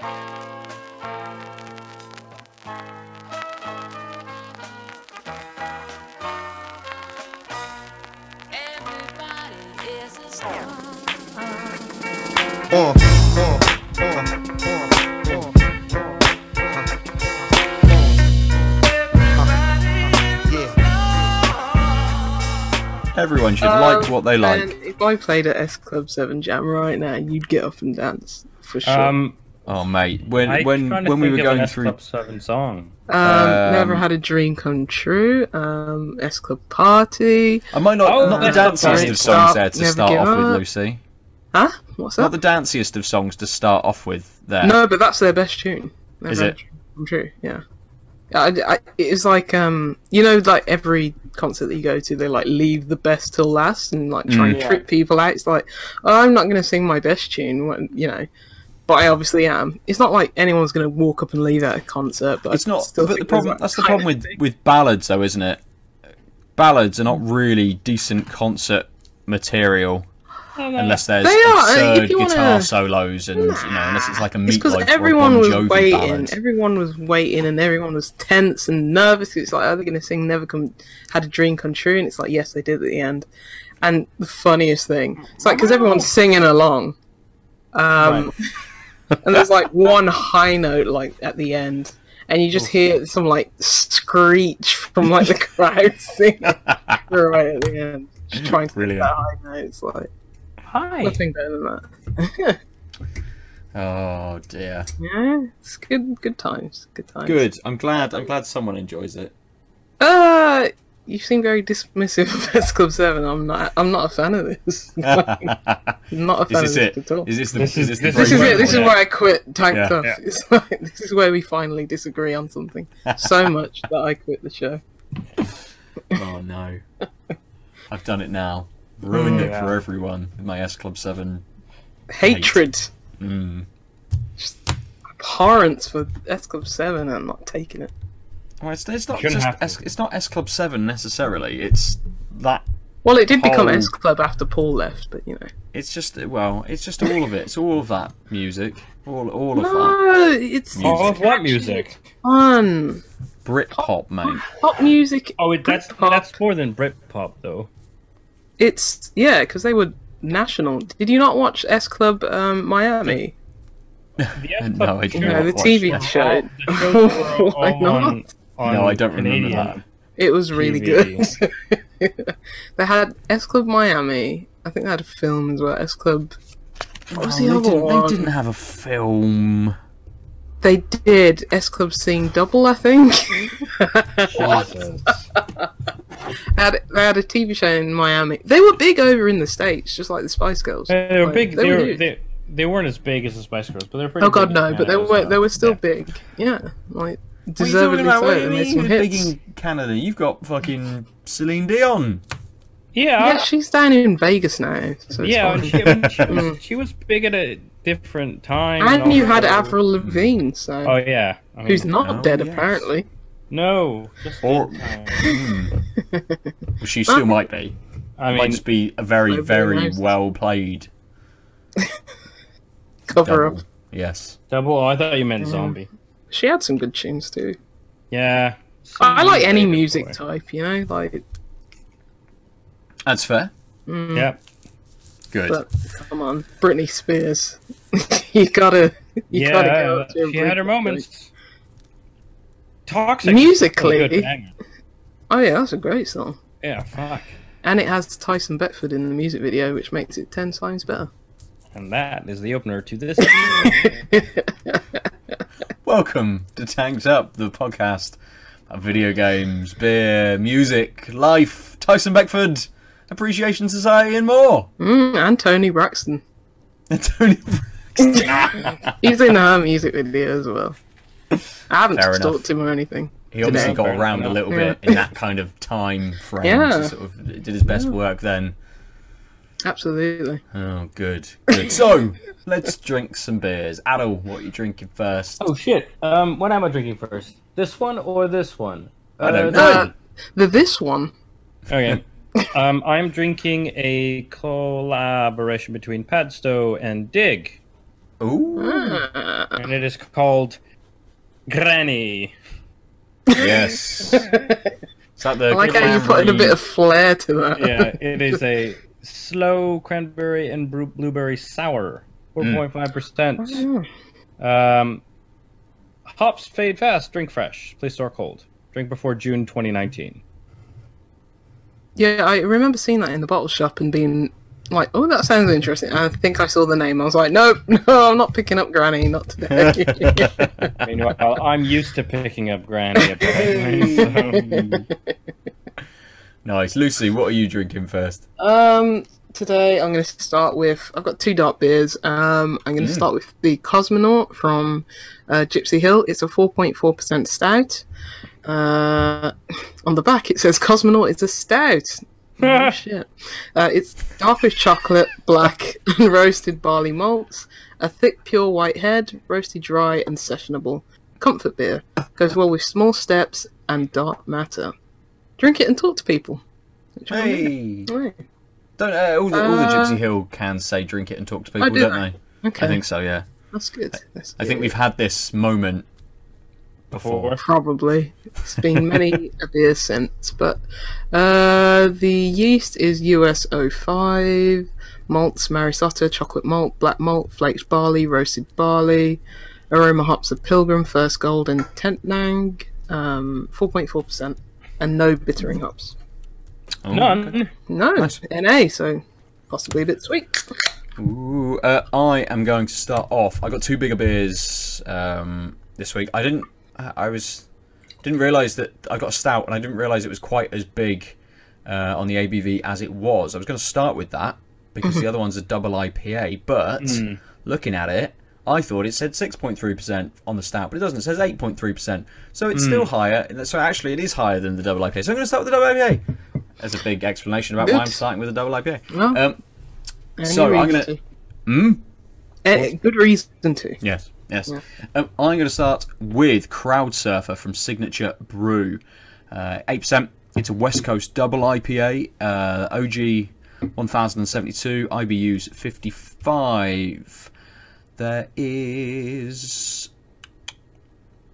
Uh, uh, uh, uh, Everyone should Um, like what they like. If I played at S Club Seven Jam right now, you'd get up and dance for sure. Um, Oh mate, when I when when we were of an going S through Club Seven song. Um, Um, never had a dream come true. Um, S Club Party. Am I might not Oh, not the that's not danciest bad. of songs there to start give off with. Lucy. Huh? What's that? Not the danciest of songs to start off with there. No, but that's their best tune. Never Is it? a Dream Come true. Yeah. I, I, it's like um, you know, like every concert that you go to, they like leave the best till last and like try Mm. and trip people out. It's like, oh, I'm not going to sing my best tune, when, you know. But I obviously am. It's not like anyone's going to walk up and leave at a concert. But It's I not. Still But the problem that's the problem with thing. with ballads, though, isn't it? Ballads are not really decent concert material unless there's They are, and if absurd you wanna- guitar solos and you know unless it's like a It's because Meat Loaf or a everyone Bon was waiting. ballad. Everyone was waiting, and everyone was tense and nervous. It's like, are they going to sing "Never Come Had a Dream Come True"? And it's like, yes, they did at the end. And the funniest thing, it's like because everyone's singing along, um, and there's like one high note like at the end, and you just hear some like screech from like the crowd singing right at the end, just trying to Brilliant. get that high note. It's like Hi. nothing better than that. Oh dear. Yeah, it's good. Good times. Good times. Good. I'm glad. I'm glad someone enjoys it. Uh, you seem very dismissive of S Club Seven. I'm not. I'm not a fan of this. I'm not a fan Is this of it? this at all. Is this the? This is is- this the this this is it. This is point? where I quit Tank Yeah. Tough. Yeah. It's like, this is where we finally disagree on something so much that I quit the show. Oh no. I've done it now. Ruined it Yeah. for everyone with my S Club Seven. Hatred, Mm. abhorrence for S Club Seven. I'm not taking it. Well, it's, it's not just. S, it's not S Club Seven necessarily. It's that. Well, it did become Oh. S Club after Paul left, but you know. It's just well. It's just all of it. It's all of that music. All all of that. No, it's Music. All of what music? fun. Britpop, mate. Pop music. Oh, it, that's Britpop. that's more than Britpop though. It's yeah, because they were national. Did you not watch S Club um, Miami? The S No, I did show- You know, the TV that. show. The shows that were Why not? on, on No, I don't remember that. It was really TV. good. they had S Club Miami. I think they had a film as well. S Club. What was Oh, the they, other didn't, one? they didn't have a film. They did S Club Seeing Double, I think. Jesus. they, had, they had a TV show in Miami. They were big over in the states, just like the Spice Girls. They were Like, big. They They, were were, huge. they, they weren't as big as the Spice Girls, but they're pretty. oh God, big no! But they were so- they were still yeah. big. Yeah, like What are you talking deservedly about? so. What do you mean some they're big in Canada? You've got fucking Celine Dion. Yeah, Yeah, she's down in Vegas now. So it's yeah. fine. She, she, was, she was big at a different time. And you had also- Avril Lavigne, so Oh yeah. I mean, who's not Oh, dead yes. apparently. No. Just Or- Mm. Well, she still might be. I might mean, just be a very, very knows. well played Cover double. up. Yes. double. Oh, I thought you meant zombie. She had some good tunes too. Yeah. I, I like any music Bowie. type, you know, like. That's fair. Mm, Yeah. Good. But come on, Britney Spears, you gotta, you gotta yeah. go. to a she had her moments. Toxic. Musically- is a good. Oh yeah, that's a great song, Yeah. Fuck. and it has Tyson Beckford in the music video, which makes it ten times better. And that is the opener to this. episode. Welcome to Tanked Up, the podcast of video games, beer, music, life, Tyson Beckford, Appreciation Society, and more. mm, and Toni Braxton, And Toni Braxton. he's in her music video as well. I haven't Fair stalked enough. him or anything. He obviously Today. got around a little Yeah. bit in that kind of time frame. Yeah. To sort of did his best work then. Absolutely. Oh, good, good. So let's drink some beers. Aadil, what are you drinking first? oh shit. Um, what am I drinking first? This one or this one? I don't Uh, know. Uh, the this one. Okay. um, I'm drinking a collaboration between Padstow and Dig. Ooh. And it is called Granny. Yes. Is that the I like how you put in a bit of flair to that. Yeah, it is a sloe cranberry and blueberry sour, four point five percent. Oh. Um, hops fade fast. Drink fresh. Please store cold. Drink before June 2019. Yeah, I remember seeing that in the bottle shop and being like, "Oh, that sounds interesting." I think I saw the name. I was like, "Nope, no, I'm not picking up Granny, not today." Meanwhile, I'm used to picking up Granny. Apparently, so- Nice. Lucy, what are you drinking first? um, today I'm going to start with. I've got two dark beers. Um, I'm going to start with the Cosmonaut from uh, Gipsy Hill. It's a 4.4% stout. Uh, on the back it says Cosmonaut is a stout. Oh, shit. Uh, it's dark with chocolate, black, and roasted barley malts. A thick, pure white head, roasted dry, and sessionable. Comfort beer. Goes well with small steps and dark matter. Drink it and talk to people. Which one is it? Hey. Right. Don't uh, all the all the Uh, Gipsy Hill cans say drink it and talk to people, do don't they? they? Okay. I think so. Yeah. That's good. That's I think we've had this moment before. Before. probably it's been many a beer since, but uh, the yeast is US 05, malts Maris Otter, chocolate malt, black malt, flaked barley, roasted barley, aroma hops of Pilgrim, First Gold, and Tettnang, um, 4.4%, and no bittering hops. Oh, None. No, Nice. NA, so possibly a bit sweet. Ooh, uh, I am going to start off. I got two bigger beers um, this week. I didn't. I I was didn't realize that I got a stout, and I didn't realize it was quite as big uh, on the ABV as it was. I was going to start with that because the other one's a double IPA, but looking at it, I thought it said 6.3% on the stout, but it doesn't. It says 8.3%. So it's still higher. So actually, it is higher than the double IPA. So I'm going to start with the double IPA. There's a big explanation about why I'm starting with a double IPA. Well, Um, so I'm gonna- Hmm? Eh, good reason to. Yes, yes. Yeah. Um, I'm going to start with Crowd Surfer from Signature Brew. Uh, 8%. It's a West Coast double IPA. Uh, OG 1072. IBUs 55. There is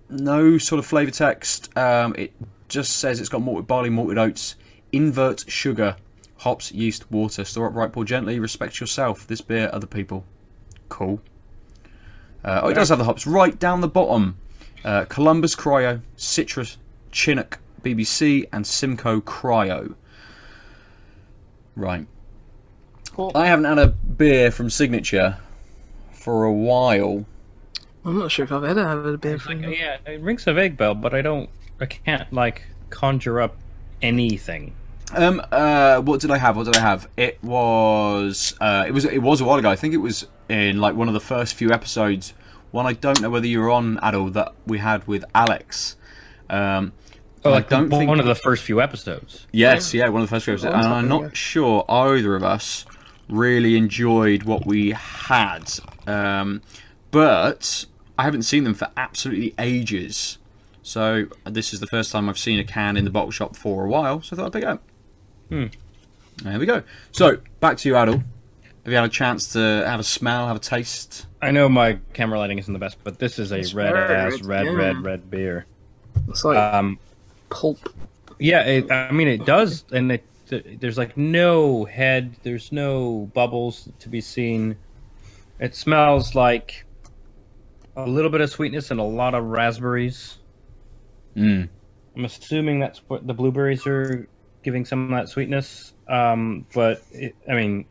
no sort of flavour text. Um, it just says it's got malted barley, malted oats, invert sugar, hops, yeast, water. Store upright, pour gently. Respect yourself. This beer, other people. Cool. Uh, oh, it does have the hops right down the bottom. Uh, Columbus Cryo, Citra, Chinook, BBC, and Simcoe Cryo. Right. Cool. I haven't had a beer from Signature for a while. I'm not sure if I've ever had a beer It's from like, yeah, it rings a vague bell, but I don't. I can't like conjure up anything. Um, uh, what did I have? What did I have? It was, uh, it was, it was a while ago. I think it was in like one of the first few episodes. One I don't know whether you were on, at all that we had with Alex. Um, Oh, I like don't one think of the first few episodes. Yes, yeah, one of the first few episodes, and I'm not sure either of us really enjoyed what we had. Um, but I haven't seen them for absolutely ages. So this is the first time I've seen a can in the bottle shop for a while. So I thought I'd pick it up. Hmm. There we go. So back to you, Aadil. Have you had a chance to have a smell, have a taste? I know my camera lighting isn't the best, but this is a It's red red, ass, red, yeah. red, red beer. It's like Um, pulp. yeah, it, I mean it does, and it, there's like no head, there's no bubbles to be seen. It smells like a little bit of sweetness and a lot of raspberries. Mm. I'm assuming that's what the blueberries are giving some of that sweetness. Um, but it, I mean,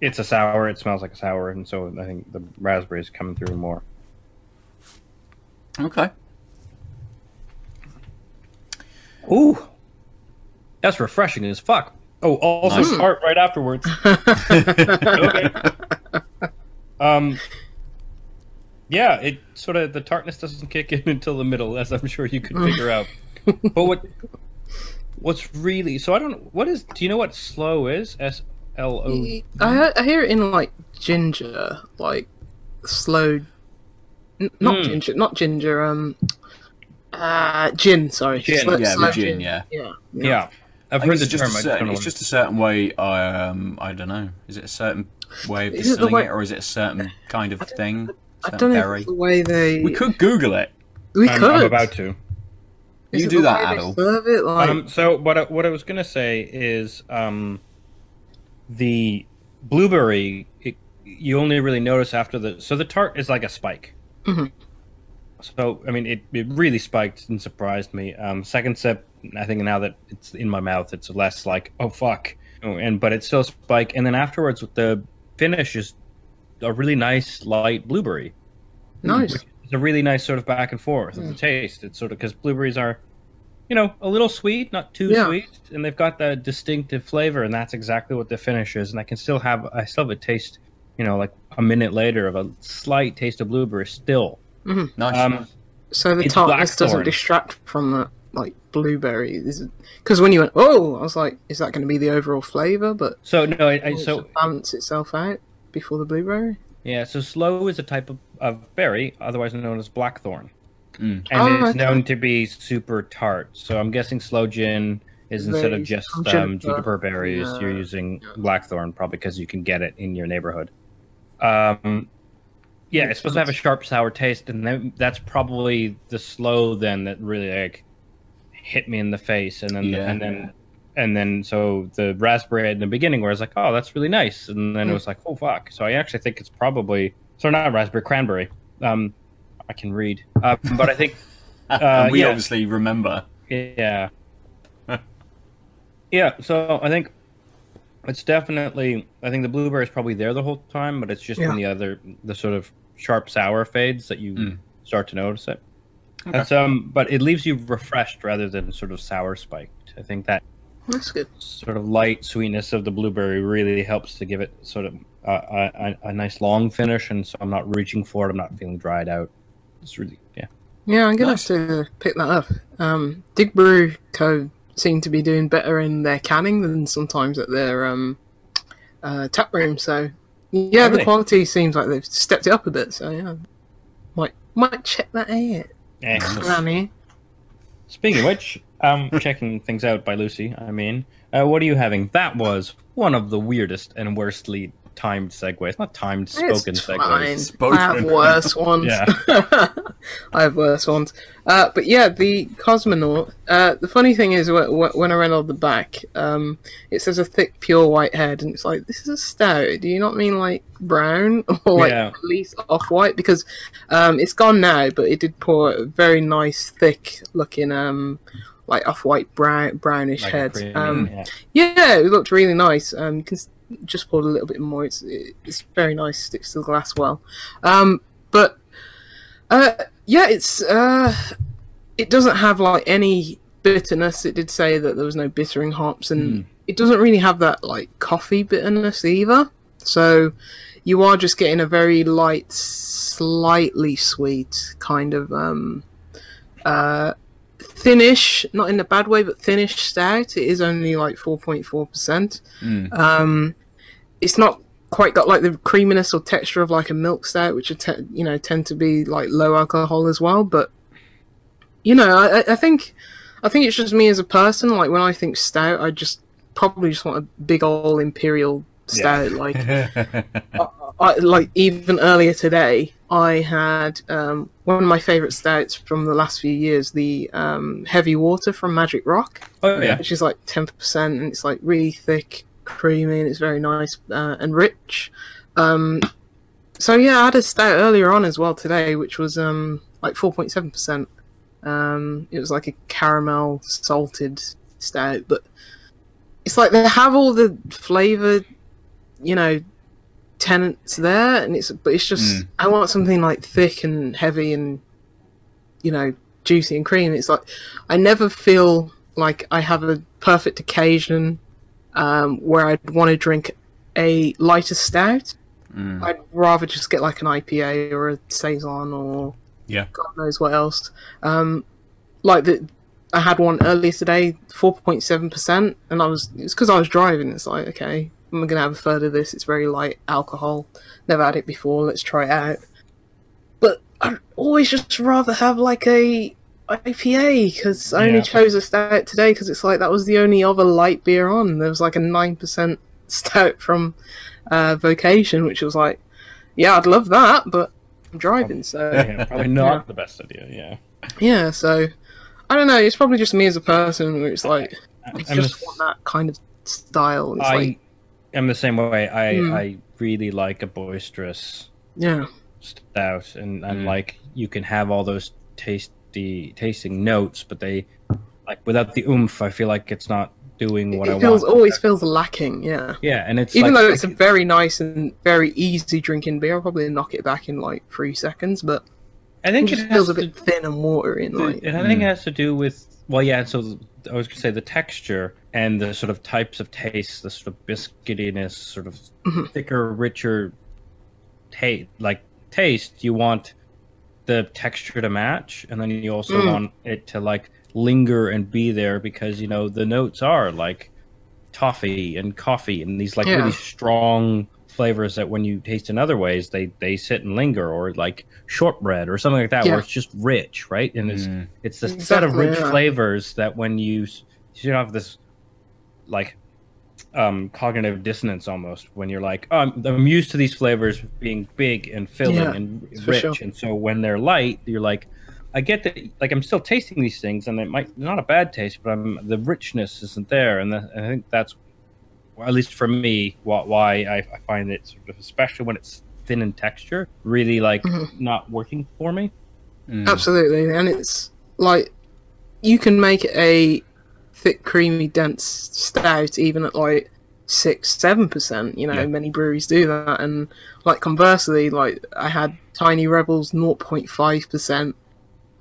it's a sour. It smells like a sour, and so I think the raspberries coming through more. Okay. Ooh, that's refreshing as fuck. Oh, also Nice. tart right afterwards. okay. Um. Yeah, it sort of the tartness doesn't kick in until the middle, as I'm sure you could figure out. But what what's really so I don't what is do you know what sloe is? S L O. I, hear- it in like ginger, like sloe. N- not Mm. ginger, not ginger. Um, uh, gin. Sorry, Gin. Sloe- Yeah, sloe with gin, yeah. yeah, Yeah, I've heard it's the just term. certain, it's just a certain way. Um, I don't know. Is it a certain way of Is it distilling way- it, or is it a certain kind of thing? I don't know berry. it's the way they. We could Google it. We I'm, could. I'm about to. Is You do that, way they Aadil. it? Like, Um, so what I, what I was gonna say is um, the blueberry. It, you only really notice after the so the tart is like a spike. Mhm. So I mean, it, it really spiked and surprised me. Um, second sip, I think now that it's in my mouth, it's less like oh fuck, oh, and but it's still spike. And then afterwards, with the finish is a really nice light blueberry. nice. It's a really nice sort of back and forth of the taste. It's sort of because blueberries are, you know, a little sweet, not too Yeah. sweet, and they've got that distinctive flavor, and that's exactly what the finish is. And I can still have, I still have a taste, you know, like a minute later of a slight taste of blueberry still. Nice. Um, So the It's tartness doesn't distract from that, like blueberry. Is because when you went, oh, I was like, is that going to be the overall flavor? But so no, I, I, it so should balance itself out before the blueberry. yeah, so sloe is a type of, of berry, otherwise known as blackthorn, Mm. and Oh, it's okay. known to be super tart. So I'm guessing sloe gin is instead of just juniper. um, juniper berries, Yeah. you're using blackthorn probably because you can get it in your neighborhood. Um, yeah, it's supposed to have a sharp sour taste, and that's probably the sloe then that really like hit me in the face, and then Yeah. and then and then so the raspberry in the beginning where I was like, oh, that's really nice, and then it Mm. was like, oh fuck. So I actually think it's probably so not raspberry cranberry. Um, I can read, uh, but I think and we yeah. obviously remember. yeah. yeah, so I think it's definitely I think the blueberry is probably there the whole time, but it's just Yeah. when the other the sort of sharp sour fades that you Mm. start to notice it. Okay. That's um but it leaves you refreshed rather than sort of sour spiked. I think that That's good. sort of light sweetness of the blueberry really helps to give it sort of uh, a, a, a nice long finish and so I'm not reaching for it, I'm not feeling dried out. It's really yeah. Yeah, I'm gonna Nice. have to pick that up. Um, Dig Brew Co. seem to be doing better in their canning than sometimes at their um, uh, tap room. So yeah, the quality seems like they've stepped it up a bit. So yeah, might might check that out. Granny. Speaking of which, um, checking things out by Lucy. I mean, uh, what are you having? That was one of the weirdest and worst worstly timed segues. Not timed, spoken it's fine. Spoken. I have worse ones. Yeah. I have worse ones. Uh, but yeah, the cosmonaut. Uh, the funny thing is, wh- wh- when I read on the back, um, it says a thick, pure white head, and it's like this is a stout. Do you not mean like brown or like Yeah. at least off white? Because um, it's gone now, but it did pour a very nice, thick looking, um, like off white brown brownish Like head. creamy- Um, yeah. yeah, it looked really nice. Um, you can just pour a little bit more. It's it's very nice. Sticks to the glass well. Um, but uh, yeah, it's uh, it doesn't have like any bitterness. It did say that there was no bittering hops, and it doesn't really have that like coffee bitterness either. So you are just getting a very light, slightly sweet kind of um, uh, thinnish, not in a bad way, but thinnish stout. It is only like four point four percent. Mm. Um, it's not quite got like the creaminess or texture of like a milk stout, which are te- you know tend to be like low alcohol as well. But you know, I, I- I think I think it's just me as a person. Like when I think stout, I just probably just want a big old imperial stout. Like I, like even earlier today, I had um, one of my favourite stouts from the last few years, the um, Heavy Water from Magic Rock Oh yeah. which is like ten percent, and it's like really thick, creamy, and it's very nice uh, and rich. Um, so yeah, I had a stout earlier on as well today, which was um, like four point seven percent. Um, it was like a caramel salted stout, but it's like they have all the flavour, you know, tenants there, and it's but it's just Mm. I want something like thick and heavy and you know juicy and creamy. It's like I never feel like I have a perfect occasion um, where I'd want to drink a lighter stout. Mm. I'd rather just get like an IPA or a saison or Yeah. God knows what else. Um, like the, I had one earlier today, four point seven percent, and I was it's because I was driving. It's like okay, I'm gonna have a third of this. It's very light alcohol. Never had it before. Let's try it out. But I'd always just rather have like a IPA because I only Yeah. chose a stout today because it's like that was the only other light beer on. There was like a nine percent stout from uh, Vocation, which was like, yeah, I'd love that, but I'm driving, so Yeah, probably not the best idea. Yeah. yeah. So I don't know. It's probably just me as a person where it's like I I'm just want that kind of style. It's I like am the same way. I Hmm. I really like a boisterous yeah, stout, and and Mm. like you can have all those tasty tasting notes, but they like without the oomph. I feel like it's not doing what I feels want. always feels lacking. Yeah. Yeah, and it's Even like, though it's a very nice and very easy drinking beer, I'll probably knock it back in like three seconds. But I think it just feels a to- bit thin and watery. And like, and I think it has to do with well, yeah. So th- I was going to say the texture and the sort of types of taste, the sort of biscuitiness, sort of Mhm. thicker, richer taste, like taste. You want the texture to match, and then you also Mm. want it to like linger and be there because you know the notes are like toffee and coffee and these like Yeah. really strong flavors that when you taste in other ways they they sit and linger or like shortbread or something like that Yeah. where it's just rich right and it's Mm. it's the set of rich yeah. flavors that when you s- you have this like um cognitive dissonance almost when you're like oh, I'm, I'm used to these flavors being big and filling Yeah, and rich sure. and so when they're light you're like I get that like I'm still tasting these things and it might not a bad taste but I'm the richness isn't there and, that, and I think that's well, at least for me why, why I, I find it sort of especially when it's thin in texture really like Mhm. not working for me Mm. Absolutely, and it's like you can make a thick, creamy, dense stout even at like six, seven percent. You know, Yeah. many breweries do that, and like conversely, like I had Tiny Rebels 0.5 percent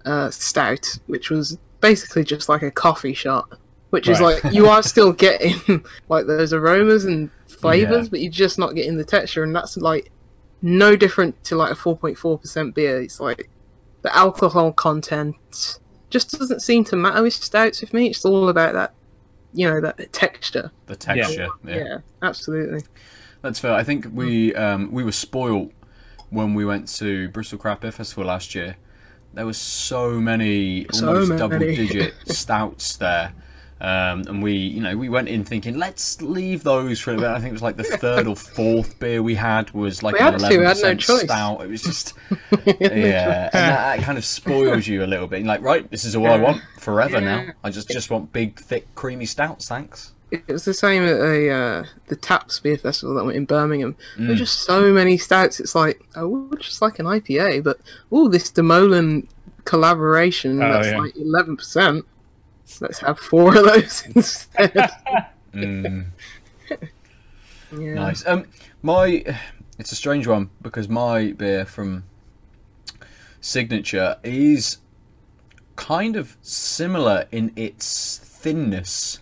uh, stout, which was basically just like a coffee shot. Which is like you are still getting like those aromas and flavors, Yeah. but you're just not getting the texture, and that's like no different to like a 4.4 percent beer. It's like the alcohol content just doesn't seem to matter with stouts with me. It's all about that, you know, that texture. the texture. Yeah, yeah. absolutely. That's fair. I think we um, we were spoilt when we went to Bristol Craft Beer Festival last year. There was so many So almost many. double digit stouts there. Um, and we, you know, we went in thinking, let's leave those for a bit. I think it was like the third or fourth beer we had was like We an had to, we had no 11% choice. stout. It was just, yeah, and that, that kind of spoils you a little bit. You're like, right, this is all I want forever now. I just just want big, thick, creamy stouts. Thanks. It was the same at a, uh, the Taps Beer Festival that went in Birmingham. There Mm. were just so many stouts. It's like, oh, just like an IPA, but oh, this Demolan collaboration Oh, that's yeah. like eleven percent. Let's have four of those instead. Mm. yeah. Nice. Um, my it's a strange one because my beer from Signature is kind of similar in its thinness.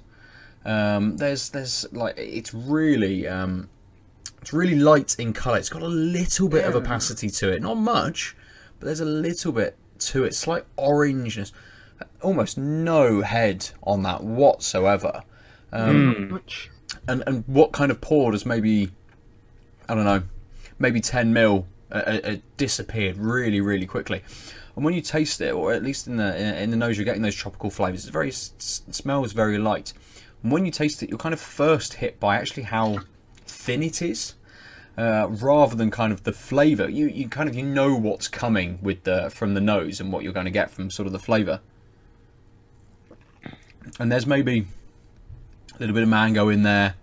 Um, there's there's like it's really um, it's really light in colour. It's got a little bit of opacity to it, not much, but there's a little bit to it. Slight orangeness, almost no head on that whatsoever. Um, Much. and and what kind of poured has maybe I don't know, maybe ten mil uh, uh, uh, disappeared really really quickly. And when you taste it, or at least in the in, in the nose, you're getting those tropical flavors. It's very s- s- smells very light. And when you taste it, you're kind of first hit by actually how thin it is, uh, rather than kind of the flavor. You you kind of you know what's coming with the from the nose and what you're going to get from sort of the flavor. And there's maybe a little bit of mango in there.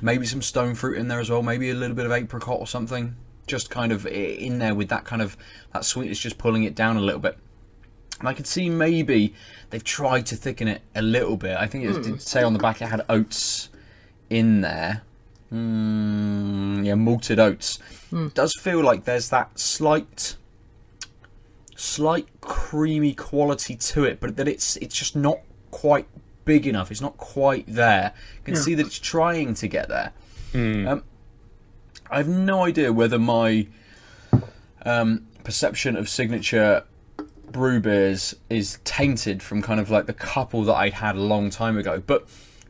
Maybe some stone fruit in there as well. Maybe a little bit of apricot or something. Just kind of in there with that kind of that sweetness, just pulling it down a little bit. And I can see maybe they've tried to thicken it a little bit. I think it did say on the back it had oats in there. Mm, yeah, malted oats. It does feel like there's that slight, slight creamy quality to it, but that it's it's just not quite big enough. It's not quite there. You can Yeah. see that it's trying to get there. Um, I have no idea whether my um, perception of signature brew beers is tainted from kind of like the couple that I'd had a long time ago, but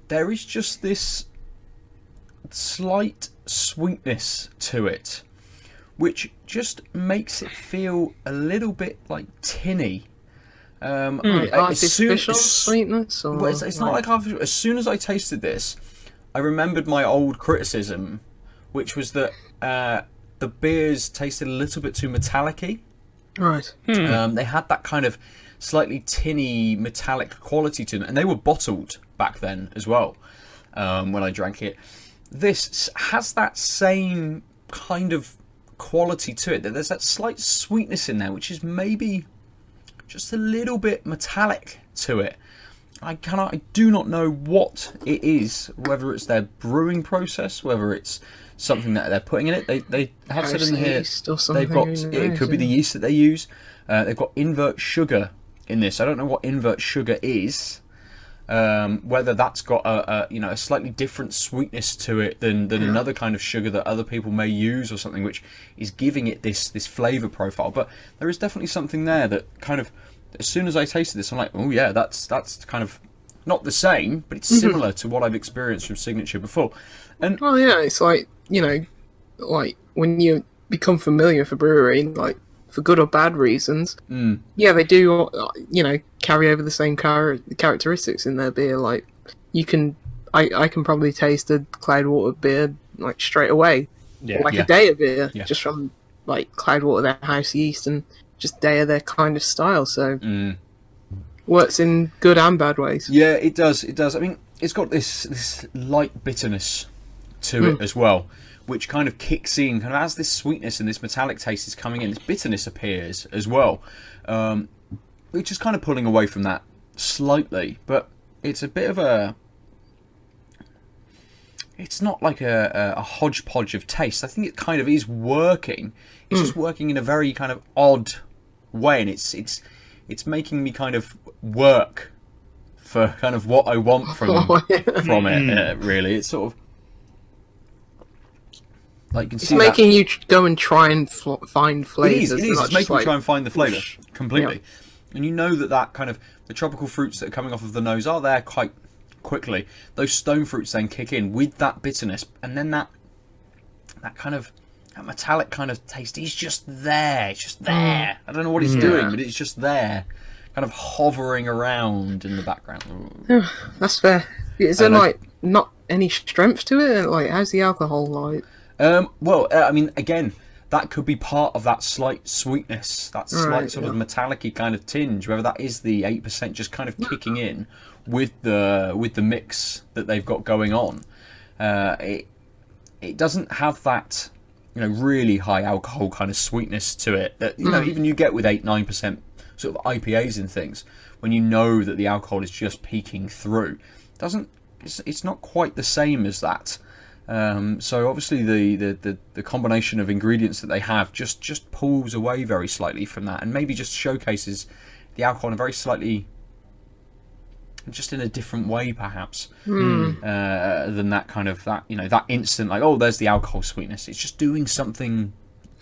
there is just this slight sweetness to it, which just makes it feel a little bit like tinny. Um, Like I- as soon- as- sweetness, or well, it's, it's not like artificial. As soon as I tasted this, I remembered my old criticism, which was that uh, the beers tasted a little bit too metallic-y. Right. Um, they had that kind of slightly tinny metallic quality to them, and they were bottled back then as well. Um, when I drank it, this has that same kind of quality to it. That there's that slight sweetness in there, which is maybe just a little bit metallic to it. I cannot, I do not know what it is. Whether it's their brewing process, whether it's something that they're putting in it. They they have said in here they've got it could be the yeast that they use. Uh, they've got invert sugar in this. I don't know what invert sugar is. Um, whether that's got a, a you know a slightly different sweetness to it than, than another kind of sugar that other people may use or something, which is giving it this this flavor profile. But there is definitely something there that kind of as soon as I tasted this, I'm like, oh yeah, that's that's kind of not the same, but it's similar to what I've experienced from Signature before. And Well, yeah, it's like you know, like when you become familiar with a brewery, like for good or bad reasons. Mm. Yeah, they do. You know, carry over the same char- characteristics in their beer. Like you can, I I can probably taste a Cloudwater beer like straight away, Yeah. like Yeah. a day of beer, Yeah. just from like Cloudwater, their house yeast, and just day of their kind of style. So Mm. works in good and bad ways. Yeah, it does. It does. I mean, it's got this this light bitterness to it as well, which kind of kicks in, kind of as this sweetness and this metallic taste is coming in. This bitterness appears as well, um, which is kind of pulling away from that slightly. But it's a bit of a. It's not like a, a, a hodgepodge of taste. I think it kind of is working. It's just working in a very kind of odd way, and it's it's it's making me kind of work for kind of what I want from from it. Uh, really, it's sort of like you can It's see making you go and try and fl- find flavors. is. It is. It's making you like- try and find the flavour whoosh. completely, and you know that that kind of the tropical fruits that are coming off of the nose are there quite quickly. Those stone fruits then kick in with that bitterness, and then that that kind of that metallic kind of taste is just there. It's just there. I don't know what it's mm. doing, but it's just there, kind of hovering around in the background. That's fair. Is there like not any strength to it? Like, how's the alcohol like? Um, well, uh, I mean, again, that could be part of that slight sweetness, that slight Right, sort of yeah. metallic kind of tinge, whether that is the eight percent just kind of kicking in with the with the mix that they've got going on. Uh, it it doesn't have that you know really high alcohol kind of sweetness to it that you know even you get with eight nine percent sort of IPAs and things when you know that the alcohol is just peeking through. Doesn't it's, it's not quite the same as that. Um, so obviously the, the, the, the combination of ingredients that they have just, just pulls away very slightly from that and maybe just showcases the alcohol in a very slightly just in a different way perhaps uh, than that kind of that you know that instant like oh there's the alcohol sweetness it's just doing something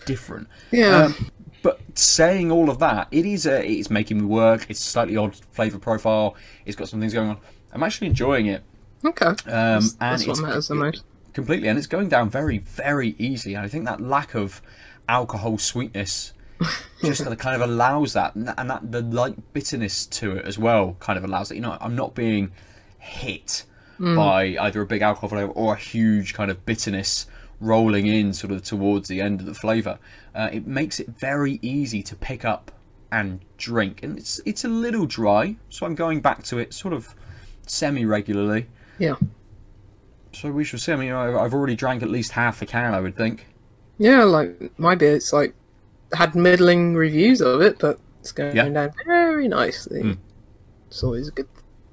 different Yeah. um, but saying all of that, it is a, it's making me work. It's a slightly odd flavour profile. It's got some things going on. I'm actually enjoying it. okay. Um, that's and that's what matters the most. Completely, and it's going down very, very easily. And I think that lack of alcohol sweetness just kind of allows that, and that, the light bitterness to it as well kind of allows it. You know, I'm not being hit by either a big alcohol flavour or a huge kind of bitterness rolling in sort of towards the end of the flavour. Uh, it makes it very easy to pick up and drink, and it's it's a little dry, so I'm going back to it sort of semi regularly. Yeah. So we shall see. I mean, I've I've already drank at least half a can, I would think. Yeah, like my beer, it's like had middling reviews of it, but it's going Yeah. down very nicely. Mm. It's always a good,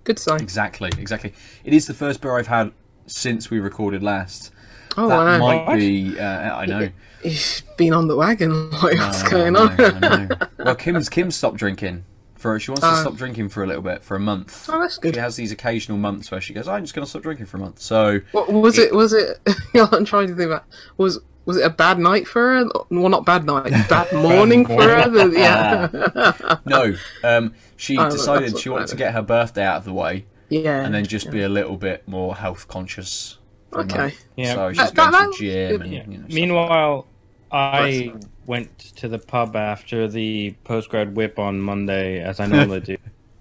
good sign. Exactly, exactly. It is the first beer I've had since we recorded last. Oh, that I know. might be. Uh, I know. He's been on the wagon. Like, what's I going know, on? I know. well, Kim's Kim stopped drinking. For she wants to Oh. stop drinking for a little bit for a month. Oh, that's good. She has these occasional months where she goes, "I'm just going to stop drinking for a month." So What was it? Was it? yeah, I'm trying to think about. Was was it a bad night for her? Well, not bad night, bad morning for her. The- yeah, no, um, she Oh, decided she wanted to get her birthday out of the way yeah. and then just be a little bit more health conscious. for a Okay. Yeah. So she's That- going that- to the gym and Yeah. you know, stuff. Meanwhile, I went to the pub after the postgrad whip on Monday, as I normally do,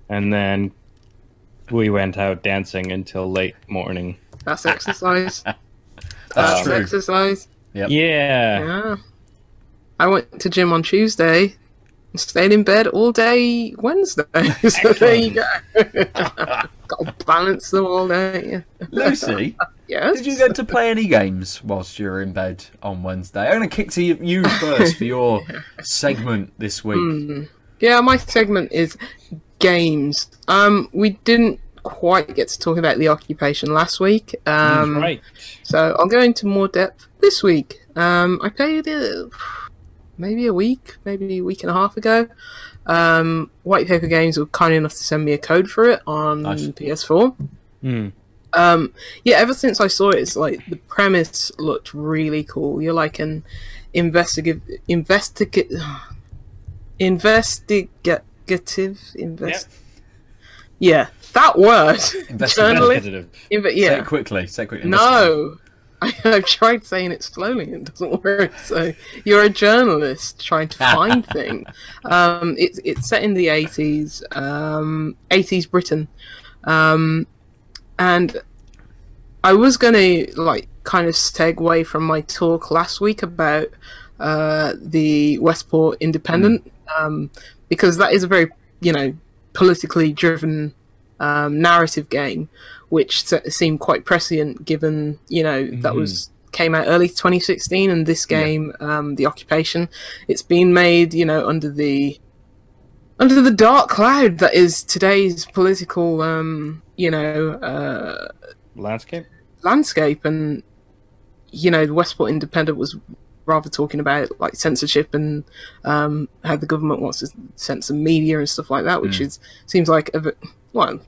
and then we went out dancing until late morning. That's exercise. That's That's true. exercise. Yep. Yeah, Yeah. I went to gym on Tuesday and stayed in bed all day Wednesday. so there you go. Got to balance them all day. Lucy, Yes. did you get to play any games whilst you were in bed on Wednesday? I'm going to kick to you- you first for your segment this week. Yeah, my segment is games. Um, we didn't quite get to talk about the occupation last week. Um, right. So I'll go into more depth this week. Um, I played it maybe a week, maybe a week and a half ago. Um, White Paper Games were kind enough to send me a code for it on Nice. PS4. Hmm. Um, yeah, ever since I saw it, it's like the premise looked really cool. You're like an investigative, investigate, investigative, invest. Yeah, that word. Investigative. Journalist. Investigative. Inve- Say yeah. it quickly. Say it quickly. No. I, I've tried saying it slowly and it doesn't work. So you're a journalist trying to find things. Um, it's it's set in the 80s, um, 80s Britain, um, and I was gonna like kind of segue from my talk last week about uh, the Westport Independent um, because that is a very you know politically driven um, narrative game, which se- seemed quite prescient given you know that was came out early 2016, and this game, um, the Occupation, it's been made you know under the under the dark cloud that is today's political um, you know uh, Landscape. landscape, and you know the Westport Independent was rather talking about like censorship and um, how the government wants to censor media and stuff like that, which is seems like a bit, well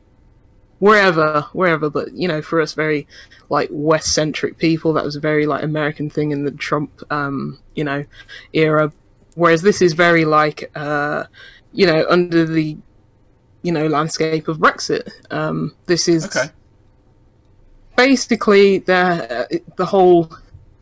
wherever wherever but you know for us very like west centric people that was a very like american thing in the trump um you know era whereas this is very like uh you know under the you know landscape of brexit. Um this is Okay. basically the uh, the whole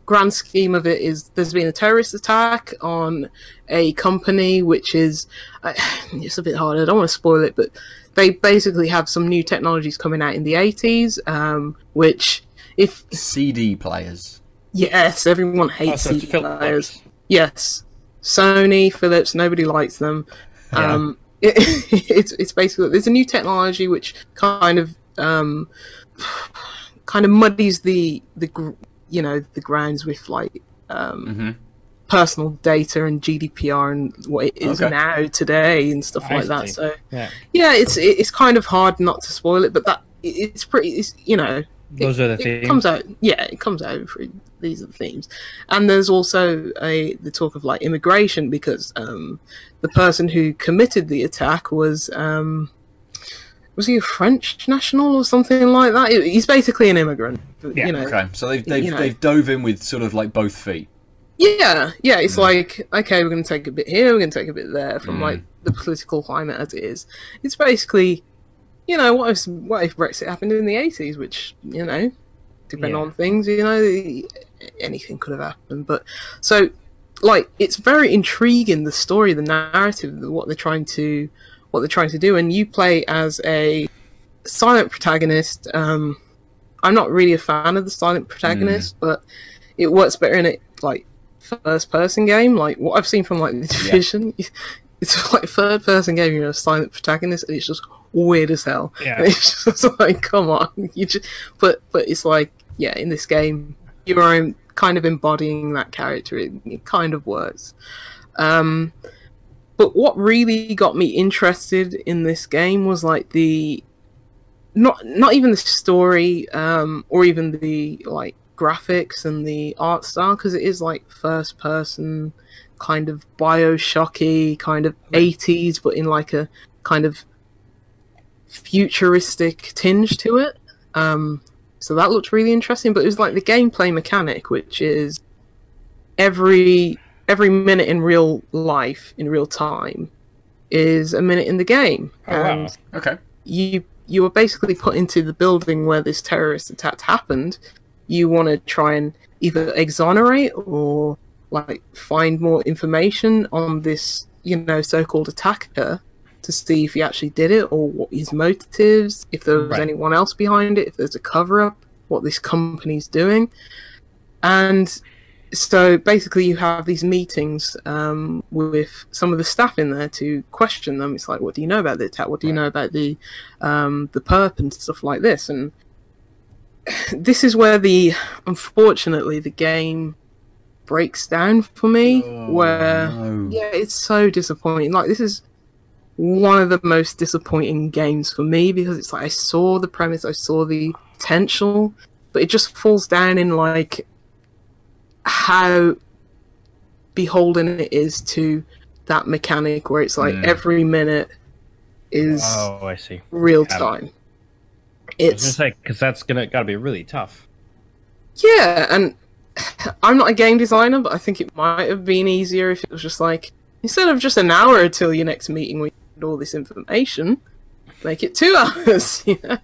grand scheme of it is there's been a terrorist attack on a company which is uh, it's a bit hard. I don't want to spoil it but they basically have some new technologies coming out in the 80s um, which if CD players. yes everyone Oh, hates so CD players. Yes. Sony philips nobody likes them Yeah. um, it, it's it's basically there's a new technology which kind of um, kind of muddies the the you know the grounds with like um, hmm personal data and GDPR and what it is Okay. now today and stuff I like that. So Yeah. yeah, it's it's kind of hard not to spoil it, but that it's pretty. It's, you know, Those are the it themes. comes out. Yeah, it comes out. For, these are the themes, and there's also a the talk of like immigration because um, the person who committed the attack was um, was he a French national or something like that? He's basically an immigrant. Yeah, you know. Okay, so they've they've, You know. they've dove in with sort of like both feet. Yeah, yeah. It's like okay, we're going to take a bit here, we're going to take a bit there from Mm. like the political climate as it is. It's basically, you know, what if what if Brexit happened in the eighties, which you know, depending Yeah. on things, you know, anything could have happened. But so, like, it's very intriguing the story, the narrative, what they're trying to, what they're trying to do, and you play as a silent protagonist. Um, I'm not really a fan of the silent protagonist, but it works better in a like first person game. Like what I've seen from like the division, it's like third person game. You're a silent protagonist, and it's just weird as hell. Yeah. It's just like, come on, you just. But but it's like, yeah, in this game, you're kind of embodying that character. It, it kind of works. Um, but what really got me interested in this game was like the not not even the story um, or even the like graphics and the art style because it is like first person kind of bioshocky kind of 80s but in like a kind of futuristic tinge to it um, so that looked really interesting but it was like the gameplay mechanic which is every every minute in real life in real time is a minute in the game Oh, wow. and Okay. you you were basically put into the building where this terrorist attack happened. You want to try and either exonerate or like find more information on this, you know, so-called attacker to see if he actually did it or what his motives, if there was Right. anyone else behind it, if there's a cover-up, what this company's doing, and so basically, you have these meetings um, with some of the staff in there to question them. It's like, what do you know about the attack? What do you know about the um, the perp and stuff like this? And this is where the unfortunately the game breaks down for me. where no. yeah, it's so disappointing. Like this is one of the most disappointing games for me because it's like I saw the premise, I saw the potential, but it just falls down in like how beholden it is to that mechanic where it's like Mm. every minute is Oh, I see. real Yeah. time. I was gonna It's because that's gonna gotta be really tough. yeah, and I'm not a game designer, but I think it might have been easier if it was just like instead of just an hour until your next meeting with all this information, make it two hours, you know.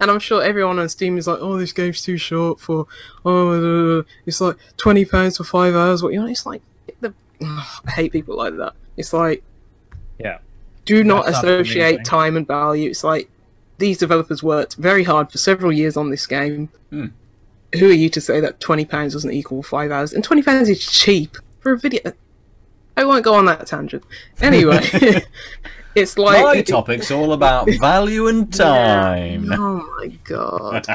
And I'm sure everyone on Steam is like, "Oh, this game's too short for oh, it's like twenty pounds for five hours." What you know? It's like the I hate people like that. It's like Yeah. do not That's not the main associate time and value. It's like these developers worked very hard for several years on this game. Hmm. Who are you to say that twenty pounds doesn't equal five hours? And twenty pounds is cheap for a video. I won't go on that tangent. Anyway, it's like My topic's all about value and time. Oh my god!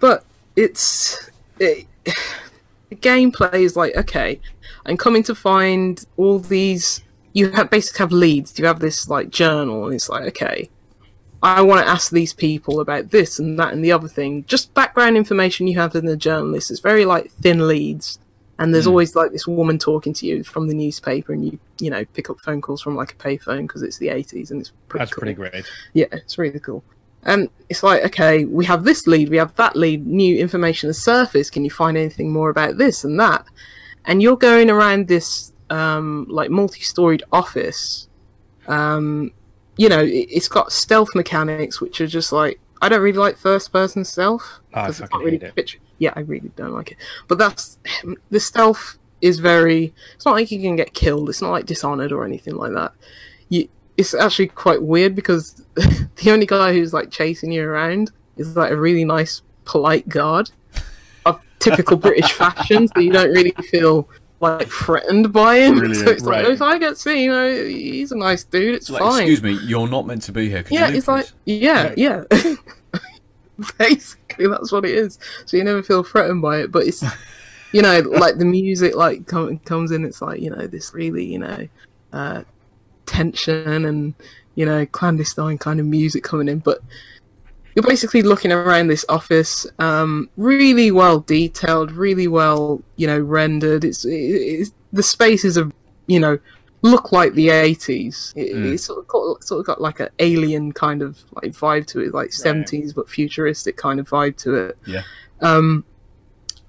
but it's it, the gameplay is like okay, I'm coming to find all these. You have basically have leads. You have this like journal, and it's like okay, I want to ask these people about this and that and the other thing. Just background information you have in the journalist. It's very like thin leads, and there's always like this woman talking to you from the newspaper, and you you know pick up phone calls from like a payphone because it's the 80s and it's pretty That's cool. pretty great. Yeah, it's really cool. And it's like, okay, we have this lead, we have that lead, new information has surfaced. Can you find anything more about this and that? And you're going around this um, like multi-storied office. Um, you know, it, it's got stealth mechanics, which are just like I don't really like first-person stealth Oh, it's not really it. picture- Yeah, I really don't like it. But that's the stealth is very. It's not like you can get killed. It's not like Dishonored or anything like that. You, it's actually quite weird because the only guy who's like chasing you around is like a really nice, polite guard of typical British fashion, so you don't really feel like threatened by him. Brilliant, so it's right. like, if I get seen, you know, he's a nice dude. It's Like, fine. excuse me, you're not meant to be here. Yeah, it's like please? yeah, yeah. Basically, that's what it is. So you never feel threatened by it, but it's you know like the music like com- comes in. It's like you know this really you know uh, tension and you know clandestine kind of music coming in, but. You're basically looking around this office, um, really well detailed, really well, you know, rendered. It's, it's the spaces are, you know, look like the 80s. It, Mm. It's sort of, got, sort of got like an alien kind of like vibe to it, like 70s but futuristic kind of vibe to it. Yeah. Um,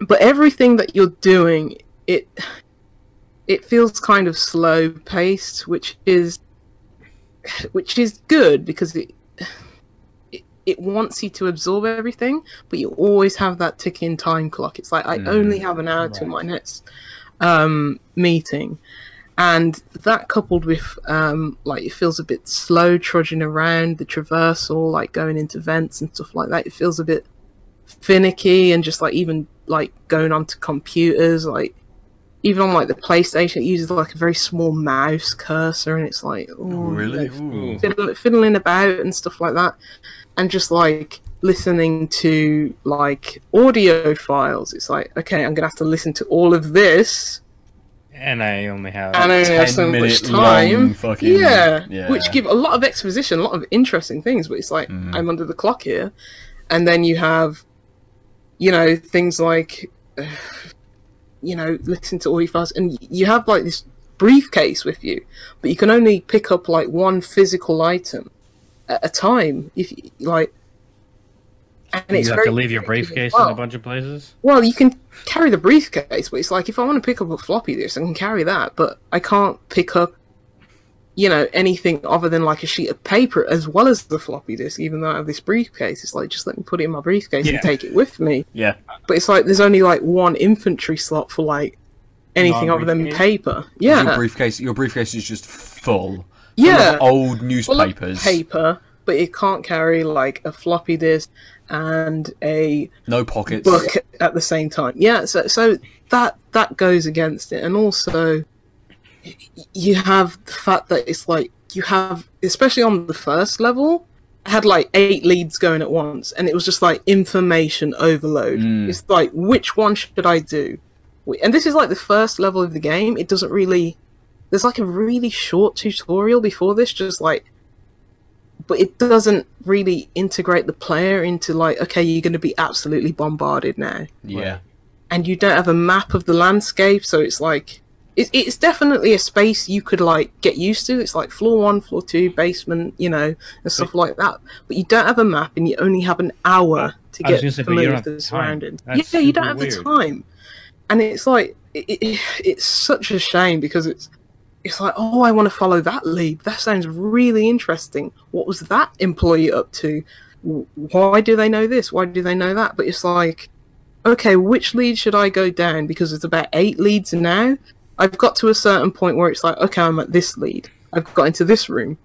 but everything that you're doing, it it feels kind of slow paced, which is which is good because it it, it wants you to absorb everything, but you always have that ticking time clock. It's like I Mm. only have an hour to my next um, meeting, and that coupled with um, like it feels a bit slow trudging around the traversal, like going into vents and stuff like that. It feels a bit finicky and just like even like going onto computers, like even on like the PlayStation, it uses like a very small mouse cursor, and it's like oh, really? Ooh. fiddle- fiddling about and stuff like that, and just like listening to like audio files. It's like okay, I'm gonna have to listen to all of this, And I only have. and I only have 10 so much time. fucking- yeah. yeah. which give a lot of exposition, a lot of interesting things. But it's like Mhm. I'm under the clock here, and then you have, you know, things like, uh, you know, listen to audio files, and you have like this briefcase with you, but you can only pick up like one physical item at a time. If you, like, and you it's have very to leave your briefcase well. in a bunch of places. Well, you can carry the briefcase, but it's like if I want to pick up a floppy disk, I can carry that, but I can't pick up, you know, anything other than like a sheet of paper as well as the floppy disk. Even though I have this briefcase, it's like just let me put it in my briefcase Yeah. and take it with me. Yeah. But it's like there's only like one infantry slot for like anything other than paper. Yeah. Your briefcase, your briefcase is just full. full yeah. of old Full of newspapers. paper, but it can't carry like a floppy disk and a No pockets. book at the same time. Yeah, so so that that goes against it, and also you have the fact that it's like you have, especially on the first level, I had like eight leads going at once, and it was just like information overload. Mm. It's like which one should I do? And this is like the first level of the game. It doesn't really. There's like a really short tutorial before this, just like but it doesn't really integrate the player into like okay you're going to be absolutely bombarded now. Yeah. and you don't have a map of the landscape so it's like it, it's definitely a space you could like get used to. It's like floor one floor two basement you know and stuff like that. But you don't have a map and you only have an hour to get say, familiar with have the surroundings. Yeah you don't have weird. the time. And it's like it, it, it's such a shame because it's it's like, oh, I want to follow that lead. That sounds really interesting. What was that employee up to? Why do they know this? Why do they know that? But it's like, okay, which lead should I go down? Because it's about eight leads now. I've got to a certain point where it's like, okay, I'm at this lead. I've got into this room.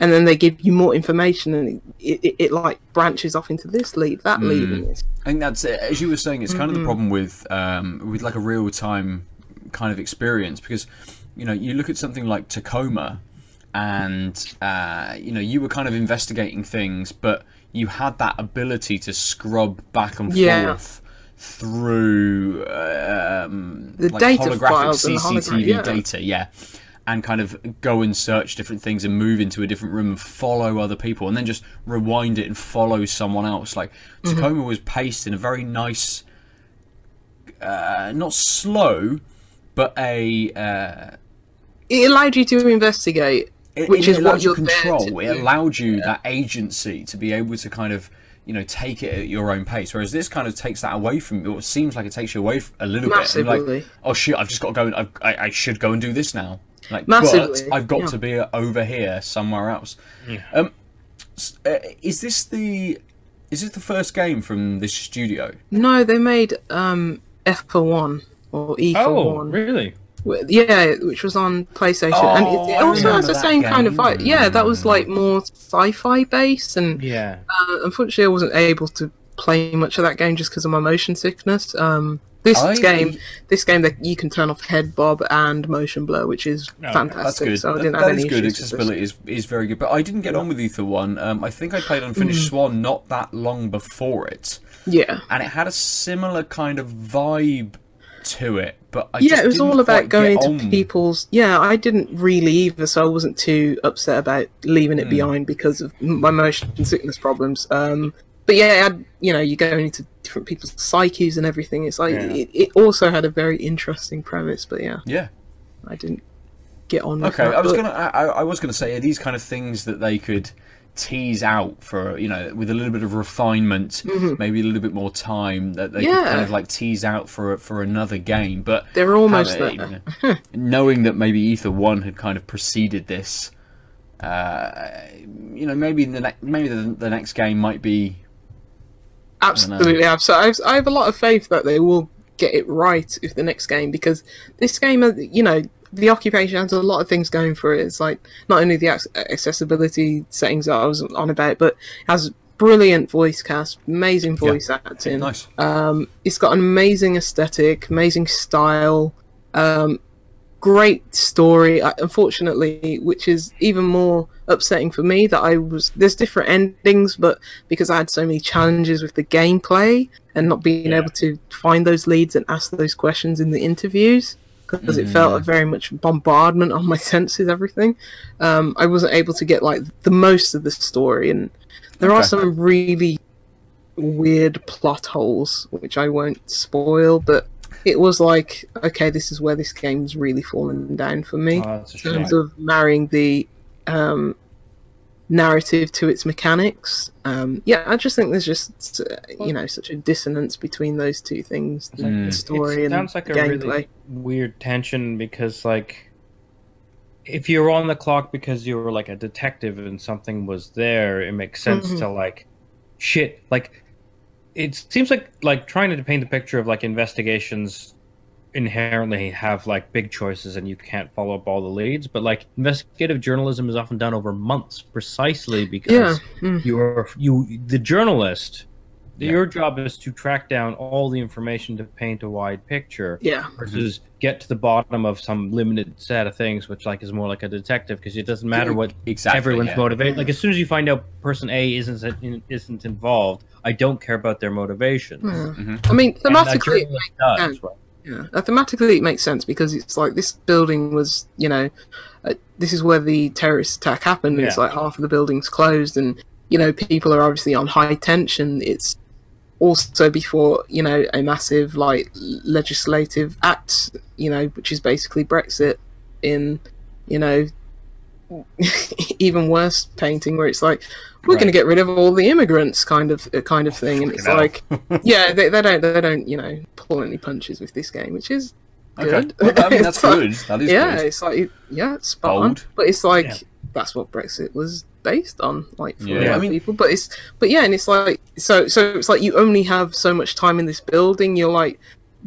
And then they give you more information and it, it, it like branches off into this lead, that lead. And I think that's it. As you were saying, it's kind of the problem with um, with like a real time kind of experience because you know you look at something like Tacoma, and uh, you know you were kind of investigating things, but you had that ability to scrub back and Yeah. forth through um, The like data holographic files and CCTV hologra- yeah. data, yeah. And kind of go and search different things and move into a different room and follow other people and then just rewind it and follow someone else. Like Mm-hmm. Tacoma was paced in a very nice, uh, not slow, but a uh, it allowed you to investigate, it, which it is what you you're there control. to It do. allowed you that agency to be able to kind of you know take it at your own pace. Whereas this kind of takes that away from you. It seems like it takes you away a little bit. And like, oh shit! I've just got to go. And, I've- I, I should go and do this now. Like, Massively, but I've got yeah. to be over here somewhere else. Um, uh, is this the is this the first game from this studio? No, they made um, F for one or E for Oh, one. really? Wh- Yeah, which was on PlayStation, and Oh, it, it also has the that same kind of vibe. Yeah, that was like more sci-fi based, and Yeah. uh, unfortunately, I wasn't able to play much of that game just because of my motion sickness. Um, this I- game, this game that you can turn off head bob and motion blur, which is Okay, fantastic. That's good. So I didn't that have is any good. issues with this. Accessibility is, is very good. But I didn't get on with Ether One. Um, I think I played Unfinished Mm. Swan not that long before it, Yeah, and it had a similar kind of vibe to it. But I yeah, it was all about going into people's. Yeah, I didn't really either, so I wasn't too upset about leaving it Hmm. behind because of my motion sickness problems. Um, but yeah, had, you know, you go into different people's psyches and everything. It's like Yeah. it, it also had a very interesting premise, but yeah, Yeah. I didn't get on. With Okay. I was but- gonna. I, I was gonna say are these kind of things that they could tease out for you know with a little bit of refinement maybe a little bit more time that they could kind Mm-hmm. Of like tease out for for another game but They're almost have it, there. you know, knowing that maybe Ether One had kind of preceded this, uh, you know, maybe the ne- maybe the, the next game might be. Absolutely, have. So I've, a lot of faith that they will get it right with the next game because this game, uh, you know, the occupation has a lot of things going for it. It's like not only the accessibility settings that I was on about, but it has brilliant voice cast, amazing voice acting. Nice. Um, it's got an amazing aesthetic, amazing style, um, great story. Unfortunately, which is even more upsetting for me that I was there's different endings, but because I had so many challenges with the gameplay and not being Yeah. able to find those leads and ask those questions in the interviews. Because it felt a very much bombardment on my senses, everything. Um, I wasn't able to get like the most of the story, and there are some really weird plot holes, which I won't spoil, but it was like, okay, this is where this game's really fallen down for me. Oh, in terms of marrying the um, narrative to its mechanics. Um, yeah, I just think there's just, uh, you know, such a dissonance between those two things the, Mm. story it and sounds like the a gameplay. really weird tension because like if you're on the clock because you were like a detective and something was there it makes sense Mhm. to like shit like it seems like like trying to paint the picture of like investigations inherently have like big choices and you can't follow up all the leads. But like investigative journalism is often done over months, precisely Yeah. because Mm. you're you the journalist. Yeah. Your job is to track down all the information to paint a wide picture Yeah. versus get to the bottom of some limited set of things, which like is more like a detective because it doesn't matter mm. what exactly everyone's yeah. motivated. Like as soon as you find out person A isn't isn't involved, I don't care about their motivation. Yeah. I mean, And a thematically, it journalist does, right? Yeah, thematically it makes sense because it's like this building was, you know, uh, this is where the terrorist attack happened. And It's like half of the building's closed, and you know people are obviously on high tension. It's also before you know a massive like legislative act, you know, which is basically Brexit in, you know, even worse painting where it's like we're Right. going to get rid of all the immigrants kind of uh, kind of thing and it's Fucking hell. like yeah they, they don't they don't you know pull any punches with this game which is Okay. good Well, I mean, that's good. That is yeah good. it's like yeah it's spot on Bold. but it's like Yeah. that's what brexit was based on like for Yeah. a lot I of mean- people but it's but yeah and it's like so so it's like you only have so much time in this building you're like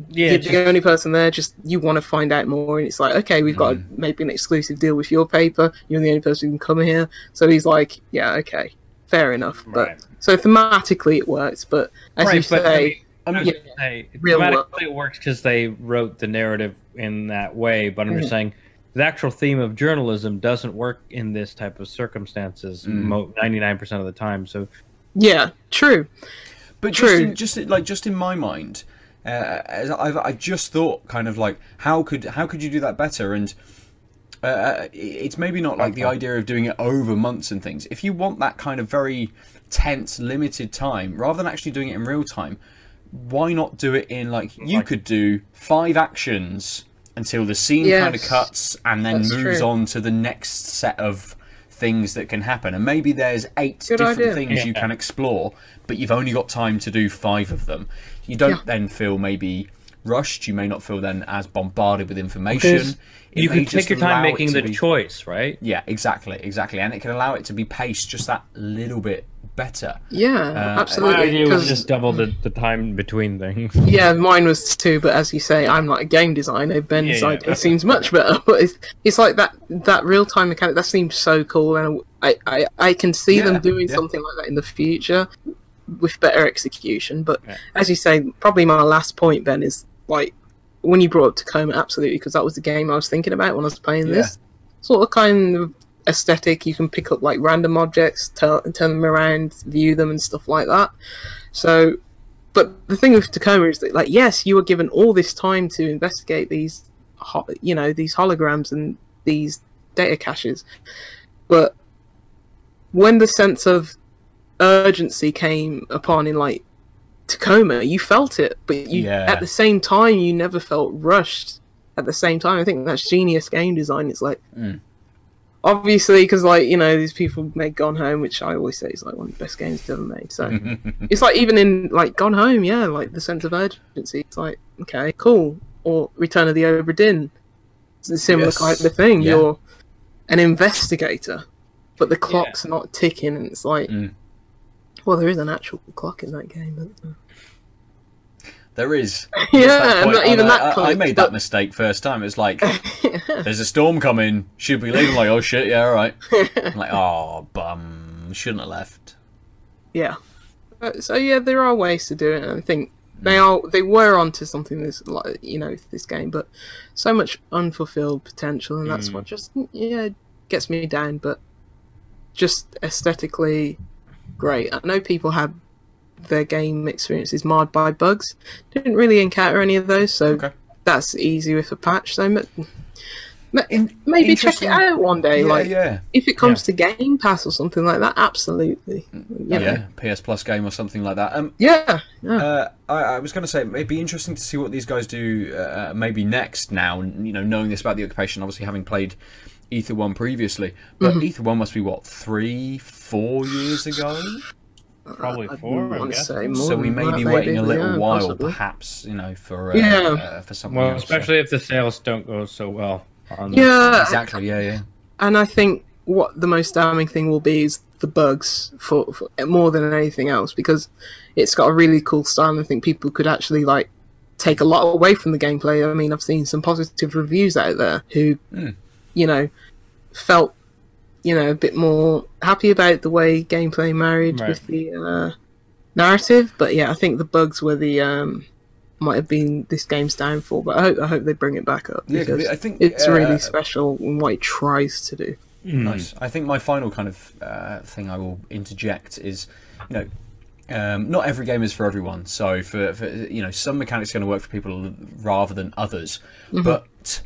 Yeah, you're just- the only person there. Just you want to find out more, and it's like, okay, we've got Mm. maybe an exclusive deal with your paper. You're the only person who can come here. So he's like, yeah, okay, fair enough. But Right. so thematically it works, but as you Right, but, I say, mean, I was Yeah. gonna say, Real thematically it works because they wrote the narrative in that way. But I'm just Mhm. saying, the actual theme of journalism doesn't work in this type of circumstances Mm. 99% of the time. So yeah, true. But True. just in, just like just in my mind, uh, I've I just thought kind of like how could how could you do that better? And uh, it's maybe not like the idea of doing it over months and things. If you want that kind of very tense, limited time, rather than actually doing it in real time, why not do it in like you Like- could do five actions until the scene Yes. kind of cuts and then moves true. on to the next set of things that can happen and maybe there's eight Good different idea. things you can explore but you've only got time to do five of them you don't Yeah. then feel maybe rushed you may not feel then as bombarded with information you can take your time making the be- choice, right? yeah exactly exactly and it can allow it to be paced just that little bit better Yeah, Uh, My absolutely. idea was 'cause- just double the, the time between things. yeah, mine was too. But as you say, I'm not a game designer. Ben's Yeah, yeah. idea seems much better. But it's, it's like that that real time mechanic that seems so cool, and I I, I can see Yeah, them doing yeah. something like that in the future with better execution. But Yeah. as you say, probably my last point, Ben, is like when you brought up Tacoma, absolutely, because that was the game I was thinking about when I was playing Yeah. this sort of kind of aesthetic. You can pick up like random objects, tell, turn them around, view them, and stuff like that. So, but the thing with Tacoma is that, like, yes, you were given all this time to investigate these, you know, these holograms and these data caches, but when the sense of urgency came upon in like Tacoma, you felt it, but you Yeah. at the same time you never felt rushed. At the same time, I think that's genius game design. It's like Mm. obviously because like you know these people made Gone Home, which I always say is like one of the best games ever made. So it's like even in like Gone Home, yeah, like the sense of urgency. It's like okay, cool. Or Return of the Obra Dinn, it's a similar Yes. kind of thing. Yeah. You're an investigator, but the clock's not ticking, and it's like, Mm. Well, there is an actual clock in that game. But... uh, there is. Yeah, not even and that I, I, I made but- that mistake first time. It's like there's a storm coming. Should we leave? I'm like oh shit yeah all right. I'm like oh bum. Shouldn't have left. Yeah. Uh, So yeah, there are ways to do it, and I think they are they were onto something this like you know this game, but so much unfulfilled potential, and that's what just yeah gets me down. But just aesthetically great. I know people had their game experiences marred by bugs. Didn't really encounter any of those, so Okay. that's easy with a patch. So ma- ma- maybe check it out one day. yeah like yeah if it comes to Game Pass or something like that, absolutely. You know. yeah PS Plus game or something like that um Yeah, yeah. Uh, I, I was going to say it'd be interesting to see what these guys do uh, maybe next now you know knowing this about the occupation obviously having played Ether 1 previously but Mm-hmm. Ether 1 must be what three four years ago Probably four. wouldn't I guess. say more so we may that, be waiting a little yeah, while possibly. perhaps you know for uh, Yeah. uh, for something Well, else so- especially if the sales don't go so well. On Yeah, exactly yeah yeah and I think what the most damning thing will be is the bugs for, for more than anything else because it's got a really cool style. and I think people could actually like take a lot away from the gameplay. I mean, I've seen some positive reviews out there who, Mm. You know, felt, you know, a bit more happy about the way gameplay married Right. with the uh, narrative. But yeah, I think the bugs were the um, might have been this game's downfall. But I hope I hope they bring it back up Yeah, because I think it's uh, really special in what it tries to do. Nice. I think my final kind of uh, thing I will interject is, you know, um, not every game is for everyone. So for, for you know, some mechanics are going to work for people rather than others. But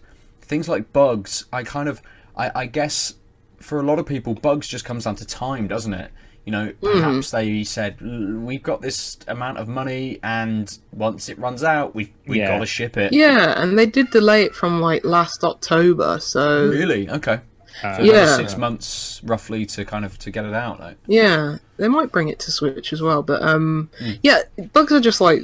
things like bugs, I kind of, I, I guess, for a lot of people, bugs just comes down to time, doesn't it? You know, perhaps they said we've got this amount of money, and once it runs out, we've we've Yeah. got to ship it. Yeah, and they did delay it from like last October, so Really? Okay. Uh, So another Yeah. six months roughly to kind of to get it out. Like. yeah, they might bring it to Switch as well. But um, Hmm. yeah, bugs are just like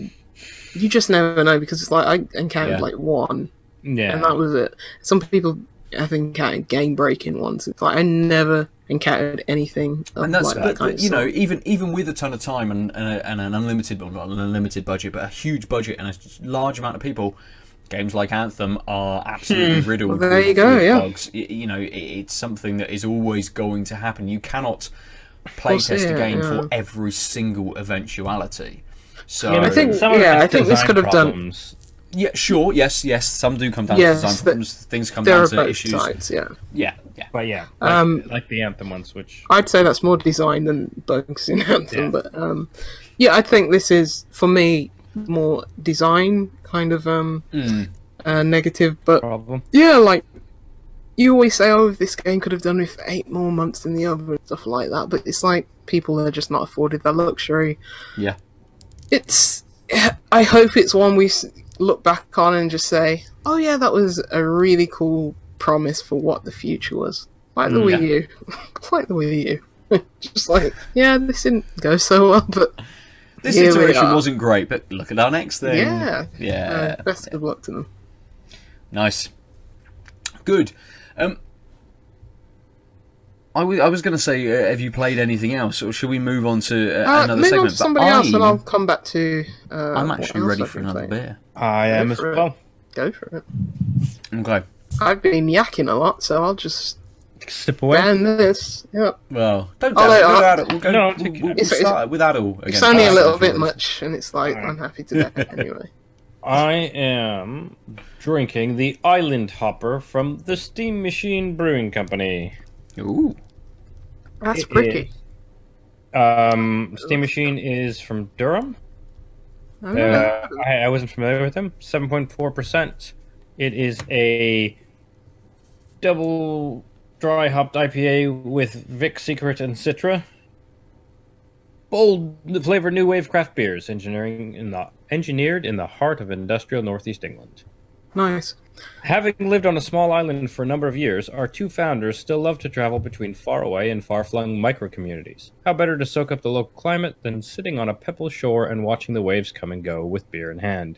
you just never know because it's like I encountered Yeah. like one, yeah. and that was it. Some people have encountered game breaking ones. It's like I never encountered anything of and that's like that but, kind but, of you know even even with a ton of time and and, a, and an unlimited well not an unlimited budget but a huge budget and a large amount of people games like anthem are absolutely riddled Hmm. Well, there with, you go, with yeah. bugs Y- you know it, it's something that is always going to happen you cannot course, playtest a game yeah. for every single eventuality so Yeah, I think- some yeah, I think this could have done- problems. Yeah sure yes yes some do come down Yes, to design problems things come down to issues sides. Yeah, yeah yeah But yeah, like, Um, like the Anthem ones, which I'd say that's more design than bugs in Anthem. Yeah. But um, yeah, I think this is for me more design kind of um Mm. uh, negative, but problem. Yeah, like you always say, oh, this game could have done with eight more months than the other and stuff like that. But it's like people are just not afforded that luxury. yeah It's. I hope it's one we s- look back on and just say, oh yeah, that was a really cool promise for what the future was. Like the Mm, Wii U, like the Wii U. just like, yeah, this didn't go so well, but this iteration wasn't great but look at our next thing yeah, yeah uh, best of luck to them. Nice. Good. Um, I was going to say, uh, have you played anything else, or should we move on to uh, Uh, another maybe segment? on to But somebody else, and I'm- I'll come back to. Uh, I'm actually ready for another playing. beer. I am as it. well. Go for it. Okay. I've been yakking a lot, so I'll just Sip away. ban this. Yep. Well, don't I'll do let- it. We'll, we'll go. No, we'll, we'll, we'll It's- start with again. It's only a little bit choice. much, and it's like I'm happy to death anyway. I am drinking the Island Hopper from the Steam Machine Brewing Company. Ooh. That's It pretty. Um, Steam Machine is from Durham. Oh, Uh, I, I wasn't familiar with them. Seven point four percent. It is a double dry hopped IPA with Vic Secret and Citra. Bold flavor new wave craft beers, engineering in the engineered in the heart of industrial northeast England. Nice. Having lived on a small island for a number of years, our two founders still love to travel between faraway and far flung micro communities. How better to soak up the local climate than sitting on a pebble shore and watching the waves come and go with beer in hand?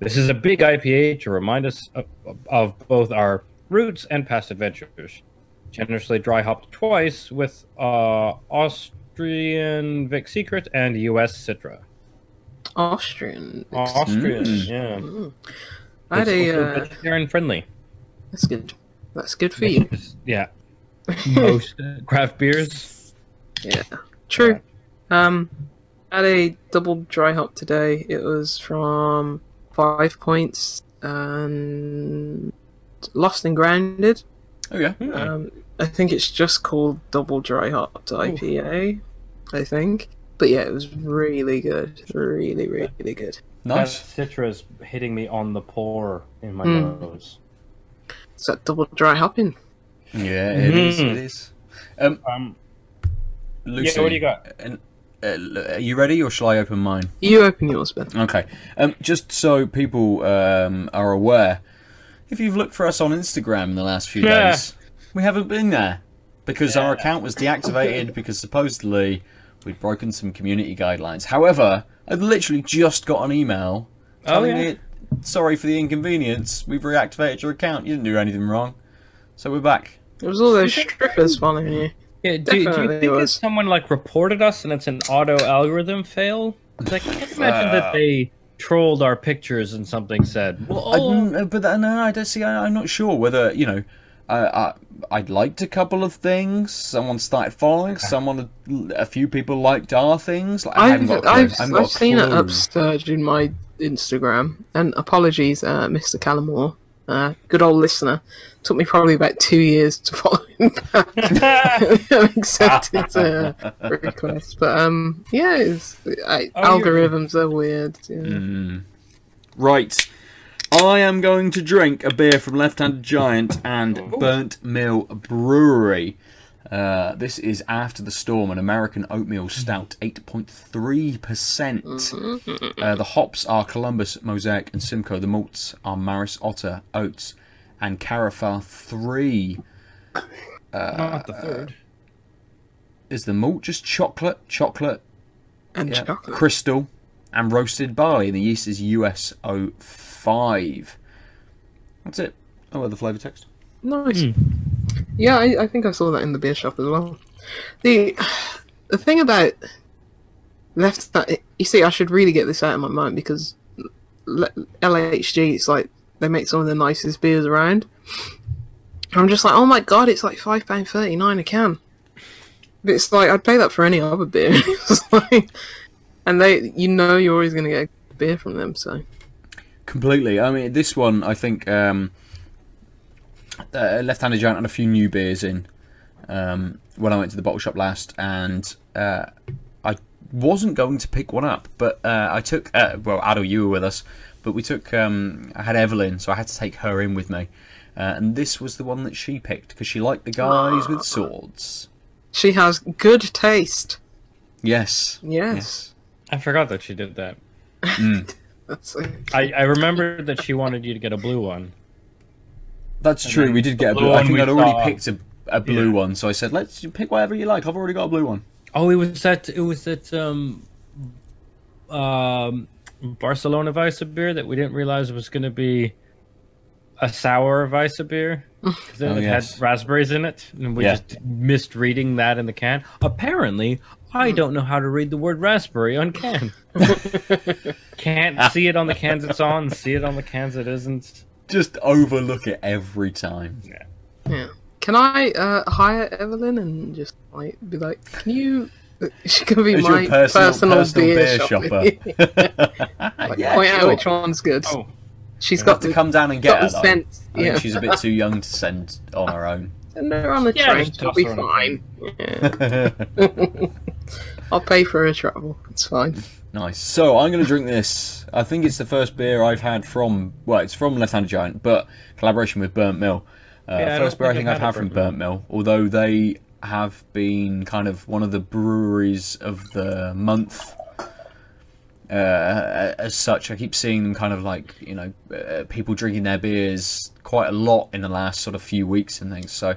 This is a big IPA to remind us of, of both our roots and past adventures. Generously dry hopped twice with uh, Austrian Vic Secret and US Citra. Austrian. Austrian, Mm. yeah. I had a. also Uh, vegetarian friendly. that's good. That's good for you. Yeah. Most uh, craft beers. Yeah. True. Um, I had a double dry hop today. It was from Five Points and Lost and Grounded. Oh yeah. Hmm. Um, I think it's just called Double Dry Hopped IPA. I think, but yeah, it was really good. Really, really good. Nice. That Citra's hitting me on the pore in my Mm. nose. It's that double dry hopping. Yeah, it is. Mhm. It is. Um, Um, Lucy, yeah, what do you got? And, uh, are you ready, or shall I open mine? You open yours, Ben. Okay. Um, just so people um, are aware, if you've looked for us on Instagram in the last few Yeah. days, we haven't been there because our account was deactivated because supposedly we'd broken some community guidelines. However, I've literally just got an email Oh, yeah. me, "Sorry for the inconvenience. We've reactivated your account. You didn't do anything wrong, so we're back." It was all those strippers following you. Yeah, do, do you think was. it's someone like reported us and it's an auto algorithm fail? 'Cause I can't imagine that they trolled our pictures and something said, well, I, oh, mm, but then, no, I don't see. I, I'm not sure whether you know. Uh, I I liked a couple of things. Someone started following. Someone, a few people liked our things. Like, I haven't I've, got a clue. I've, I haven't I've a seen it clue. upsurged in my Instagram. And apologies, uh, Mr. Callamore, uh, good old listener. Took me probably about two years to follow him back. I accepted uh, request, but um, yeah, it's, I, Oh, you're- algorithms are weird. Yeah. Mm. Right. I am going to drink a beer from Left Handed Giant and Burnt Mill Brewery. Uh, this is After the Storm, an American oatmeal stout, 8.3%. Mm-hmm. uh, the hops are Columbus, Mosaic, and Simcoe. The malts are Maris Otter, Oats, and Carafa 3. Uh, Not the uh, third. is the malt just chocolate, chocolate, and yeah, chocolate. crystal, and roasted barley? The yeast is US-05 five. That's it. Oh, the flavour text. Nice. Mm. Yeah, I, I, think I saw that in the beer shop as well. The the thing about left that you see, I should really get this out of my mind because LHG, it's like they make some of the nicest beers around. I'm just like, oh my god, it's like five pound thirty nine a can. But it's like I'd pay that for any other beer. like, and they, you know, you're always going to get a beer from them. So Completely. I mean, this one, I think, um, uh, Left Handed Giant had a few new beers in um, when I went to the bottle shop last, and uh, I wasn't going to pick one up, but uh, I took, uh, well, Aadil, you were with us, but we took, um, I had Evelyn, so I had to take her in with me. Uh, and this was the one that she picked because she liked the guys with swords. she has good taste. Yes. Yes, I forgot that she did that. that's I, I remember that she wanted you to get a blue one. That's And true. We did get a the blue. I think I'd already saw- picked a, a blue Yeah. one, so I said, "Let's pick whatever you like. I've already got a blue one." Oh, it was that. It was that. Um, um, Barcelona Weisse beer that we didn't realize was going to be a sour Weisse beer. 'Cause then Oh, it yes. had raspberries in it, and we Yeah. just missed reading that in the can. Apparently, I don't know how to read the word raspberry on can. Can't see it on the cans it's on, see it on the cans it isn't. Just overlook it every time. Yeah. Can I uh, hire Evelyn and just like be like, can you? She can be As my personal, personal, personal beer, beer, shopper. shopper. like, yeah, point out which one's good. Oh, She's Got got to the, come down and get her. the Though. sense. I think she's a bit too young to send on her own. send her on the Yeah, train. She'll be her on the fine. Yeah. I'll pay for her travel. It's fine. Nice. So I'm going to drink this. I think it's the first beer I've had from. Well, it's from Left Handed Giant, but collaboration with Burnt Mill. Uh, Yeah, first don't beer I think think I've I've had had from Burnt Burnt Mill, although they have been kind of one of the breweries of the month. Uh, as such, I keep seeing them kind of like you know uh, people drinking their beers quite a lot in the last sort of few weeks and things. So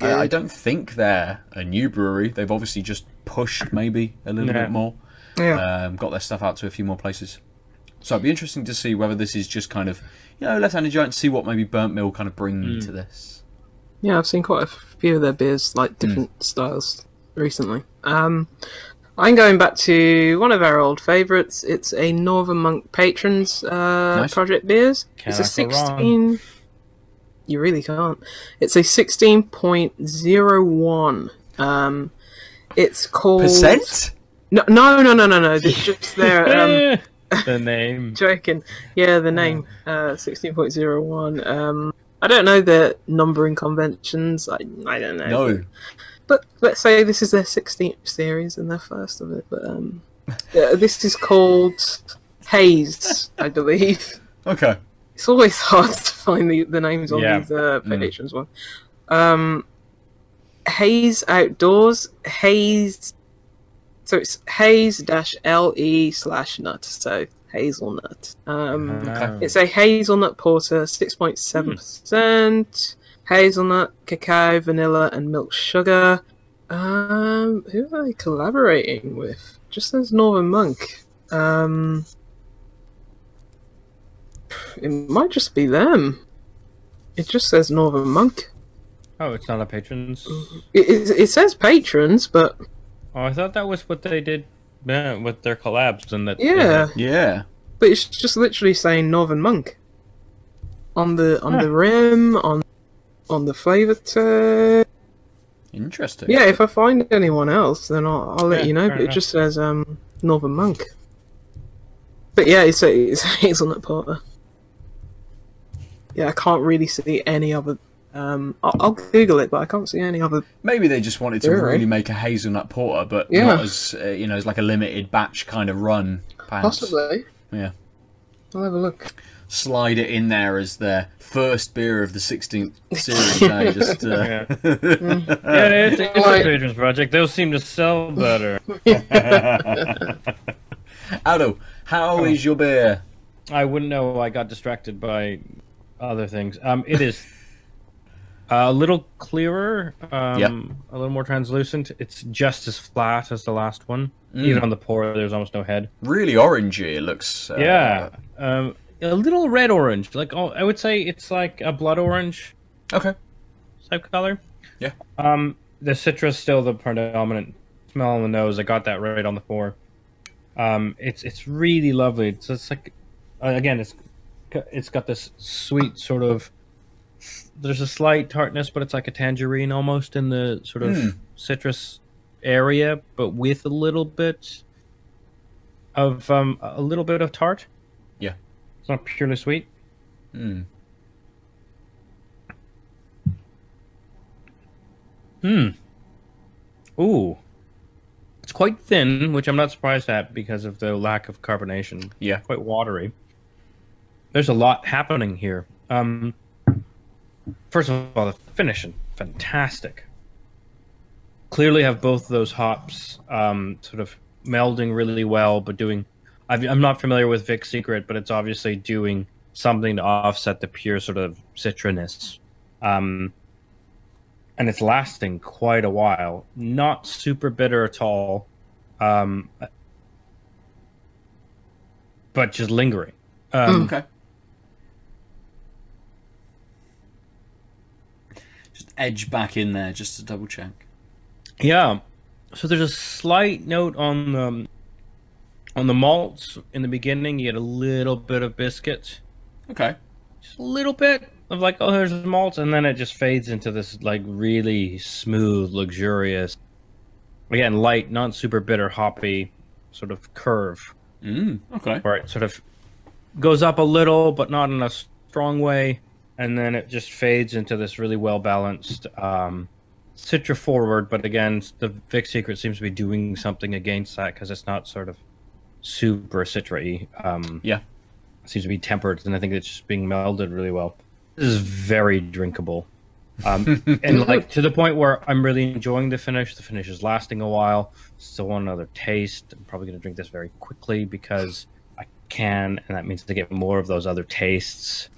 I, I don't think they're a new brewery. They've obviously just pushed maybe a little Yeah. bit more Yeah. um, got their stuff out to a few more places. So it'd be interesting to see whether this is just kind of, you know, left-handed giant. See what maybe Burnt Mill kind of bring to this. Yeah, I've seen quite a few of their beers, Hmm. like different styles, recently. Um, I'm going back to one of our old favourites. It's a Northern Monk Patrons uh, Nice. Project Beers. it's a Cannot go wrong. 16. You really can't. It's a 16.01. Um, it's called. Percent? No, no, no, no, no, no. It's just their. Um, the name. joking. Yeah, the name uh, sixteen point zero one. Um, I don't know the numbering conventions. I I don't know. No. But let's say this is their sixteenth series and their first of it. But um, yeah, this is called Haze, I believe. Okay. It's always hard to find the, the names on Yeah. these uh, Mm. patrons one. Um, Haze Outdoors, Haze. So it's Haze dash L E slash nut. So hazelnut. Um, Ah. it's a hazelnut porter, six point seven percent. Hazelnut, cacao, vanilla, and milk sugar. Um, who are they collaborating with? Just says Northern Monk. Um, it might just be them. It just says Northern Monk. Oh, it's not a patrons. It, it, it says patrons, but Oh, I thought that was what they did yeah, with their collabs and that. yeah. Yeah. but it's just literally saying Northern Monk on the on Huh. the rim on on the flavor tag. Interesting. Yeah, if I find anyone else, then I'll, I'll let Yeah, you know. fair But it just says um, Northern Monk. But yeah, it's a, it's a hazelnut porter. Yeah, I can't really see any other. Um, I'll, I'll Google it, but I can't see any other. Maybe they just wanted to Yeah. really make a hazelnut porter, but Yeah. not as uh, you know, as like a limited batch kind of run. Perhaps. Possibly. Yeah. I'll have a look. Slide it in there as their first beer of the 16th series. eh? Just, uh... Yeah. Yeah, it's, it's Like- a patrons project. Those seem to sell better. Aadil, how is your beer? I wouldn't know. I got distracted by other things. Um, it is a little clearer. Um, Yeah. A little more translucent. It's just as flat as the last one. Mm. Even on the pour, there's almost no head. Really orangey. It looks. Uh, yeah. Um, a little red orange. Like oh, I would say it's like a blood orange Okay. type color. Yeah. Um, the citrus still the predominant smell on the nose. I got that right on the pour. Um, it's it's really lovely. It's, it's like uh, again, it's it's got this sweet sort of. There's a slight tartness, but it's like a tangerine almost in the sort of Mm. citrus area, but with a little bit of um a little bit of tart. Yeah. It's not purely sweet. Hmm. Hmm. Ooh. It's quite thin, which I'm not surprised at because of the lack of carbonation. Yeah. Quite watery. There's a lot happening here. Um, first of all, the finishing, fantastic. Clearly have both those hops um, sort of melding really well, but doing. I've, I'm not familiar with Vic's Secret, but it's obviously doing something to offset the pure sort of citroness. Um, and it's lasting quite a while. Not super bitter at all, um, but just lingering. Um, Okay. Edge back in there just to double check. Yeah. So there's a slight note on the on the malts in the beginning. You get a little bit of biscuit, Okay. just a little bit of like, oh, there's the malts, and then it just fades into this like really smooth, luxurious, again, light, not super bitter, hoppy sort of curve. Mm. Okay. where it sort of goes up a little, but not in a strong way, and then it just fades into this really well balanced um, citra forward. But again, the Vic Secret seems to be doing something against that because it's not sort of super citra-y. Um, Yeah. it seems to be tempered, and I think it's just being melded really well. This is very drinkable. Um, and like to the point where I'm really enjoying the finish. The finish is lasting a while. Still want another taste. I'm probably going to drink this very quickly because I can, and that means to get more of those other tastes.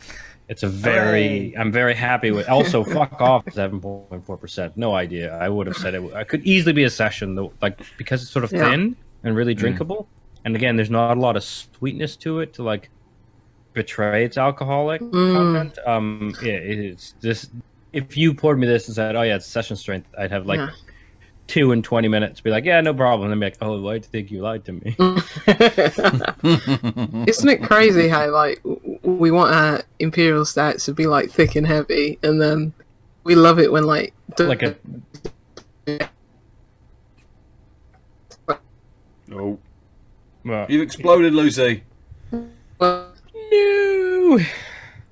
It's a very. I'm very happy with. Also, fuck off. Seven point four percent. No idea. I would have said it. I could easily be a session though, like because it's sort of Yeah. thin and really drinkable. And again, there's not a lot of sweetness to it to like betray its alcoholic content. Um, yeah, it's this. If you poured me this and said, "Oh yeah, it's session strength," I'd have like Yeah. Two and twenty minutes. Be like, "Yeah, no problem." And then be like, "Oh, why do you think you lied to me?" Isn't it crazy how like we want our imperial stouts to be like thick and heavy, and then we love it when like the- like a Oh. well, You've exploded, Lucy. well, no.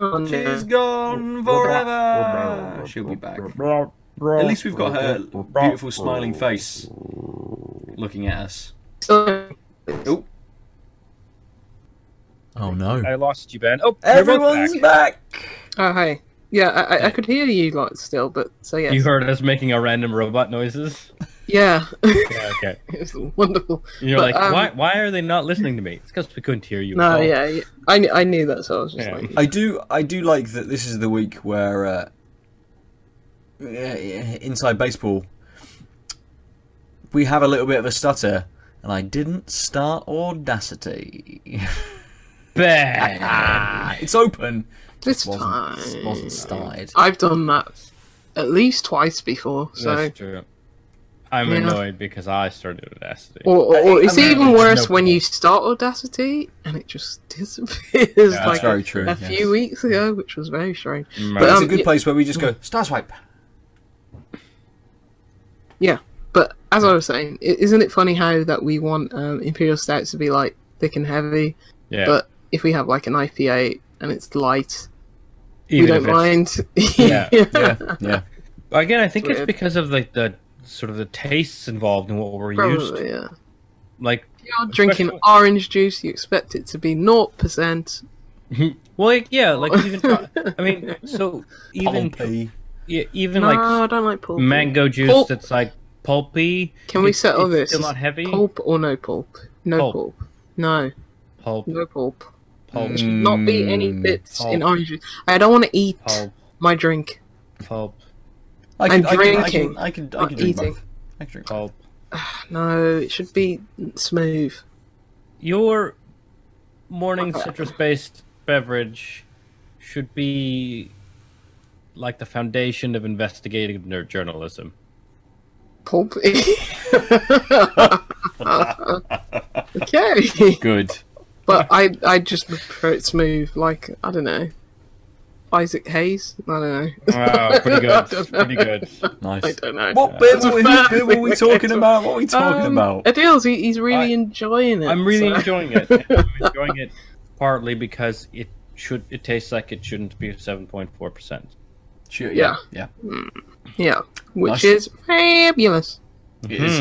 oh, She's no. gone forever. She'll be back. At least we've got her beautiful smiling face looking at us. Oh. Oh no. I lost you, Ben. Oh, Everyone's back. back. oh hey, yeah, I, I- I could hear you like still, but so yeah. You heard us making our random robot noises. yeah, Yeah, okay. it was wonderful. You're But, like, um, why? Why are they not listening to me? It's because we couldn't hear you. at No, all. yeah, yeah. I, I knew that, so I was just Yeah. like, I do. I do like that. This is the week where uh, yeah, yeah, inside baseball we have a little bit of a stutter, and I didn't start Audacity. Ben. Ah, it's open. it's wasn't fine. wasn't started. I've done that at least twice before, so That's true. I'm Yeah. annoyed because I started Audacity. Or, or, or it's I mean, even worse no when you start Audacity and it just disappears that's like very true, a yes. few weeks ago, which was very strange. Mm, but, But it's um, a good place where we just go star swipe. Yeah, but as I was saying, isn't it funny how that we want um, imperial stouts to be like thick and heavy, yeah, but if we have like an IPA and it's light, even we don't mind. Yeah, Yeah, yeah. Again, I think it's Weird. because of like the sort of the tastes involved in what we're used Probably, to. yeah. Like, If you're drinking Especially- orange juice, you expect it to be 0%. well, like, yeah, like even I mean, so even Pulpy. Yeah, even no, like I don't like pulp. mango juice Pulp. that's like pulpy. Can we it's- settle it's this? Still not heavy. Pulp or no pulp? No Pulp. pulp. No, Pulp. no pulp. Pulp. There should not be any Mm, bits in orange juice. I don't want to eat Pulp. my drink. Pulp. I I'm can, I can, drinking, I can, I can, I can drink eating. both. I can drink. Pulp. No, it should be smooth. Your morning citrus-based beverage should be like the foundation of investigative journalism. Pulp. okay. Good. But I I just prefer it smooth, like I don't know, Isaac Hayes. I don't know. Wow, pretty good. Pretty good. Nice. I don't know. What bit That's were, a bit were we talking about? What are we talking Um, about? Aadil's he, he's really I- enjoying it. I'm really so- enjoying it. I'm enjoying it partly because it should it tastes like it shouldn't be seven point four percent. Sure, Yeah. yeah, Yeah, which Nice. is fabulous. yeah. It is.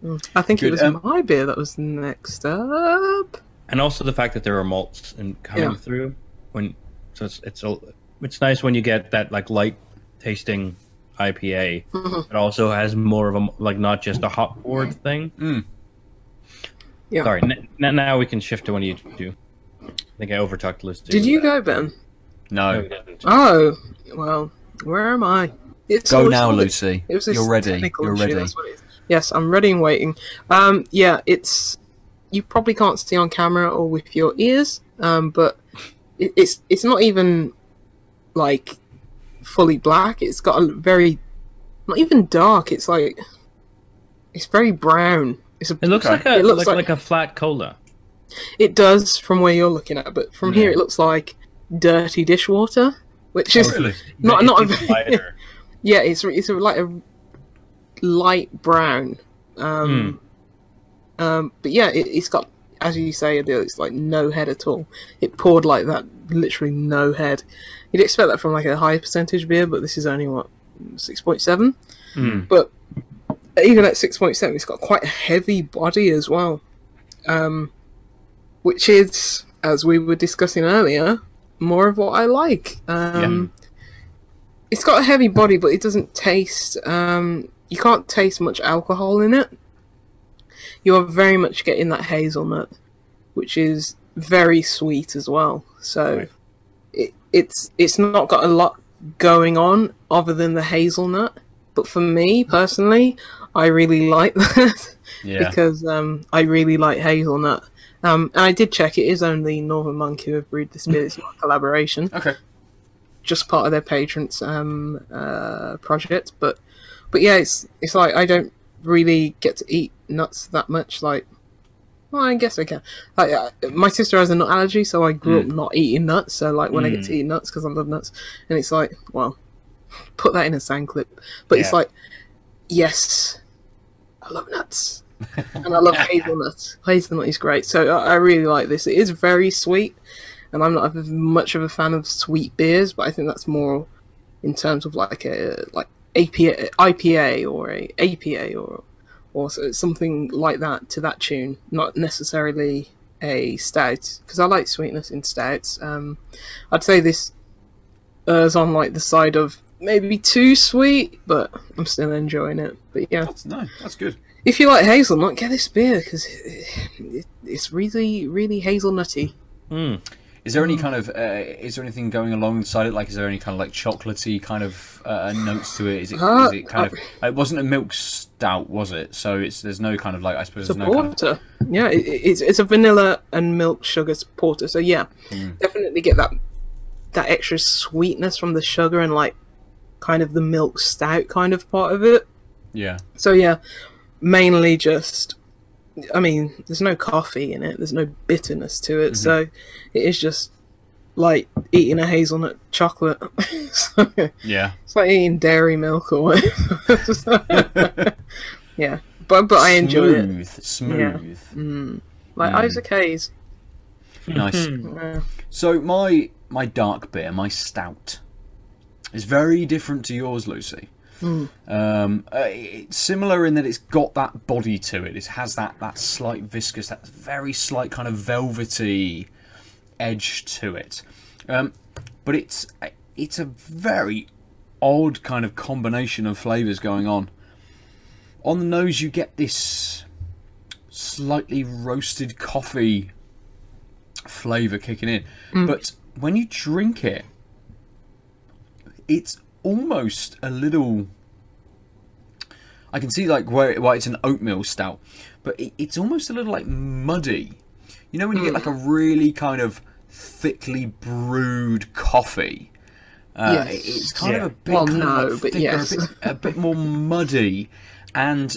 Hmm. I think Good, it was um, my beer that was next up. And also the fact that there are malts and coming Yeah. through when so it's it's a, it's nice when you get that like light tasting IPA. Mhm. It also has more of a like not just a hot board thing. Mm. Yeah. Sorry. N- n- now we can shift to when you do. I think I overtalked Lucy. Did you go, Ben? No, No. we didn't. Oh, well, where am I? It's Go always- now, Lucy. It was You're ready. You're issue, ready. that's what it is. Yes, I'm ready and waiting. Um, yeah, it's you probably can't see on camera or with your ears, um, but it, it's it's not even like fully black. It's got a very not even dark. It's like it's very brown. It's a, It looks Okay. like a It looks like, like- like a flat cola. it does from where you're looking at, but from here it looks like dirty dishwater, which is really? Not- not a. Yeah, it's it's a, like a light brown. Um, um, but yeah, it, it's got, as you say, it's like no head at all. It poured like that, literally no head. You'd expect that from like a high percentage beer, but this is only what six point seven. Mm. But even at six point seven, it's got quite a heavy body as well, um, which is, as we were discussing earlier, more of what I like. Um, It's got a heavy body, but it doesn't taste. Um, you can't taste much alcohol in it. You are very much getting that hazelnut, which is very sweet as well. So Right. it, it's it's not got a lot going on other than the hazelnut. But for me personally, I really like that Yeah. because um, I really like hazelnut. Um, and I did check; it is only Northern Monk who have brewed this beer. It's not a collaboration Okay. just part of their patrons um, uh, project. But but yeah, it's it's like I don't really get to eat nuts that much. Like, well, I guess I can. Like, uh, my sister has a nut allergy, so I grew up not eating nuts. So like when I get to eat nuts because I love nuts, and it's like, well, put that in a sound clip. But it's like, yes, I love nuts. and I love hazelnuts. Hazelnut is great, so I I really like this. It is very sweet, and I'm not much of a fan of sweet beers, but I think that's more in terms of like a like APA, IPA or a APA or or something like that to that tune, not necessarily a stout because I like sweetness in stouts. Um, I'd say this is on like the side of maybe too sweet, but I'm still enjoying it. But yeah, That's, no, that's good. If you like hazelnut, get this beer because it, it's really, really hazelnutty. Mm. Is there any kind of uh, is there anything going alongside it? Like, is there any kind of like chocolatey kind of uh, notes to it? Is it, Uh, is it kind of? It wasn't a milk stout, was it? So it's there's no kind of like I suppose It's a there's no kind of, porter. Yeah, it, it's it's a vanilla and milk sugar porter. So yeah, Mm. definitely get that that extra sweetness from the sugar and like kind of the milk stout kind of part of it. Yeah. So yeah, mainly just. I mean, there's no coffee in it. There's no bitterness to it. So mm-hmm. it is just like eating a hazelnut chocolate. so, Yeah. it's like eating dairy milk or whatever. yeah, but but I enjoy it. smooth. Smooth. Mm. Like mm. Isaac Hayes. Nice. Uh, So my my dark beer, my stout, is very different to yours, Lucy. Um, uh, it's similar in that it's got that body to it. It has that that slight viscous, that very slight kind of velvety edge to it. Um, but it's it's a very odd kind of combination of flavors going on. On the nose, you get this slightly roasted coffee flavor kicking in, but when you drink it, it's almost a little. I can see like where why it's an oatmeal stout, but it, it's almost a little like muddy. You know when you get like a really kind of thickly brewed coffee. Uh, Yes. It's kind Yeah. of a bit, Well, kind no, like, but thicker, yes. a, bit, a bit more muddy, and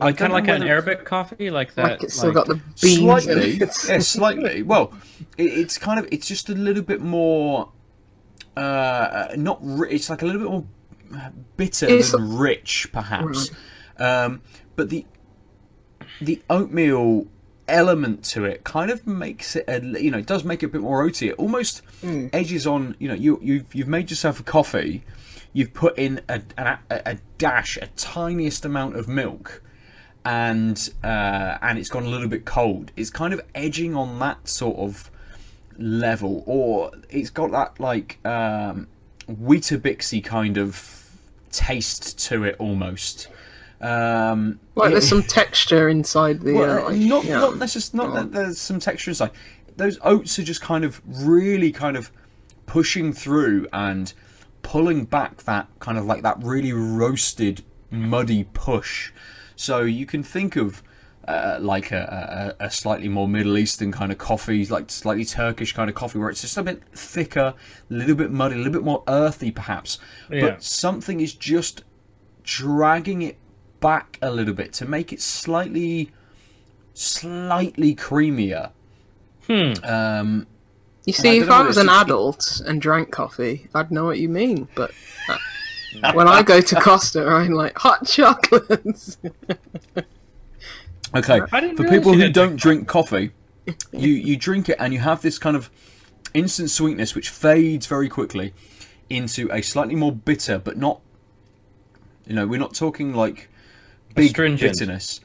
I Like kind of like an Arabic coffee, like that. like it's still got the beans. slightly, yeah, slightly. Well, it, it's kind of it's just a little bit more. Uh, not ri- it's like a little bit more bitter It's- than rich, perhaps. Um, but the the oatmeal element to it kind of makes it a, you know it does make it a bit more oaty. It almost edges on you know you you've you've made yourself a coffee. You've put in a, a, a dash, a tiniest amount of milk, and uh, and it's gone a little bit cold. It's kind of edging on that sort of level, or it's got that like um, Weetabixy kind of taste to it almost. Um, Like it- there's some texture inside the. well, uh, like, not yeah. not necessarily. Not that there's some texture inside. Those oats are just kind of really kind of pushing through and pulling back that kind of like that really roasted, muddy push. So you can think of uh, like a, a, a slightly more Middle Eastern kind of coffee, like slightly Turkish kind of coffee, where it's just a bit thicker, a little bit muddy, a little bit more earthy, perhaps. Yeah. But something is just dragging it back a little bit to make it slightly, slightly creamier. Um, You see, if know I was an just- adult and drank coffee, I'd know what you mean. But uh, when I go to Costa, I'm like hot chocolates. Okay, for people who don't drink coffee, you you drink it and you have this kind of instant sweetness which fades very quickly into a slightly more bitter, but not. You know, we're not talking like big Astringent. bitterness.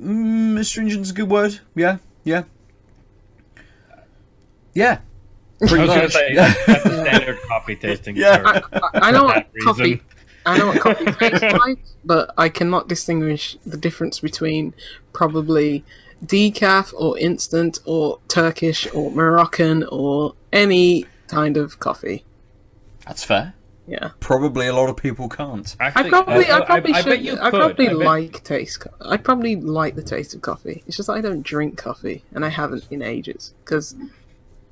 Mm, astringent's a good word. Yeah, yeah, yeah. I Pretty was going to much. say yeah. that's the standard coffee tasting. Yeah. for- I, I know what that coffee. Reason. I know what coffee tastes like, but I cannot distinguish the difference between probably decaf or instant or Turkish or Moroccan or any kind of coffee. That's fair. Yeah, Probably a lot of people can't. I Actually, probably, uh, I probably I, should. bet you I probably I bet- like taste. I probably like the taste of coffee. It's just that I don't drink coffee, and I haven't in ages because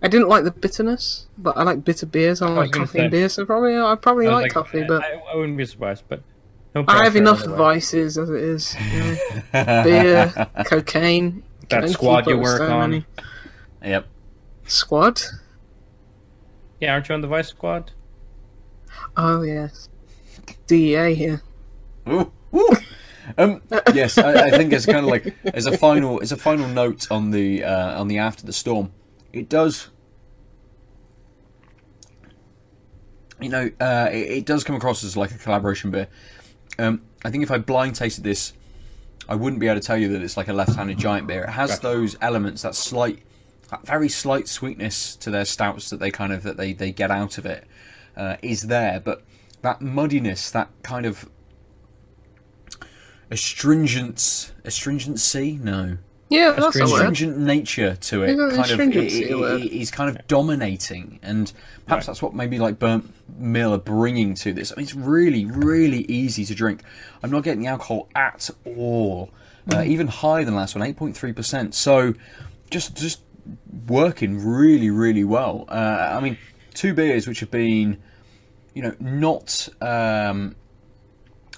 I didn't like the bitterness. But I like bitter beers. I don't like coffee and say. beer, so probably I probably I was like, coffee. But I, I wouldn't be surprised, but no I have pressure enough otherwise. vices as it is. You know? beer, cocaine. That can't squad you work so on. many. Yep. Squad. Yeah, aren't you on the Vice Squad? Oh yes. DEA here. Ooh, ooh. Um, yes, I, I think it's kind of like as a final as a final note on the uh, on the after the storm. It does, you know, uh, it, it does come across as like a collaboration beer. Um, I think if I blind tasted this, I wouldn't be able to tell you that it's like a left-handed giant beer. It has Gotcha. those elements, that slight, that very slight sweetness to their stouts that they kind of that they they get out of it uh, is there, but that muddiness, that kind of astringent astringency no Yeah, that's a Astringent. word. astringent nature to it Isn't kind of astringency i- a i- word? is kind of dominating and perhaps Right. that's what maybe like burnt mill are bringing to this i mean it's really really easy to drink i'm not getting the alcohol at all uh, Mm. even higher than last one 8.3% so just just working really really well uh, i mean two beers which have been you know not um,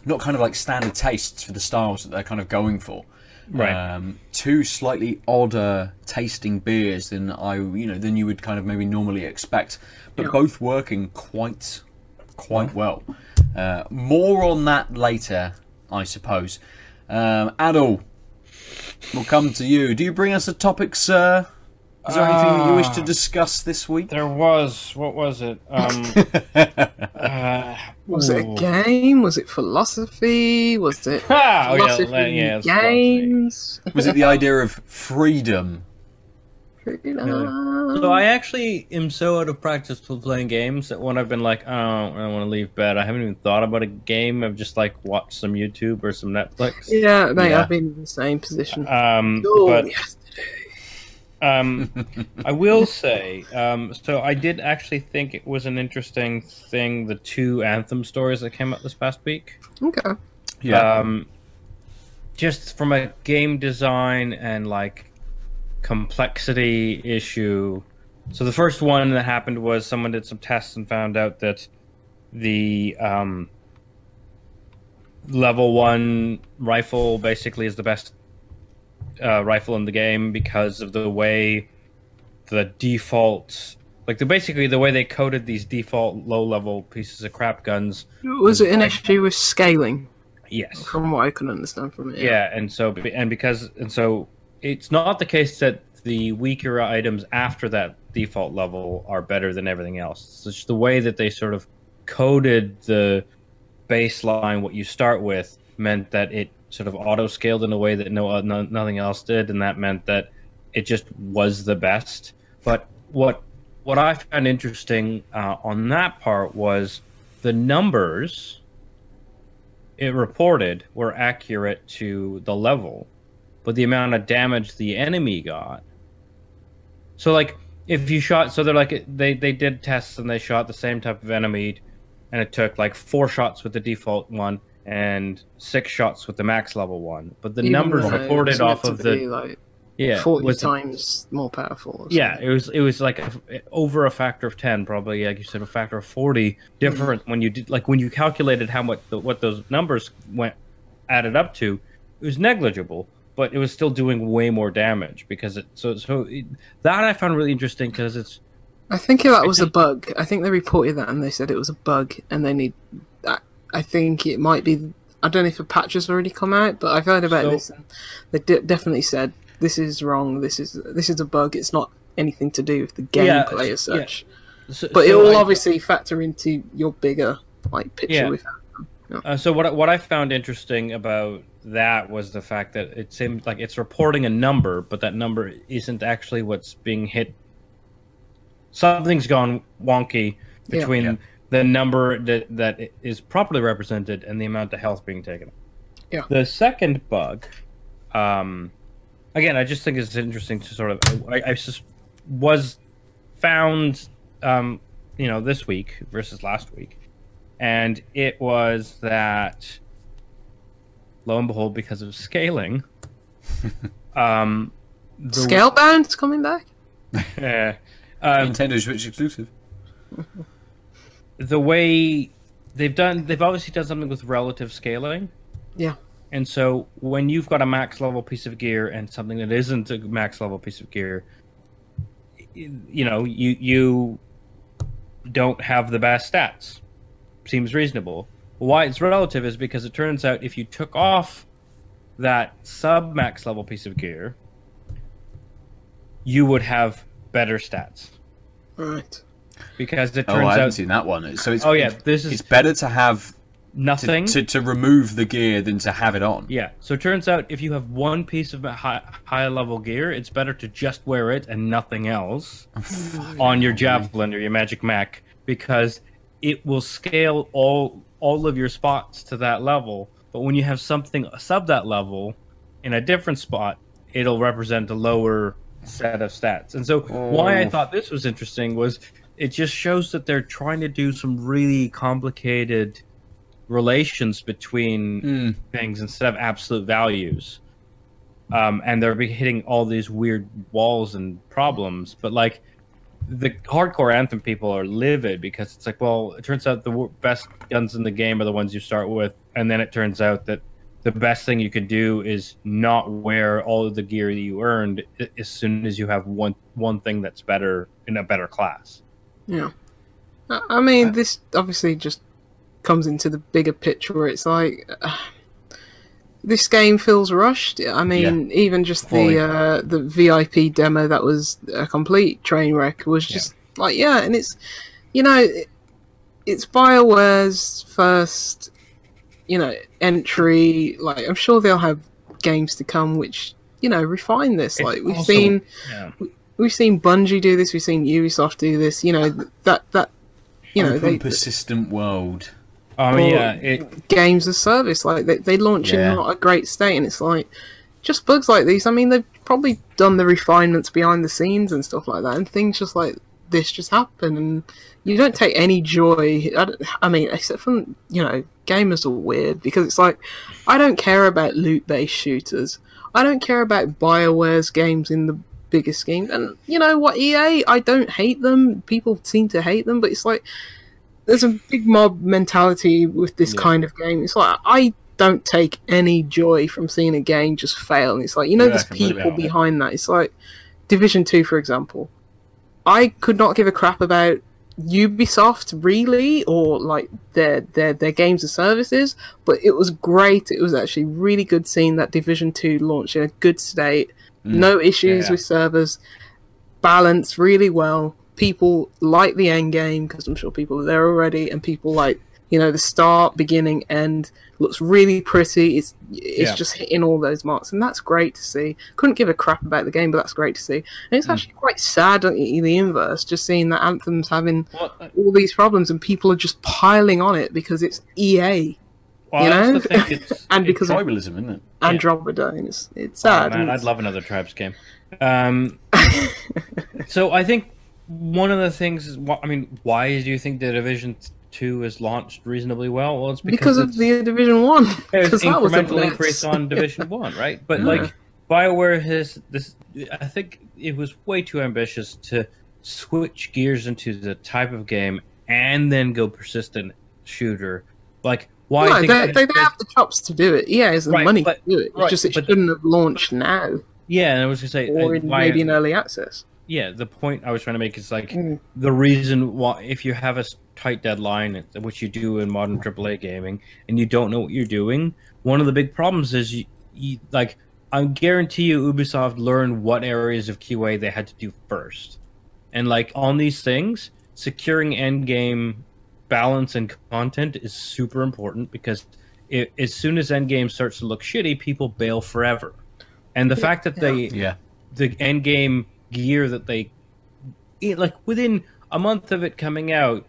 not kind of like standard tastes for the styles that they're kind of going for. Right. Um, two slightly odder tasting beers than I, you know, than you would kind of maybe normally expect, but Yeah. both working quite, quite well. Uh, more on that later, I suppose. Um, Aadil, we'll come to you. Do you bring us a topic, sir? Is there anything that you wish to Ah. discuss this week? There was what was it? Um, uh, Was it a game? Was it philosophy? Was it Ah, oh yeah, philosophy yeah. games? Was it the idea of freedom? freedom? So I actually am so out of practice with playing games that when I've been like, oh, I want to leave bed, I haven't even thought about a game. I've just like watched some YouTube or some Netflix. yeah, mate, Yeah. I've been in the same position. Um, oh, but yes. Um, I will say, um, so I did actually think it was an interesting thing. The two Anthem stories that came out this past week. Okay. Um, just from a game design and like complexity issue. So the first one that happened was someone did some tests and found out that the um, level one rifle basically is the best uh, rifle in the game because of the way the default, like the basically the way they coded these default low level pieces of crap guns. Was it an issue with scaling? Yes. From what I can understand from it. yeah and so and because and so it's not the case that the weaker items after that default level are better than everything else it's just the way that they sort of coded the baseline what you start with meant that it sort of auto scaled in a way that no, no nothing else did and that meant that it just was the best but what what i found interesting uh, on that part was the numbers it reported were accurate to the level, but the amount of damage the enemy got. So like if you shot so they're like they they did tests and they shot the same type of enemy and it took like four shots with the default one and six shots with the max level one. But the Even numbers reported off of the like yeah forty times more powerful. yeah, it was it was like a, over a factor of ten, probably like you said, a factor of forty different when you did like when you calculated how much the, what those numbers went added up to, it was negligible, but it was still doing way more damage because it so so it, that I found really interesting because it's I think that was a bug. I think they reported that and they said it was a bug, and they need. I, think it might be. I don't know if a patch has already come out, but I've heard about So- this. And they de- definitely said this is wrong. This is this is a bug. It's not anything to do with the Yeah, gameplay as yeah. such. so, But it will I- obviously factor into your bigger like picture Yeah. with Uh, so what I- what I found interesting about that was the fact that it seemed like it's reporting a number, but that number isn't actually what's being hit. Something's gone wonky Yeah. between Yeah. The number that that is properly represented and the amount of health being taken. Yeah. The second bug, um, again, I just think it's interesting to sort of I, I just was found, um, you know, this week versus last week and it was that lo and behold because of scaling um the, Scalebound's coming back. uh, um, Nintendo Switch exclusive. the way they've done they've obviously done something with relative scaling Yeah. and so when you've got a max level piece of gear and something that isn't a max level piece of gear you know you you don't have the best stats seems reasonable why it's relative is because it turns out if you took off that sub max level piece of gear you would have better stats Right. Because it turns Oh, turns I haven't out seen that one. So it's Oh, yeah, it's, this is- it's better to have nothing to, to remove the gear than to have it on. Yeah. So it turns out if you have one piece of high, high level gear, it's better to just wear it and nothing else oh, on your javelin or your magic mac because it will scale all all of your spots to that level. But when you have something sub that level in a different spot, it'll represent a lower set of stats. And so why I Oh. thought this was interesting was it just shows that they're trying to do some really complicated relations between Mm. things instead of absolute values. Um, and they're be hitting all these weird walls and problems. But like the hardcore anthem people are livid because it's like, well, it turns out the best guns in the game are the ones you start with and then it turns out that the best thing you could do is not wear all of the gear that you earned as soon as you have one one thing that's better in a better class. Yeah. I I mean, this obviously just comes into the bigger picture where it's like. Uh, this game feels rushed. I mean, even just the uh, the VIP demo that was a complete train wreck was just like yeah, and it's you know it, it's Bioware's first you know entry. Like I'm sure they'll have games to come which you know refine this. It's like we've seen Yeah. We've seen Bungie do this, we've seen Ubisoft do this. You know that that you know Open they, persistent world. Oh Or- yeah, it games as service like they they launch Yeah. in not a great state, and it's like just bugs like these. I mean, they've probably done the refinements behind the scenes and stuff like that, and things just like this just happen, and you don't take any joy. I, don't- I mean, except from you know, gamers are weird because it's like I don't care about loot based shooters. I don't care about Bioware's games in the bigger scheme. And you know what, EA, I don't hate them. People seem to hate them, but it's like there's a big mob mentality with this Yeah. kind of game. It's like I don't take any joy from seeing a game just fail. And it's like you know, Yeah, there's people behind that. It's like Division Two, for example. I could not give a crap about Ubisoft really, or like their their their games and services, but it was great. It was actually really good seeing that Division Two launch in a good state, no issues Yeah. with servers, balanced really well. People like the end game because I'm sure people are there already, and people like you know the start, beginning, end looks really pretty. It's it's Yeah. just hitting all those marks, and that's great to see. Couldn't give a crap about the game, but that's great to see. And it's actually quite sad, the inverse, just seeing that Anthem's having uh, all these problems, and people are just piling on it because it's EA well, You that's know? the thing. It's, and it's- because of Tribalism, isn't it? Andromeda. and It's it's Oh, sad. man, and I'd love another Tribes game. Um, so I think one of the things is, I mean, why do you think the Division Two is launched reasonably well? Well, it's because, because of the Division One. it's incremental increase on Division One, right? But Yeah. like Bioware has this. I think it was way too ambitious to switch gears into the type of game and then go persistent shooter. Like why? No, they, they, they have the chops to do it. Yeah, has the Right, money but- to do it. It's right, just it shouldn't have launched now yeah, and I was gonna say or in, why- maybe in early access. yeah the point i was trying to make is like Mm. the reason why if you have a tight deadline which you do in modern aaa gaming and you don't know what you're doing one of the big problems is you, you like i guarantee you ubisoft learned what areas of qa they had to do first and like on these things securing end game balance and content is super important because it, as soon as Endgame starts to look shitty people bail forever. And the fact that they Yeah. the Endgame gear that they like within a month of it coming out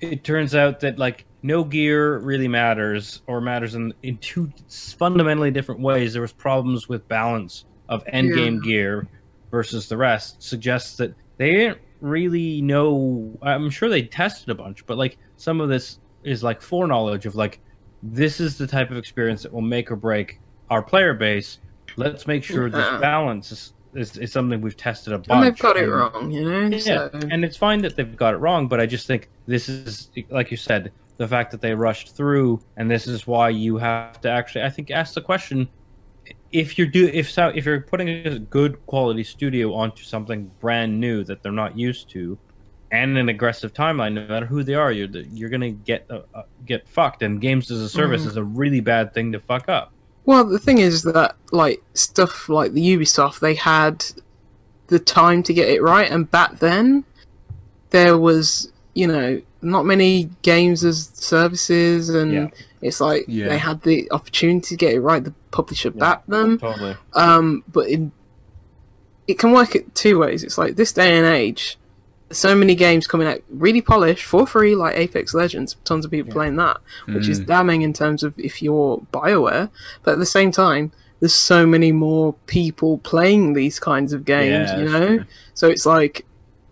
it turns out that like no gear really matters or matters in, in two fundamentally different ways. There was problems with balance of end game gear versus the rest suggests that they didn't really know i'm sure they tested a bunch but like some of this is like foreknowledge of like this is the type of experience that will make or break our player base let's make sure this uh-huh. balance is, is, is something we've tested a bunch And they've got it and- wrong, you know. yeah, So, and it's fine that they've got it wrong, but I just think this is, like you said, the fact that they rushed through, and this is why you have to actually, I think, ask the question: if you're do if so, if you're putting a good quality studio onto something brand new that they're not used to, and an aggressive timeline, no matter who they are, you're you're gonna get uh, uh, get fucked. And games as a service Mhm. is a really bad thing to fuck up. well, the thing is that like stuff like the Ubisoft, they had the time to get it right, and back then there was, you know, not many games as services, and Yeah. It's like Yeah. they had the opportunity to get it right. The publisher Yeah. backed them. Totally. Um, but in, it can work it two ways. It's like this day and age, so many games coming out really polished for free, like Apex Legends. Tons of people playing that, which is Mm. damning in terms of if you're Bioware. But at the same time, there's so many more people playing these kinds of games. Yeah, you know, so it's like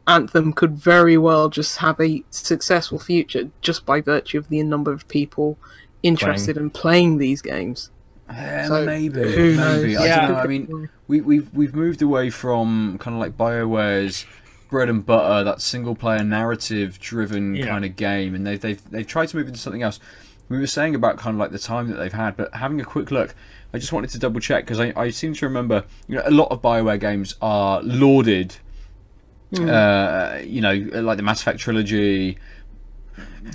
Anthem could very well just have a successful future just by virtue of the number of people interested in playing these games. Uh, So, maybe, who knows? maybe. I Yeah. don't know. I mean, we, we've we've moved away from kind of like Bioware's bread and butter, that single player narrative driven Yeah. kind of game, and they've they've they've tried to move into something else. we were saying about kind of like the time that they've had, but having a quick look, I just wanted to double check because I, I seem to remember you know a lot of Bioware games are lauded. Uh, you know, like the Mass Effect trilogy.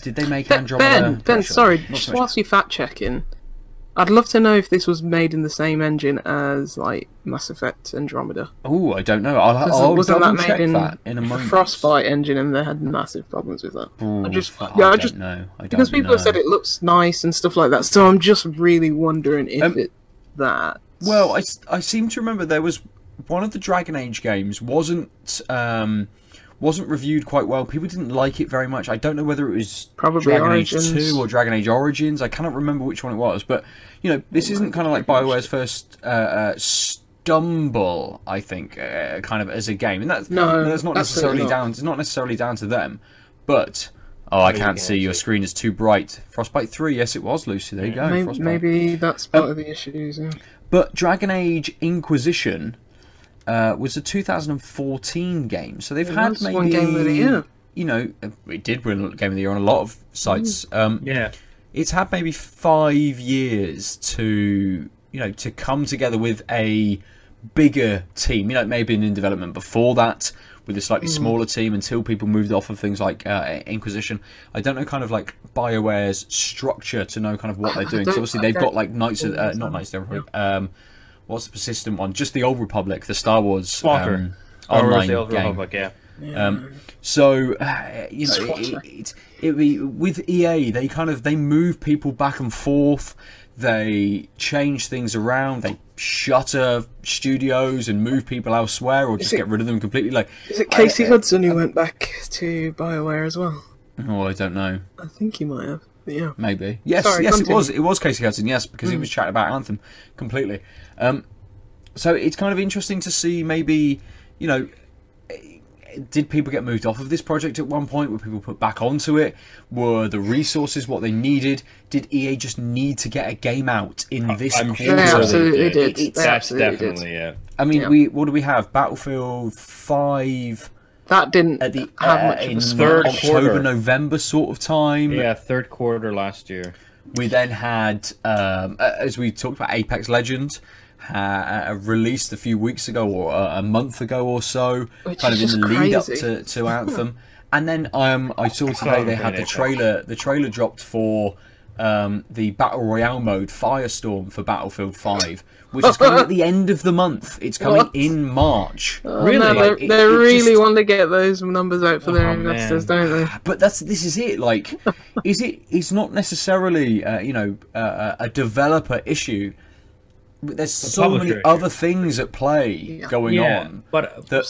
Did they make Ben, Andromeda? ben, ben sorry, Not just so much. whilst you fact checking, I'd love to know if this was made in the same engine as like Mass Effect Andromeda. Oh, I don't know. I'll, Wasn't- I'll wasn't double that check made in that in a the moment. Frostbite engine, and they had massive problems with that. Ooh, I just, yeah, I I don't just know. I don't because people know. have said it looks nice and stuff like that. So I'm just really wondering if Um, it that. Well, I, s- I seem to remember there was one of the Dragon Age games wasn't um, wasn't reviewed quite well. People didn't like it very much. I don't know whether it was Probably Dragon Age Two or Dragon Age Origins. I cannot remember which one it was. But you know, this isn't kind of like Bioware's first uh, uh, stumble. I think uh, kind of as a game, and that's No, that's not absolutely necessarily not. down. It's not necessarily down to them, but. Oh, I can't see. Your screen is too bright. Frostbite 3, yes, it was, Lucy. There you go. maybe, maybe that's part of the issues. Yeah. But Dragon Age Inquisition uh, was a 2014 game, so they've It had maybe one game of the year. you know it did win Game of the Year on a lot of sites. Mm. Um, Yeah. it's had maybe five years to you know to come together with a bigger team. You know, it may have been in development before that with a slightly smaller team until people moved off of things like uh, Inquisition. I don't know kind of like Bioware's structure to know kind of what they're doing. don't- obviously they've got like Knights of uh, not Knights of the Republic. Um, what's the persistent one? Just the Old Republic, the Star Wars um, online the Old game. Republic, yeah. Um, so uh, you know, it, it, it, it, with EA, they kind of they move people back and forth. They change things around. They shutter studios and move people elsewhere, or just it- get rid of them completely. Like, Is it Casey I- Hudson who went back to Bioware as well? oh, I don't know. I think he might have. But yeah. Maybe. Yes, Sorry, yes, it was. It was Casey Hudson. Yes, because he was chatting about Anthem completely. Um, so it's kind of interesting to see. Maybe you know, did people get moved off of this project at one point? Were people put back onto it? Were the resources what they needed? Did EA just need to get a game out in this I'm quarter? sure They they absolutely did. did. It's- They That's absolutely did. definitely yeah. I mean, Yeah. we what do we have? Battlefield Five That didn't at the have uh, much of in a third splash. October, quarter. November sort of time. Yeah, third quarter last year. We then had, um, uh, as we talked about, Apex Legends uh, uh, released a few weeks ago or uh, a month ago or so, Which kind of in the just lead up to, to Anthem. and then um, I saw today they had the trailer. The trailer dropped for um, the battle royale mode Firestorm for Battlefield Five, which is coming at the end of the month. It's coming What? in March. Oh, Really? no, they Like, it- they it really just- want to get those numbers out for their Oh, investors, man. don't they? but that's this is it like is it it's not necessarily uh, you know uh, a developer issue there's so many issue. other things at play Yeah. going yeah, on but that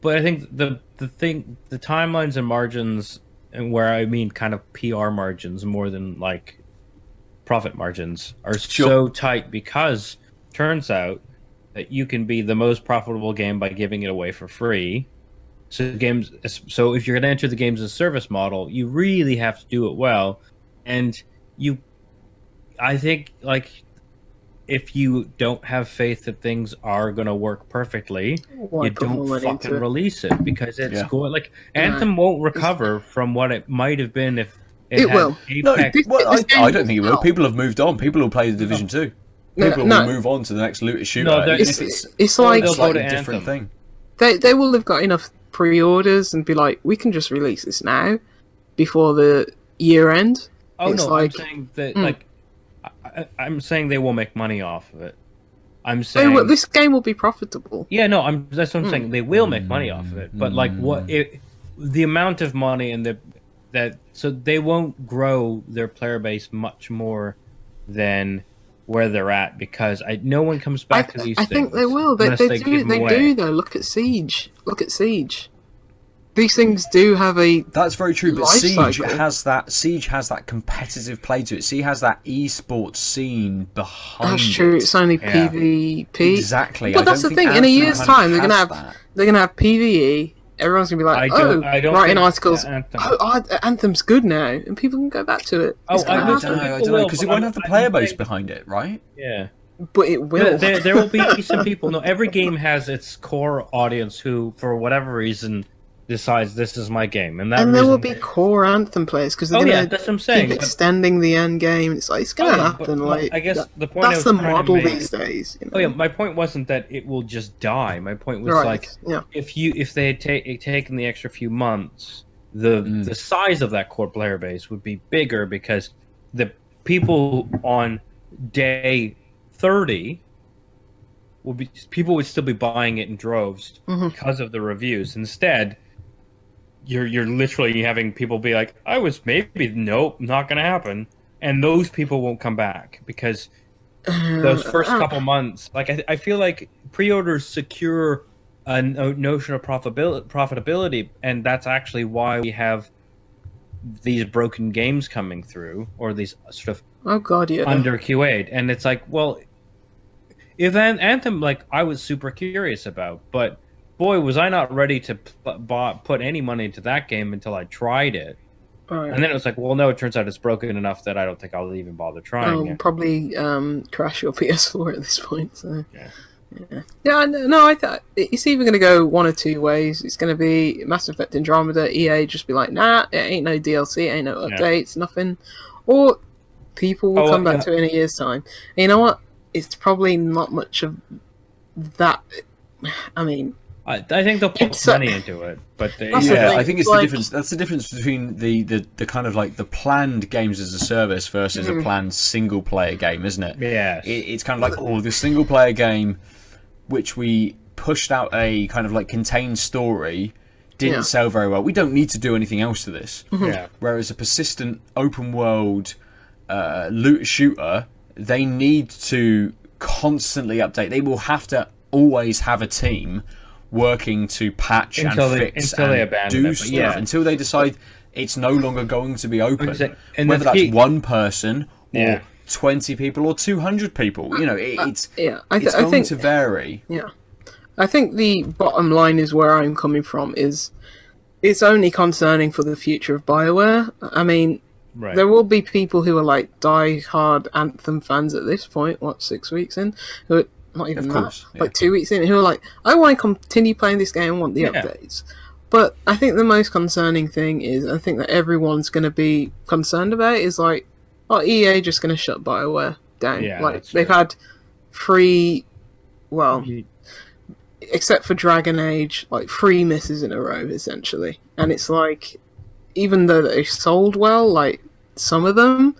but I think the the thing the timelines and margins and where I mean kind of PR margins more than like profit margins are Sure. so tight because turns out that you can be the most profitable game by giving it away for free. So games so if you're going to enter the games as a service model, you really have to do it well and you I think like if you don't have faith that things are going to work perfectly, Why you don't fucking it? release it because it's Yeah. going like Anthem won't recover from what it might have been if it, It had will. no this- well, I, I don't think it will will. people have moved on people will play the division 2 No, people no. will move on to the next looter shooter No, It's, it's it's like they'll a slightly different Anthem. thing they they will have got enough pre-orders and be like, we can just release this now before the year end. oh it's no, like- I'm saying that Hmm. like I, I- I'm saying they will make money off of it. I'm saying well, this game will be profitable. yeah, no, I'm that's what I'm Hmm. saying. They will make money off of it, but like what it, the amount of money and the that so they won't grow their player base much more than where they're at because I no one comes I, back to these things. I think they will. They, unless they, do. They away. do though. Look at Siege. Look at Siege. These things do have a That's very true, but Siege cycle. has that Siege has that competitive play to it. Siege has that esports scene behind That's true. it. It's only Yeah. PvP. Exactly. But I that's the thing. In a year's time, they're gonna have that. they're gonna have PVE. Everyone's gonna be I like, don't- oh, I don't writing think articles. Anthem- Oh, oh, Anthem's good now, and people can go back to it. Oh, It's gonna I I don't don't know. I don't know because it won't have the player base behind it, right? Yeah. but it will. There, there, there will be some people. No, every game has its core audience who, for whatever reason, decides this is my game, and that and there will reason- be core Anthem players because they're Oh yeah, going to that's what I'm saying. keep but- extending the end game. It's like it's going Oh, to yeah, happen. but- like I guess that- the point that's the model make- these days. You know? Oh yeah, my point wasn't that it will just die. My point was right. like yeah, if you if they had ta- taken the extra few months, the Mm. the size of that core player base would be bigger because the people on day thirty would be people would still be buying it in droves Mhm. because of the reviews. Instead, you're you're literally having people be like, "I was maybe nope, not going to happen," and those people won't come back because those first Uh, couple months like I, I feel like pre-orders secure a notion of profitability profitability and that's actually why we have these broken games coming through or these sort of Oh god, yeah. under QA'd and it's like well if an anthem like I was super curious about but boy was I not ready to p- bu- put any money into that game until I tried it and then it was like well no it turns out it's broken enough that I don't think I'll even bother trying I'll it probably um, crash your PS4 at this point. So. Yeah. Yeah, yeah, no, no I th- it's either going to go one or two ways. It's going to be Mass Effect Andromeda, EA just be like, nah, it ain't no DLC, it ain't no Yeah. updates, nothing. Or people will Oh, come back yeah. to it in a year's time. And you know what? It's probably not much of that. I mean, I, I think they'll put It's, money into it, but they, That's the yeah, I think it's like- the difference. That's the difference between the, the, the kind of like the planned games as a service versus Mhm. a planned single player game, isn't it? yeah, it, it's kind of like oh the single player game which we pushed out a kind of like contained story didn't Yeah. sell very well we don't need to do anything else to this yeah, whereas a persistent open world uh, loot shooter they need to constantly update they will have to always have a team working to patch Until and they- fix until they and abandon do it, stuff yeah. until they decide it's no longer going to be open and whether that's key- one person or Yeah. 20 people or 200 people you know it, uh, it's yeah, I, th- it's I think to vary. Yeah. I think the bottom line is where I'm coming from is it's only concerning for the future of BioWare. I mean, right. there will be people who are like die-hard Anthem fans at this point, what, six weeks in? Who are not even Of that, course, yeah. like two weeks in, who are like, oh, I want to continue playing this game and want the Yeah. updates. But I think the most concerning thing is, I think that everyone's going to be concerned about is like, oh, EA just going to shut BioWare down. Yeah, like, they've true. had three, well, except for Dragon Age, like three misses in a row, essentially. And it's like, even though they sold well, like some of them,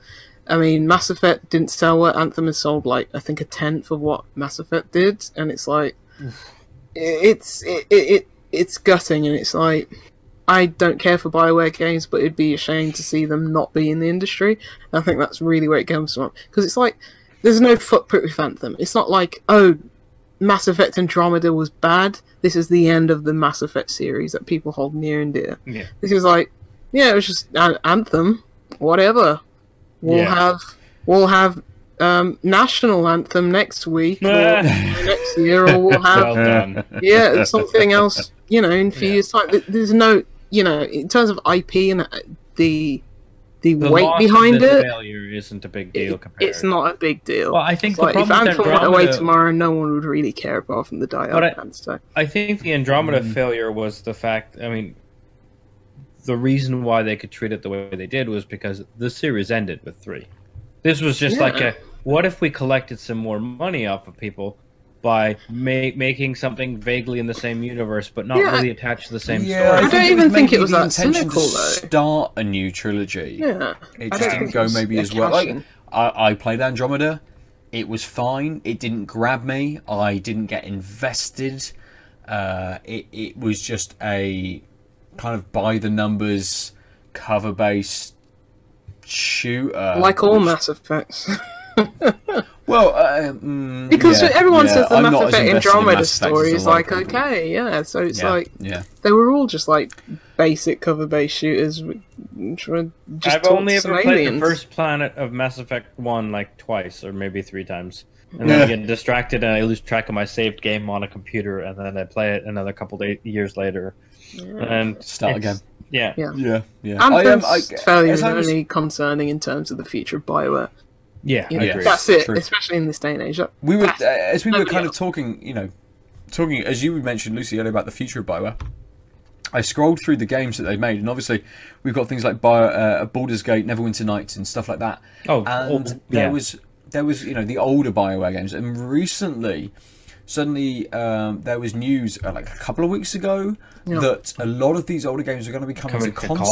I mean, Mass Effect didn't sell what Anthem has sold like I think a tenth of what Mass Effect did, and it's like, it's it, it, it it's gutting, and it's like. I don't care for Bioware games, but it'd be a shame to see them not be in the industry. I think that's really where it comes from. Because it's like, there's no footprint with Anthem. It's not like, oh, Mass Effect Andromeda was bad. This is the end of the Mass Effect series that people hold near and dear. Yeah. This is like, yeah, it was just an Anthem, whatever. We'll Yeah. have we'll have um, national anthem next week or next year, or we'll have well yeah something else. You know, in a few Yeah. years' time. There's no, you know, in terms of IP and uh, the the, The weight loss of behind this it, failure isn't a big deal it- it's not a big deal. Well, I think It's the like if problem with Anthem went away tomorrow, no one would really care apart from the But I- die-hard fans. So I think the Andromeda failure was the fact. I mean, the reason why they could treat it the way they did was because the series ended with three. This was just Yeah. like a what if we collected some more money off of people by ma- making something vaguely in the same universe but not Yeah. really attached to the same Yeah, I story? don't even think maybe it was the that cynical, to though. Start a new trilogy. yeah, It just didn't go maybe as well. Like. I, I played Andromeda. It was fine. It didn't grab me. I didn't get invested. Uh, it it was just a kind of by the numbers cover based shooter. like all which- Mass Effects. Well, uh, mm, Because yeah, everyone yeah, says the I'm Mass Effect in Andromeda Mass story is like people. okay, yeah. So it's Yeah, like yeah. they were all just like basic cover-based shooters, which were just I've only to ever some played aliens. the first planet of Mass Effect One like twice or maybe three times, and then I get distracted and I lose track of my saved game on a computer, and then I play it another couple day- years later, and Start again. Yeah, Yeah. Yeah, yeah. Anthem's I, um, I, failure as is I was- only concerning in terms of the future of Bioware. yeah, You I know, agree. that's it, True. especially in this day and age. That- we were uh, as we were nobody kind of talking, you know, talking as you mentioned Lucy earlier about the future of Bioware. I scrolled through the games that they've made, and obviously we've got things like Bio, uh, Baldur's Gate, Neverwinter Nights, and stuff like that. Oh, and oh, there was there was you know the older Bioware games, and recently, suddenly um, there was news uh, like a couple of weeks ago that a lot of these older games are going to be coming, Coming to to console.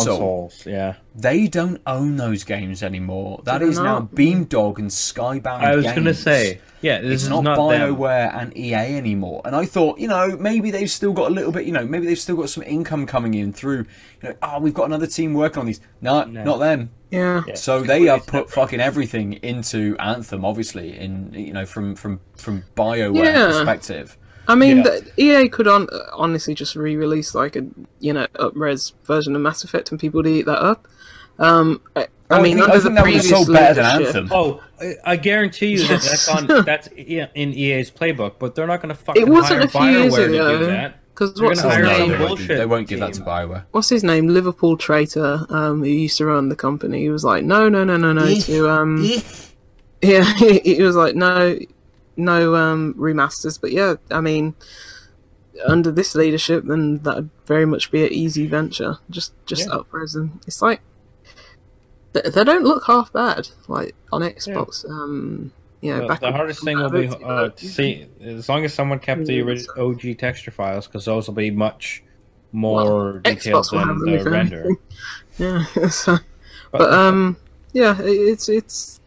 consoles, yeah. They don't own those games anymore. That is they now not? Beamdog and Skybound. I was gonna say, yeah, this It's is not, not, them. BioWare and EA anymore. And I thought, you know, maybe they've still got a little bit, you know, maybe they've still got some income coming in through, you know, oh, we've got another team working on these. No, No. not them. Yeah. Yeah. So they have put fucking everything into Anthem, obviously, in you know, from from from BioWare Yeah. perspective. I mean, Yeah. the, EA could on, honestly just re-release like a you know up-res version of Mass Effect, and people would eat that up. Um, I, I mean, think, under I the think that would have previous sold better than leadership- Anthem. Oh, I- I guarantee you that that's on that's in EA's playbook, but they're not going to fucking It wasn't hire a few years BioWare to ago. do that. Because They're what's his hire they, name? won't, they won't give that to. BioWare. What's his name? Liverpool traitor, um, who used to run the company. He was like, no, no, no, no, no. to um, yeah, he was like, no, no um remasters. But yeah, I mean, under this leadership, then that'd very much be an easy venture. Just, just Yeah. up-res them. It's like they, they don't look half bad. Like on Xbox, um, yeah. The, back the hardest thing will be uh, to see as long as someone kept the original OG texture files because those will be much more Well, detailed Xbox will have than the render. Yeah. So, but um, yeah, it- it's it's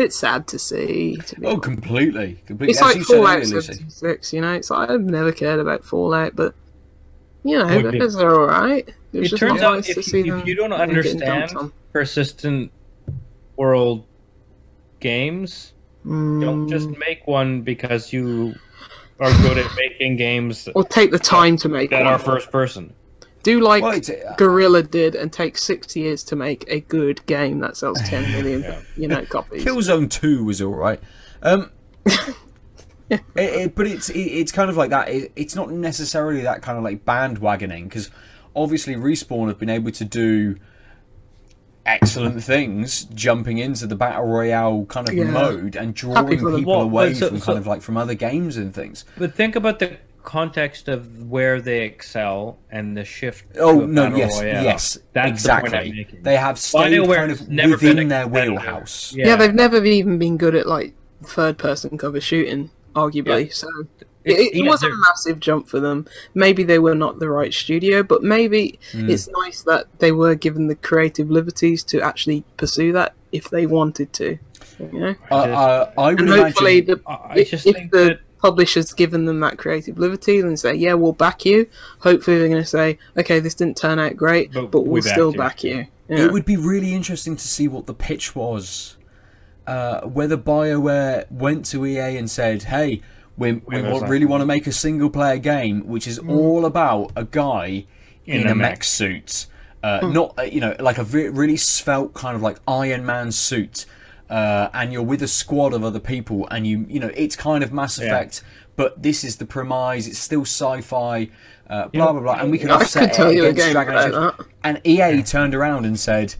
it's sad to see. To be Oh, completely, completely. It's As like you said Fallout earlier, Lucy. 76, you know. It's like I've never cared about Fallout, but you know, Would be- those are all right. It, It turns out nice if to you- see if them you don't understand- Persistent world games. Don't just Mm, make one because you are good at making games or take the time to make that one. are first person. Do like Well, it's, uh, Guerrilla did, and take six years to make a good game that sells 10 million, Yeah. you know, copies. Killzone Two was all right. Um, it, it, but it's it, it's kind of like that. It, it's not necessarily that kind of like bandwagoning because obviously respawn have been able to do excellent things, jumping into the battle royale kind of Yeah. mode and drawing for people Well, away but so- from so- kind of like from other games and things. But think about the context of where they excel and the shift. to Oh a no! battle Yes, royale. yes, That's the point I'm exactly. making. They have stayed BioWare kind of never been within a their wheelhouse. yeah. they've never even been good at like third person cover shooting, arguably. Yeah. So it, it yeah, was a they're- massive jump for them. Maybe they were not the right studio, but maybe Hmm. it's nice that they were given the creative liberties to actually pursue that if they wanted to. You know, Uh, uh, I would and imagine. hopefully, the, I I if, just if think the that publisher's given them that creative liberty and say, "Yeah, we'll back you," hopefully they're going to say, "Okay, this didn't turn out great, But but, we we'll backed still you." back you." Yeah. It would be really interesting to see what the pitch was. Uh, whether BioWare went to EA and said, hey, we, we Where wa- was that? really want to make a single player game which is all about a guy in, In a, a mech mech. suit. Uh, Not, uh, you know, like a really svelte kind of like Iron Man suit. Uh, and you're with a squad of other people, and you, you know, it's kind of Mass Yeah. Effect, but this is the premise. It's still sci-fi, uh, blah know, blah blah, and we can I offset could tell it you against Dragon Age. And EA turned around and said,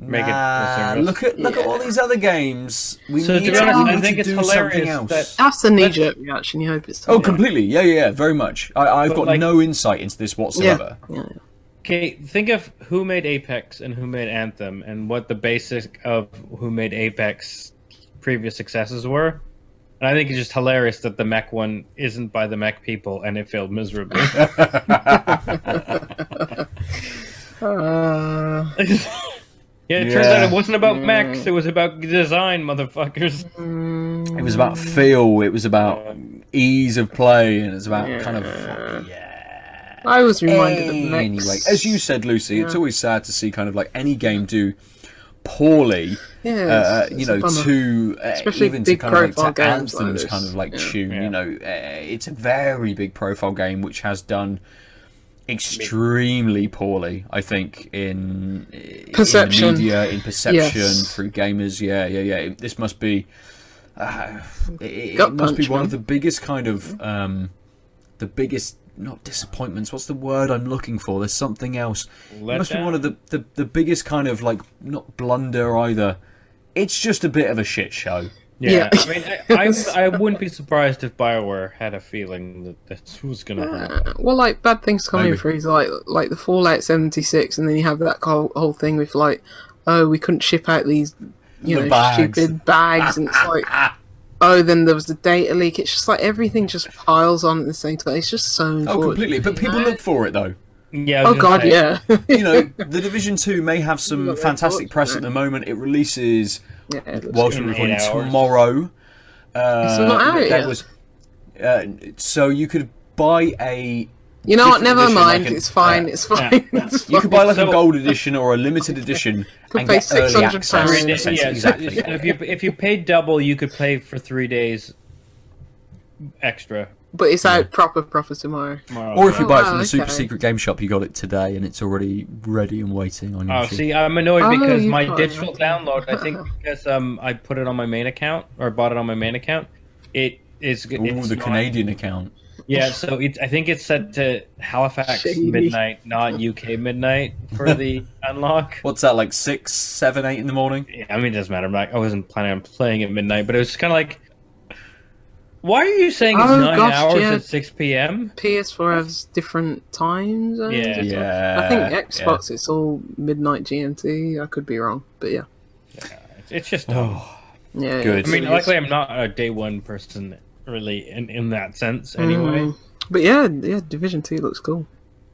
Make it nah, service." look at look at all these other games. We So, to need be to, honest, we I think to it's do hilarious something else. that- That's the knee jerk reaction. You hope it's. Oh, completely. Yeah, yeah, yeah. Very much. I, I've But, got like- no insight into this whatsoever. Yeah. yeah. Okay, think of who made Apex and who made Anthem, and what the basic of who made Apex previous successes were. And I think it's just hilarious that the mech one isn't by the mech people, and it failed miserably. Uh, yeah, it turns Yeah. out it wasn't about mechs; it was about design, motherfuckers. It was about feel. It was about ease of play, and it's about kind of yeah. I was reminded of Mechs. Anyway, as you said, Lucy, it's always sad to see kind of like any game do poorly. yeah, uh, it's- you it's a know, to uh, Especially even to big kind of like profile to games like Anthem's kind of like Yeah. tune. Yeah. You know, uh, it's a very big profile game which has done extremely poorly. I think in in Perception. the media, in perception Yes. through gamers. Yeah, yeah, yeah. This must be. Uh, it, it Gut must be one man. of the biggest kind of um, the biggest not disappointments. What's the word I'm looking for? There's something else. It Let must be one of the, the the biggest kind of like not blunder either. It's just a bit of a shit show. Yeah, Yeah. I mean, I, I, I wouldn't be surprised if Bioware had a feeling that this was gonna happen. Uh, well, like bad things coming Maybe. through is like like the Fallout seventy six, and then you have that whole, whole thing with like, oh, we couldn't ship out these, you The know, bags. stupid bags, and it's like, oh, then there was the data leak. It's just like everything just piles on at the same time. It's just so Oh, completely. But people look for it though. Yeah. Oh god, say, yeah. You know, the Division Two may have some Look, fantastic press at the moment. It releases yeah whilst we're recording tomorrow. Uh, It's not out yet. was, uh, so you could buy a You know what? Never edition, mind. like an- it's fine. uh, it's fine. yeah. it's you could buy like a gold edition or a limited edition Could and pay get early 600 access. pounds. Three days, essentially. yeah, exactly. so if you if you paid double, you could play for three days extra But it's out proper proper tomorrow. tomorrow. Or if you Oh, buy it wow, from the super okay. secret game shop, you got it today and it's already ready and waiting on your Oh, see, I'm annoyed Oh, because you my can't, digital okay. download. I think because um I put it on my main account or bought it on my main account, it is. Ooh, it's the not- Canadian account. Yeah, so it, I think it's set to Halifax Shady. midnight, not UK midnight for the unlock. What's that, like six, seven, eight in the morning? Yeah, I mean, it doesn't matter. I'm not- I wasn't planning on playing at midnight, but it was kind of like, why are you saying it's Oh, nine gosh, hours yeah. at 6 p.m.? PS4 has different times. zones Yeah. as well. Yeah. I think Xbox it's all midnight GMT. I could be wrong, but yeah, It's, it's just oh. dumb. Oh, yeah. Good. I mean, luckily, I'm not a day one person, really, in, in that sense, anyway. Mm. But yeah, yeah, Division Two looks cool.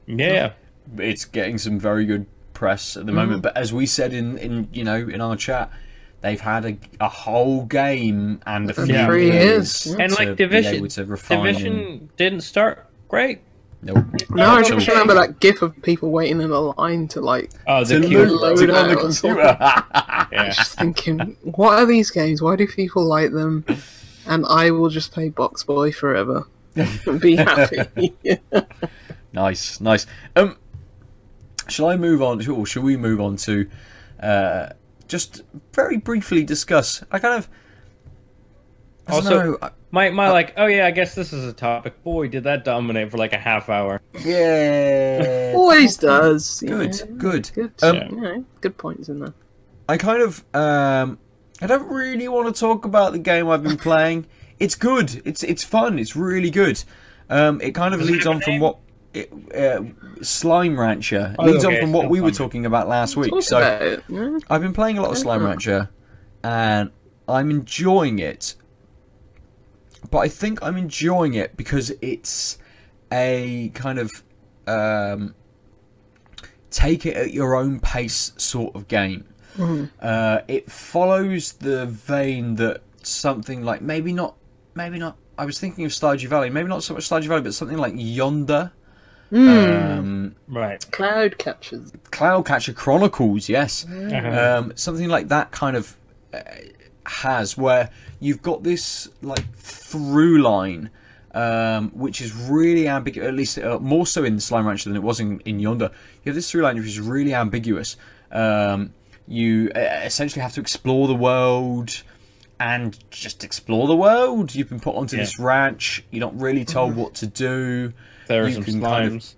Yeah. it's getting some very good press at the moment. But as we said in, in you know in our chat, they've had a, a whole game and a few Yeah. Three years years. to And, like, be Division- able to. Division and- didn't start great. Nope. No, I it's just okay. remember that GIF of people waiting in a line to like. Oh, the To queue. load, to go on the Load out. computer. Yeah. Just thinking, what are these games? Why do people like them? And I will just play Box Boy forever and be happy. Nice, nice. Um, shall I move on? Or shall we move on to uh, just very briefly discuss? I kind of. I Also- know. I- My, my, like, oh yeah, I guess this is a topic. Boy, did that dominate for like a half hour. Yeah. Always does. Good, know. good. Good. Um, you know, good points in there. I kind of um I don't really want to talk about the game I've been playing. It's good. It's it's fun. It's really good. Um, it kind of Does leads on from what it, uh, Slime Rancher Oh, leads on from what we were talking about last week. So yeah. I've been playing a lot of Slime Mhm. Rancher, and I'm enjoying it. But I think I'm enjoying it because it's a kind of um, take it at your own pace sort of game. Uh, it follows the vein that something like maybe not, maybe not. I was thinking of Stardew Valley, maybe not so much Stardew Valley, but something like Yonder. Um, Right. Cloud catchers. Cloudcatcher Chronicles, yes Uh-huh. um, something like that kind of uh, has where you've got this like through line um, which is really ambiguous at least uh, more so in slime rancher than it was in, in yonder you have this through line which is really ambiguous um, you uh, essentially have to explore the world and just explore the world you've been put onto Yeah. this ranch you're not really told what to do there are you some can kind of- slimes.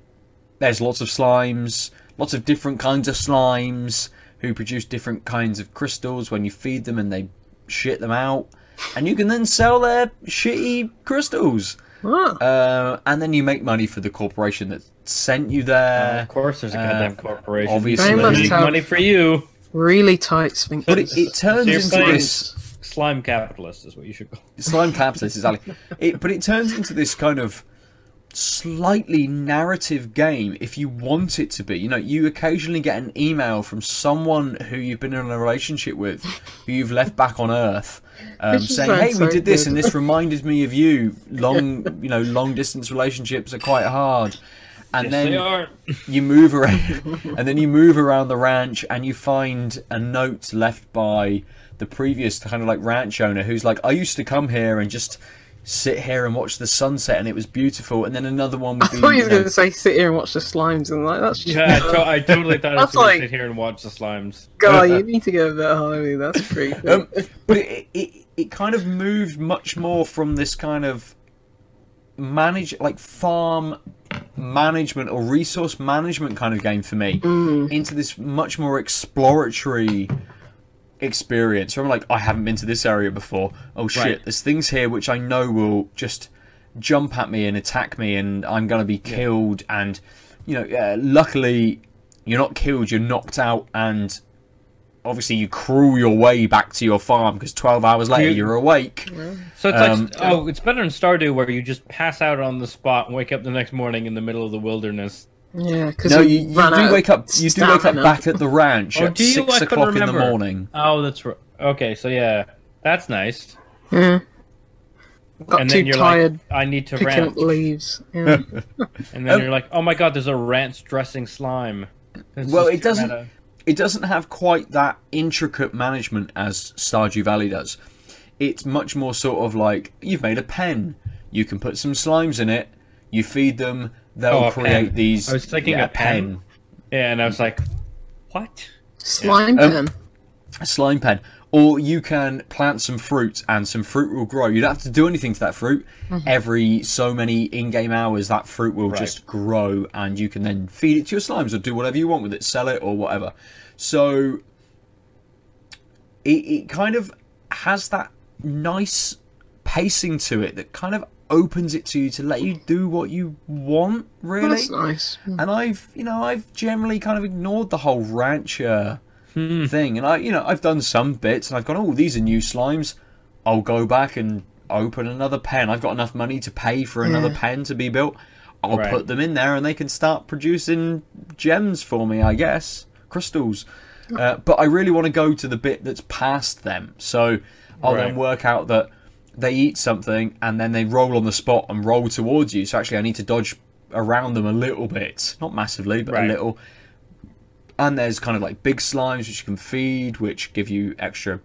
there's lots of slimes, lots of different kinds of slimes who produce different kinds of crystals when you feed them and they shit them out. And you can then sell their shitty crystals. Uh, and then you make money for the corporation that sent you there. of course, there's a uh, goddamn corporation. obviously. Very much Make money for you. Really tight sphincters. But it, it turns So into playing this slime capitalist is what you should call. it. slime capitalist exactly. It, but it turns into this kind of slightly narrative game if you want it to be. You know, you occasionally get an email from someone who you've been in a relationship with, who you've left back on Earth, um, saying, sounds "Hey, we so did this, good." and this reminded me of you. Long, you know, long distance relationships are quite hard." And Yes, then they are. you move around and then you move around the ranch and you find a note left by the previous kind of like ranch owner who's like i used to come here and just sit here and watch the sunset and it was beautiful and then another one would I be thought he was you know, going to say sit here and watch the slimes, and like that's just Yeah, I, to- I totally thought I was That's going like- to sit here and watch the slimes. guy. You need to go a bit higher. That's creepy. um, but it, it it kind of moved much more from this kind of manage like farm management or resource management kind of game for me into this much more exploratory experience. Where I'm like, I haven't been to this area before. Oh shit, Right. there's things here which I know will just jump at me and attack me, and I'm gonna be killed. And you know, uh, luckily, you're not killed. You're knocked out, and obviously you crawl your way back to your farm because 12 hours later You- you're awake. So it's Um, like oh, it's better in Stardew where you just pass out on the spot and wake up the next morning in the middle of the wilderness. Yeah, because No, you, you do wake up. You do wake up back at the ranch Oh, at you? six I couldn't o'clock in the morning. Oh, that's right. Okay, so yeah, that's nice. Yeah. Got and too then you're tired like, I need to picking rant, up leaves. Yeah. and then you're like, oh my god, there's a ranch dressing slime. It's Well, it doesn't- meta. It doesn't have quite that intricate management as Stardew Valley does. It's much more sort of like you've made a pen. You can put some slimes in it. You feed them. They'll Oh, create pen. these. I was thinking yeah, a pen. Yeah, and I was like, what? Slime Um, pen. a slime pen. Or you can plant some fruit and some fruit will grow. You don't have to do anything to that fruit. Mm-hmm. Every so many in game hours, that fruit will Right. just grow and you can then feed it to your slimes or do whatever you want with it, sell it or whatever. So it, it kind of has that nice pacing to it that kind of opens it to you to let you do what you want, really. that's nice. Hmm. And I've, you know, I've generally kind of ignored the whole rancher thing, and I, you know, I've done some bits, and I've gone, oh, these are new slimes. I'll go back and open another pen. I've got enough money to pay for another Yeah. pen to be built. I'll Right. put them in there, and they can start producing gems for me, I guess, crystals. Uh, but I really want to go to the bit that's past them, so I'll then work out that they eat something and then they roll on the spot and roll towards you. So actually, I need to dodge around them a little bit, not massively, but Right. a little. And there's kind of like big slimes which you can feed, which give you extra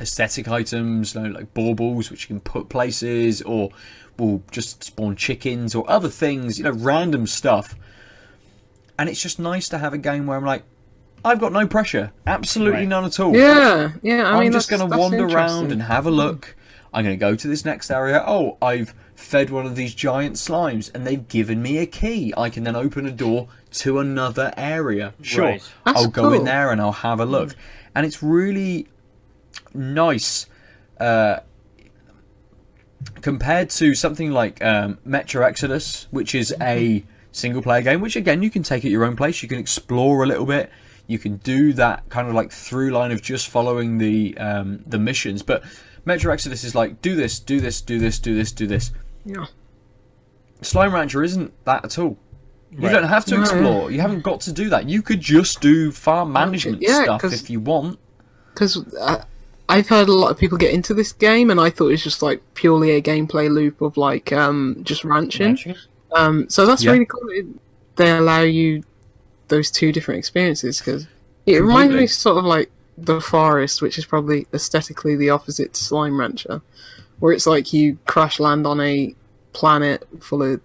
aesthetic items, you know, like baubles which you can put places, or will just spawn chickens or other things, you know, random stuff. And it's just nice to have a game where I'm like, I've got no pressure, absolutely Right. none at all. Yeah, yeah. I I'm mean, just going to wander around and have a look. I'm going to go to this next area. Oh, I've fed one of these giant slimes and they've given me a key. I can then open a door to another area. Sure. Right. I'll go in there and I'll have a look. And it's really nice uh, compared to something like um, Metro Exodus, which is a single player game, which again you can take at your own place. You can explore a little bit. You can do that kind of like through line of just following the um, the missions. But Metro Exodus is like do this, do this, do this, do this, do this. Yeah. Slime Rancher isn't that at all. You Right. don't have to No. explore. You haven't got to do that. You could just do farm management Yeah, stuff 'cause- if you want. because uh, I've heard a lot of people get into this game, and I thought it was just like purely a gameplay loop of like um, just ranching. Ranching? Um, so that's Yeah. really cool. It, they allow you those two different experiences because it reminds me sort of like the forest, which is probably aesthetically the opposite to Slime Rancher, where it's like you crash land on a planet full of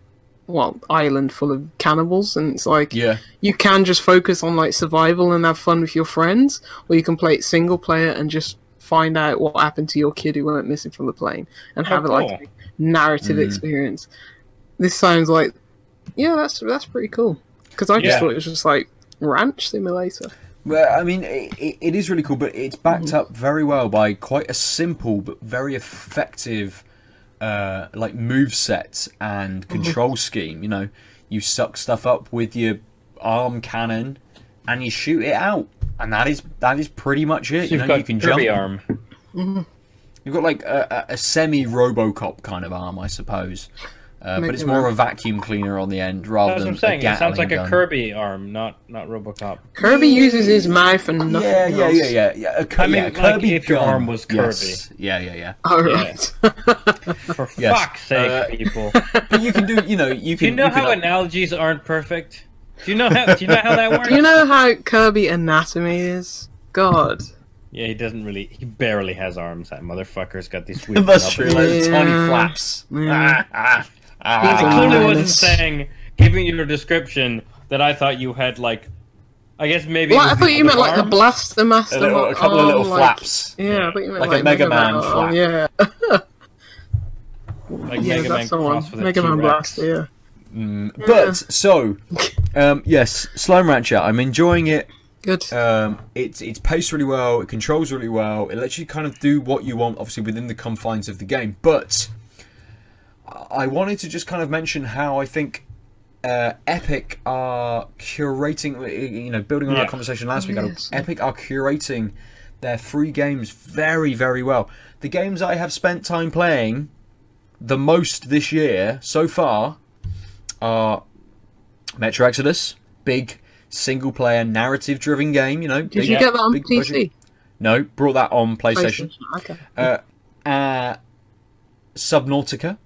well island full of cannibals, and it's like Yeah. you can just focus on like survival and have fun with your friends, or you can play it single player and just find out what happened to your kid who went missing from the plane and Oh, have it like cool. narrative Mm. experience. This sounds like yeah, that's that's pretty cool because I just Yeah. thought it was just like ranch simulator. Well, I mean, it, it, it is really cool, but it's backed up very well by quite a simple but very effective, uh, like move set and control scheme. You know, you suck stuff up with your arm cannon, and you shoot it out, and that is that is pretty much it. So you know, you can jump. arm. You've got like a, a semi RoboCop kind of arm, I suppose. Uh, but it's more Man. of a vacuum cleaner on the end rather That's what I'm saying. It sounds like Gatling a. Kirby arm, not not RoboCop. Kirby uses his mouth and nothing Yeah, yeah, else. yeah, yeah, yeah. A, Ki- I mean, yeah, like, Kirby if your gun. arm was Yes. Yeah, yeah, yeah. All right. For Yes. fuck's sake, Uh, people. But you can do, you know, you can. Do you know can, how uh, analogies aren't perfect? Do you know how? Do you know how that works? Do you know how Kirby anatomy is? God. Yeah, he doesn't really. He barely has arms. That motherfucker's got these weird. That's true. Like the tiny flaps. Yeah. Ah, ah, ah. He's clearly wasn't saying, giving you a description that I thought you had like. I guess maybe. Well, I thought you meant other like the arm. Blaster Master. a, little, a arm, couple of little like- flaps. Yeah, I thought you meant Like like, a Mega Man arm, flap. Yeah, like yeah, Mega Man that's the one. with a Mega Man T-Rex. Blaster. Yeah. But so, um, yes, Slime Rancher. I'm enjoying it Good. Um, it's it's paced really well. It controls really well. It lets you kind of do what you want, obviously within the confines of the game. But I wanted to just kind of mention how I think uh, Epic are curating. You know, building on our conversation last week, Yes. Epic are curating their free games very, very well. The games I have spent time playing the most this year so far are Metro Exodus, big single player narrative driven game, you know. Did big, you get that on PC? budget. No, brought that on PlayStation. Okay. Uh, uh, Subnautica,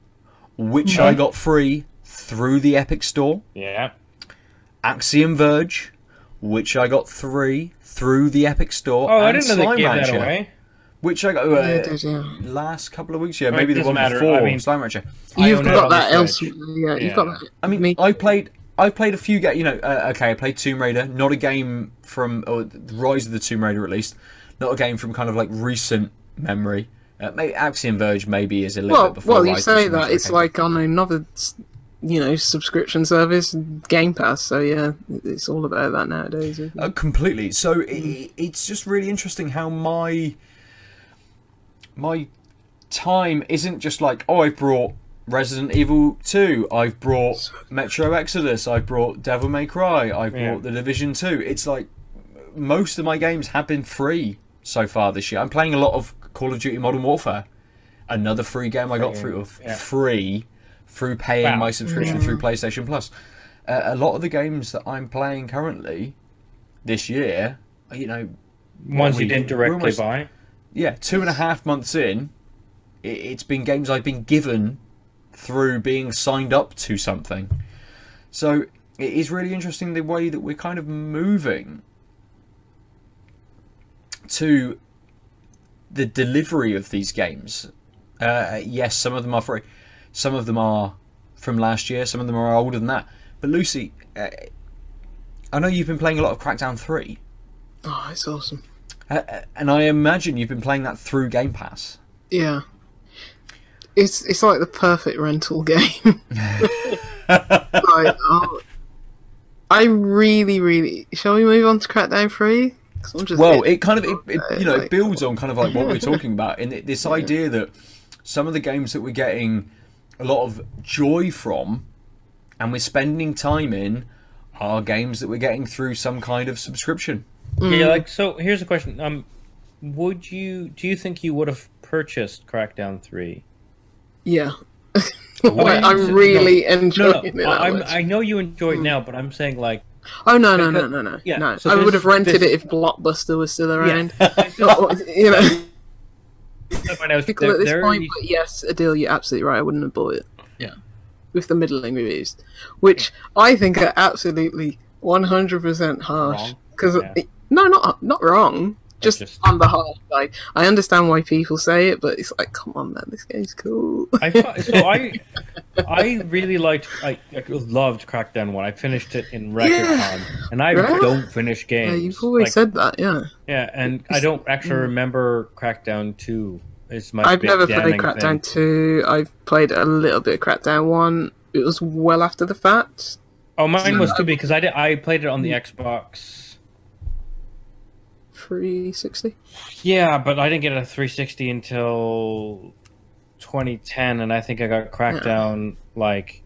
which I got free through the Epic Store. Yeah. Axiom Verge, which I got free through the Epic Store. Oh, I didn't know they Slime gave that Rancher, away. Which I got uh, Yeah, it is, yeah. last couple of weeks. Yeah, Right, maybe the one matter, before I mean- Slime Rancher. You've got that else. Switch. Yeah, you've got that. I mean, Me- I played. I played a few games. You know, uh, okay, I played Tomb Raider, not a game from or Rise of the Tomb Raider, at least, not a game from kind of like recent memory. Uh, maybe Axiom Verge maybe is a little well, bit before. well, you Rise say that it's came. like on another, you know, subscription service, Game Pass. So yeah, it's all about that nowadays. isn't it? Uh, completely. So i it's just really interesting how my my time isn't just like oh I've brought Resident Evil 2, I've brought Metro Exodus, I've brought Devil May Cry, I've Yeah. brought The Division 2. It's like most of my games have been free so far this year. I'm playing a lot of Call of Duty Modern Warfare. Another free game I got Free, through of yeah. free through paying Wow. my subscription through PlayStation Plus. Uh, a lot of the games that I'm playing currently this year, you know, Ones we- you didn't directly almost- buy. yeah, two and a half months in, i- it's been games I've been given through being signed up to something. So it is really interesting the way that we're kind of moving to the delivery of these games. Uh, yes, some of them are free, some of them are from last year, some of them are older than that. But Lucy, uh, I know you've been playing a lot of Crackdown 3. Oh, it's awesome. Uh, uh, and I imagine you've been playing that through Game Pass. Yeah. It's it's like the perfect rental game. like, oh, I really, really. Shall we move on to Crackdown Three? 'Cause I'm just Well, it kind of it, it, you know it builds on kind of like what we're talking about, and it- this idea that some of the games that we're getting a lot of joy from, and we're spending time in, are games that we're getting through some kind of subscription. Yeah, like so. Here's a question. Um, would you do you think you would have purchased Crackdown three? Yeah. Why? I'm really enjoying No, it. no. that I'm. I know you enjoy it now, but I'm saying like Oh no no no no no yeah, no! so I would have rented there's- it if Blockbuster was still around. Yeah. You know, when I was because at this there- point, but yes, Aadil, you're absolutely right. I wouldn't have bought it. Yeah. with the middling reviews, which I think are absolutely 100% harsh. Because Yeah. no, not not wrong. Just, just- on the harsh side. I understand why people say it, but it's like, come on, man, this game's cool. I so I I really liked I, I loved Crackdown one. I finished it in record Yeah. time, and I Right? don't finish yeah, games. you've always Like, said that, yeah. yeah, and I don't actually mm. remember Crackdown two. It's my I've never played Crackdown thing. 2. I've played a little bit of Crackdown 1. It was well after the fact. Oh, mine was too because I did I played it on the mm. Xbox. 360. Yeah, but I didn't get a 360 until 2010, and I think I got Crackdown like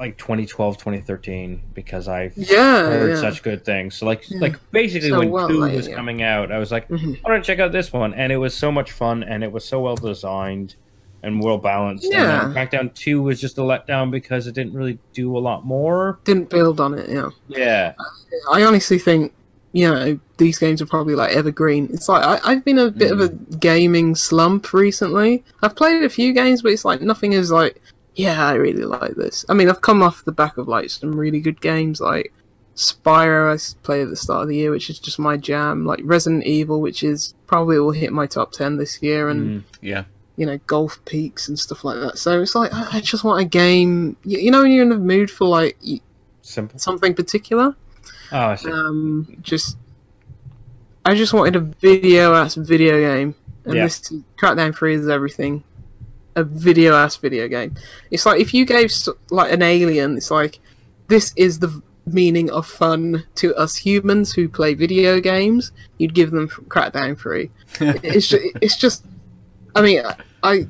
like 2012, 2013 because I Yeah, heard yeah. such good things. So like Yeah. like basically So when well two made, was yeah. coming out, I was like, Mhm. I want to check out this one, and it was so much fun, and it was so well designed and well balanced. Yeah. And Crackdown two was just a letdown because it didn't really do a lot more. Didn't build on it, yeah. Yeah, I honestly think, you know, these games are probably like evergreen. It's like I, I've been a bit of a gaming slump recently. I've played a few games, but it's like nothing is like, yeah, I really like this. I mean, I've come off the back of like some really good games, like Spyro. I played at the start of the year, which is just my jam. Like Resident Evil, which is probably will hit my top ten this year, and Mm. Yeah. you know, Golf Peaks and stuff like that. So it's like I, I just want a game. You, you know, when you're in the mood for like something particular Oh, I see. um, just I just wanted a video ass video game, and Yeah. this Crackdown Three is everything. A video ass video game. It's like if you gave like an Alien, it's like this is the meaning of fun to us humans who play video games, you'd give them Crackdown free. it's just, it's just, I mean, I,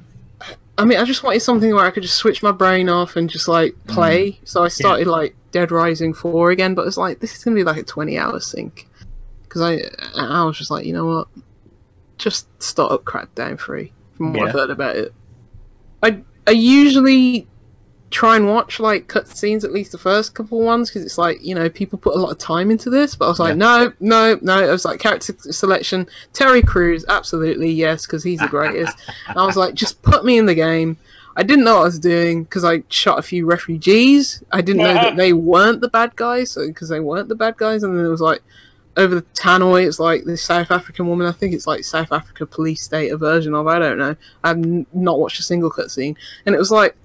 I mean, I just wanted something where I could just switch my brain off and just like mm. play. So I started like Dead Rising four again, but it's like this is gonna be like a twenty hour sync. Because I, I was just like, you know what, just start up Crackdown free. From what I've heard about it, I I usually try and watch like cutscenes at least the first couple ones because it's like you know people put a lot of time into this but i was like Yeah. no no no it was like character selection. Terry Crews, absolutely yes because he's the greatest. And i was like just put me in the game. I didn't know what i was doing because i shot a few refugees. I didn't know that they weren't the bad guys because they weren't the bad guys and then it was like over the tannoy it's like this south african woman i think it's like south africa police state a version of i don't know. I've n- not watched a single cutscene. And it was like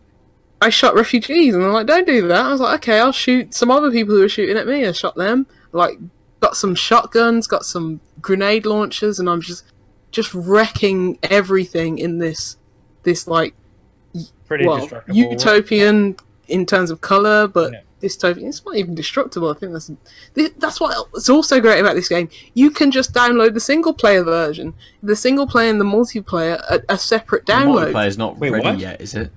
I shot refugees, and I'm like, don't do that. I was like, okay, I'll shoot some other people who are shooting at me. I shot them. Like, got some shotguns, got some grenade launchers, and I'm just, just wrecking everything in this, this like, Pretty well, destructible. utopian in terms of color, but Yeah. dystopian. It's not even destructible. I think that's th- that's what's also great about this game. You can just download the single player version, the single player and the multiplayer, are, a separate The multiplayer is not Wait, ready what? yet, is it?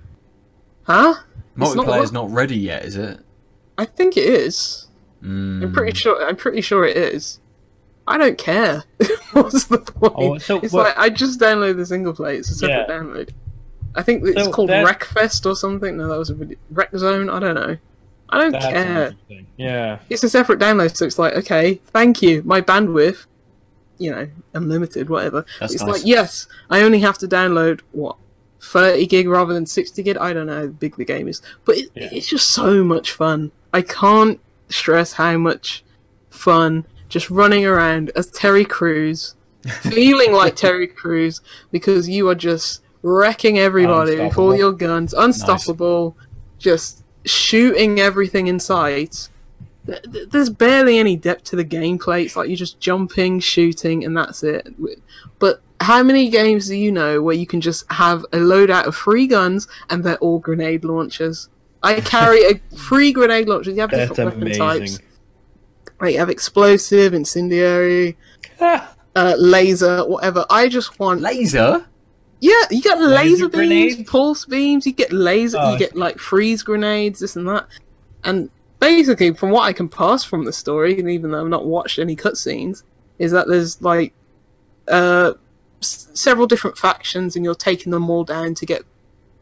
Huh? It's not Multiplayer's not ready yet, is it? I think it is. Mm. I'm pretty sure. I'm pretty sure it is. I don't care. What's the point? Oh, so it's what- like I just download the single play. It's a separate Yeah. download. I think it's So called that- Wreckfest or something. No, that was a video. Wreck Zone. I don't know. I don't That's care. Yeah. It's a separate download, so it's like, okay, thank you. My bandwidth, you know, unlimited, whatever. That's it's nice. like, yes, I only have to download what. 30 gig rather than 60 gig. I don't know how big the game is, but it, Yeah. it's just so much fun. I can't stress how much fun just running around as Terry Crews, feeling like Terry Crews because you are just wrecking everybody with all your guns, unstoppable, just shooting everything in sight. Th- th- There's barely any depth to the gameplay. It's like you're just jumping, shooting, and that's it. But how many games do you know where you can just have a loadout of free guns and they're all grenade launchers? I carry a free grenade launcher. You have That's different weapon amazing. types. Like you have explosive, incendiary, uh, laser, whatever. I just want Laser? yeah, you get laser, Laser beams, pulse beams, you get laser, Oh. you get like freeze grenades, this and that. And basically, from what I can pass from the story, and even though I've not watched any cutscenes, is that there's like uh, s- several different factions, and you're taking them all down to get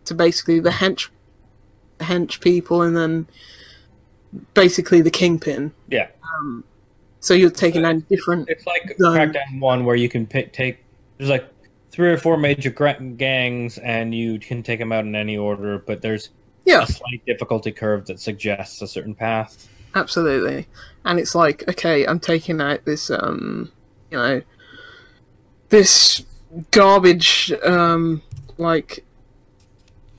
to basically the hench hench people, and then basically the kingpin. Yeah. So you're taking down different. It's like. Crackdown 1 where you can pick, take. There's like three or four major gangs and you can take them out in any order, but there's Yeah, a slight difficulty curve that suggests a certain path. absolutely and it's like okay i'm taking out this um you know this garbage um like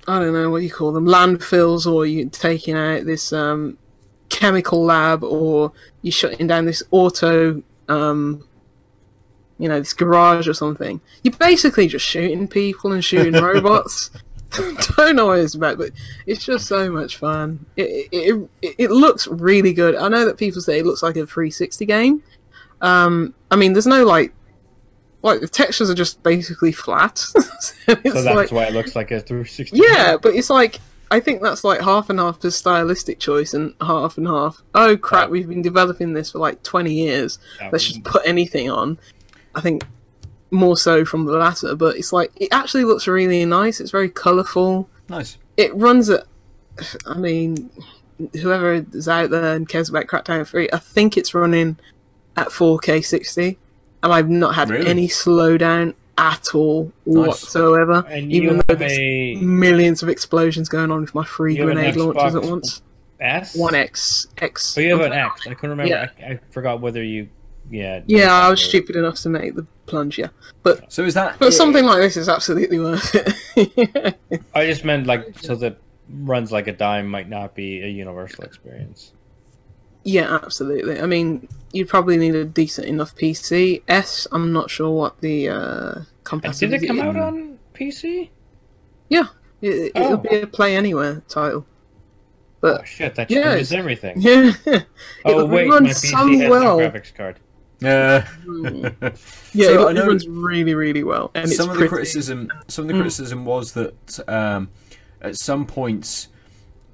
i don't know what you call them landfills or you're taking out this um chemical lab or you're shutting down this auto um you know this garage or something you're basically just shooting people and shooting robots don't know what it's about but it's just so much fun. It, it it it looks really good. I know that people say it looks like a 360 game. Um, I mean, there's no like, like the textures are just basically flat. so So that's like, why it looks like a 360. yeah, but it's like I think that's like half and half the stylistic choice and half and half. Oh crap, Oh. we've been developing this for like 20 years. Let's just put anything on. I think more so from the latter, but it's like it actually looks really nice. It's very colourful Nice. it runs at I mean whoever is out there and cares about Crackdown 3 I think it's running at 4k 60 and I've not had Really? any slowdown at all Nice. whatsoever And even though there's a millions of explosions going on with my free You grenade launchers at once S? 1x X Oh, you have an X. I couldn't remember. Yeah. I, I forgot whether you. Yeah. yeah I was or- stupid enough to make the plunge yeah but So is that. but something like this is absolutely worth it I just meant like so that runs like a dime might not be a universal experience. Yeah, absolutely. I mean, you'd probably need a decent enough PC. S, I'm not sure what the uh, And did compatibility. it come out on PC? It, it'll Oh. be a play anywhere title. But Oh shit, that Yeah, changes everything. yeah, oh it wait, my runs PC has well. no graphics card. Uh, yeah, So it, know it runs really, really well, and it's some of the criticism, some of Mm. the criticism was that um, at some points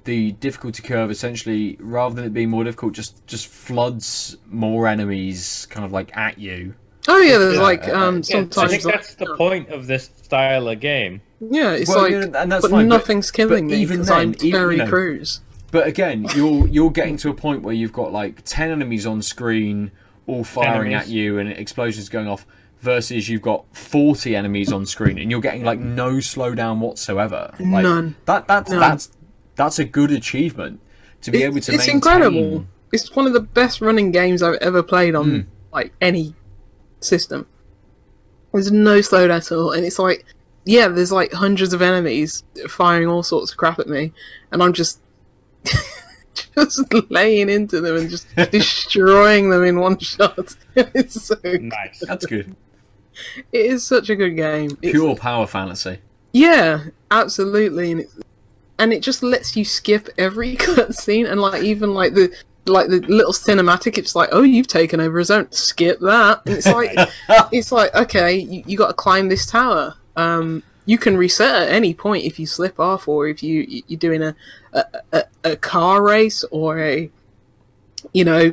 the difficulty curve essentially, rather than it being more difficult, just just floods more enemies kind of like at you. Oh yeah, there's Yeah, like um Yeah, sometimes I think like- that's the point of this style of game. yeah, it's Well, like yeah, and that's but fine, but- nothing's killing but me even because I'm then, even, Terry you know, Crews. But again, you're you're getting to a point where you've got like ten enemies on screen, all firing Enemies. at you, and explosions going off. Versus you've got forty enemies on screen, and you're getting like no slowdown whatsoever. Like, None. That that's None. that's that's a good achievement to be It's, able to. it's maintain... incredible. It's one of the best running games I've ever played on Hmm. like any system. There's no slowdown at all, and it's like, yeah, there's like hundreds of enemies firing all sorts of crap at me, and I'm just just laying into them and just destroying them in one shot. it's so Nice. That's good. it is such a good game. It's- Pure power fantasy. Yeah, absolutely, and it, and it just lets you skip every cutscene and like even like the like the little cinematic. It's like, oh, you've taken over a zone. Skip that. And it's like it's like okay, you, you got to climb this tower. Um, you can reset at any point if you slip off or if you you- you're doing a a, a, a car race or a you know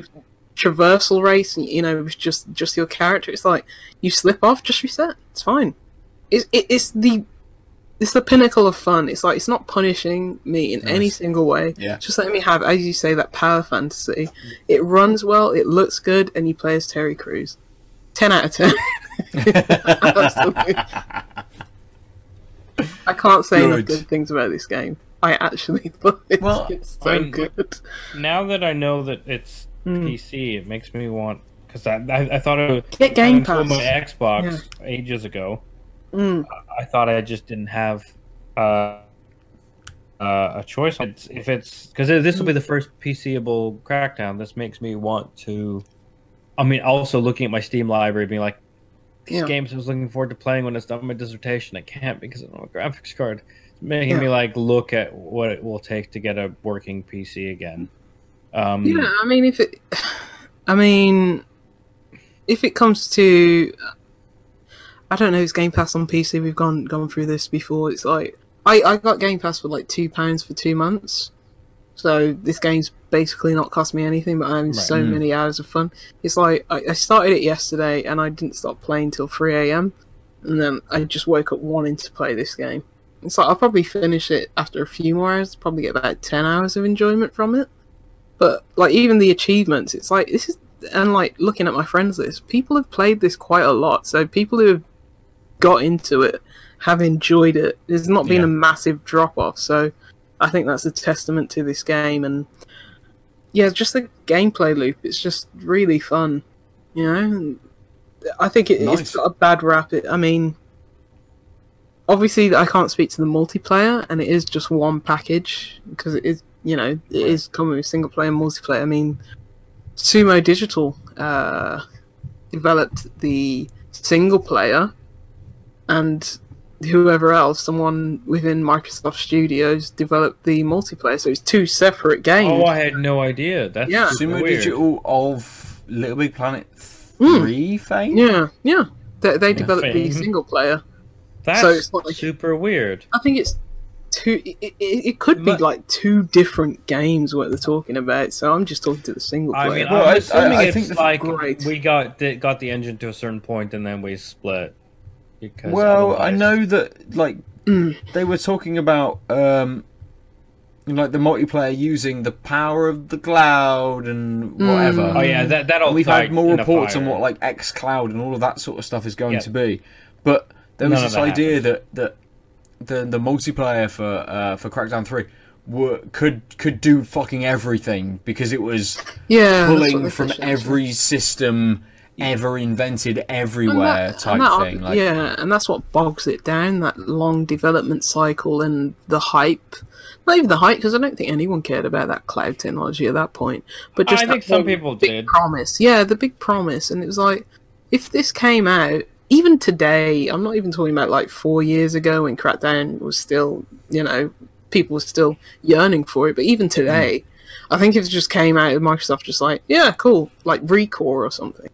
traversal race. and You know, just just your character. It's like you slip off, just reset. It's fine. It's it, it's the it's the pinnacle of fun. It's like it's not punishing me in any single way. Yeah. It's just letting me have, as you say, that power fantasy. It runs well, it looks good, and you play as Terry Crews. Ten out of ten. Absolutely. I can't say enough Good. good things about this game. I actually thought it's, Well, it's so I mean, good. Now that I know that it's Hmm. PC, it makes me want because I, I I thought it was Get Game until Pass. my Xbox ages ago. Mm. I thought I just didn't have uh, uh, a choice. It's, if it's because this will be the first PCable Crackdown, this makes me want to. I mean, also looking at my Steam library, being like, these Yeah. games I was looking forward to playing when it's done my dissertation. I can't because I don't have a graphics card. It's making Yeah. me like look at what it will take to get a working PC again. Um, Yeah, I mean, if it, I mean, if it comes to, I don't know, it's Game Pass on PC. We've gone gone through this before. It's like I I got Game Pass for like two pounds for two months, so this game's basically not cost me anything, but I'm having so Mm. many hours of fun. It's like I, I started it yesterday and I didn't stop playing till three a.m. and then I just woke up wanting to play this game. It's like I'll probably finish it after a few more hours. Probably get about ten hours of enjoyment from it. But like even the achievements, it's like this is and like looking at my friends list, people have played this quite a lot. So people who have got into it have enjoyed it. There's not been Yeah. a massive drop off. So I think that's a testament to this game and yeah, just the gameplay loop. It's just really fun, you know. And I think it, Nice. it's got a bad rap. It, I mean, obviously I can't speak to the multiplayer, and it is just one package because it is, you know, it is coming with single player and multiplayer. I mean, Sumo Digital uh, developed the single player, and whoever else, someone within Microsoft Studios, developed the multiplayer. So it's two separate games. Oh, I had no idea. That's Yeah. super Sumo weird. Digital of Little Big Planet Mm. three fame. Yeah, yeah. They, they developed the single player. That's So it's like- super weird. I think it's two. It, it, it could be But- like two different games what they're talking about. So I'm just talking to the single I player. mean, Well, I'm I- assuming I- I it's think the- like Great. we got the, got the engine to a certain point and then we split. Because Well, I know that like Mm. they were talking about um like the multiplayer using the power of the cloud and whatever. Mm. Oh yeah, that that'll. And we've fight had more reports on what like X Cloud and all of that sort of stuff is going Yeah. to be. But there was None this that idea happened. that that the the multiplayer for uh, for Crackdown Three were, could could do fucking everything because it was yeah, pulling from said. every system ever invented everywhere that- type that- thing. Like, yeah, and that's what bogs it down. That long development cycle and the hype. Not even the hype, because I don't think anyone cared about that cloud technology at that point. But just I think some people did. promise. Yeah, the big promise, and it was like, if this came out even today, I'm not even talking about like four years ago when Crackdown was still, you know, people were still yearning for it. But even mm. today, I think if it just came out of Microsoft, just like yeah, cool, like Recore or something.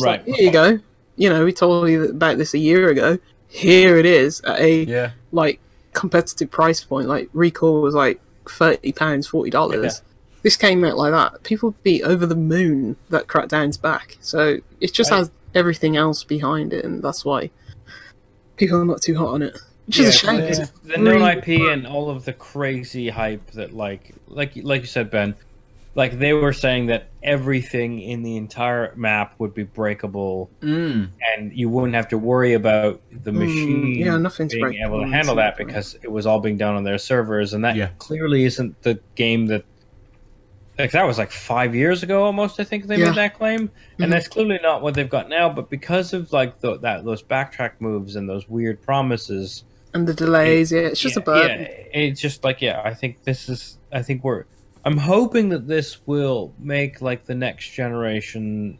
Right. Like, Here you go. You know, we told you about this a year ago. Here it is at a Yeah. like competitive price point. Like ReCore was like thirty pounds, forty dollars. This came out like that. People be over the moon that Crackdown's back. So it just Right. has everything else behind it, and that's why people are not too hot on it. Which is a shame. the, it's the known really IP and all of the crazy hype that like like like you said Ben like they were saying that everything in the entire map would be breakable Mm. and you wouldn't have to worry about the Mm, machine yeah, nothing's being breakable able to handle that because it was all being done on their servers and that Yeah. clearly isn't the game that like that was like five years ago almost i think they Yeah. made that claim Mhm. and that's clearly not what they've got now but because of like the, that those backtrack moves and those weird promises and the delays. Yeah, it's just yeah, a burden. Yeah, it's just like yeah. I think this is. I think we're. I'm hoping that this will make like the next generation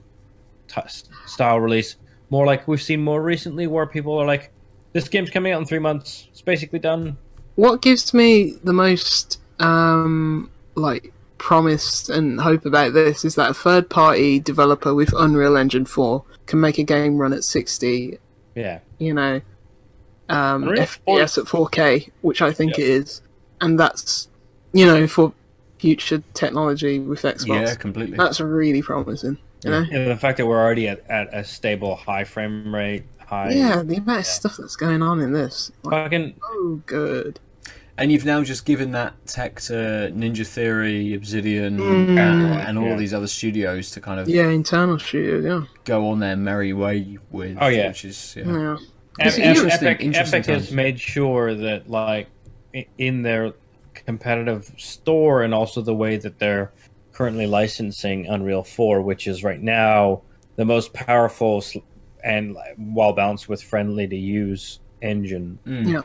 t- style release more like we've seen more recently, where people are like, "This game's coming out in three months. It's basically done." What gives me the most um like promise and hope about this is that a third party developer with Unreal Engine 4 can make a game run at 60 Yeah, you know, um, FPS at 4K, which I think Yeah. it is, and that's you know for future technology with Xbox. Yeah, completely. That's really promising. You know, and the fact that we're already at, at a stable high frame rate, high yeah, the amount of stuff that's going on in this, like, fucking oh good. And you've now just given that tech to Ninja Theory, Obsidian, Mm. and, and all Yeah. these other studios to kind of Yeah, internal studios. Yeah, go on their merry way with. Oh, yeah. which is yeah. yeah. Ep- interesting- Epic, interesting Epic has made sure that, like, in their competitive store and also the way that they're currently licensing Unreal 4, which is right now the most powerful and like, well balanced with friendly to use engine. Mm. Yeah.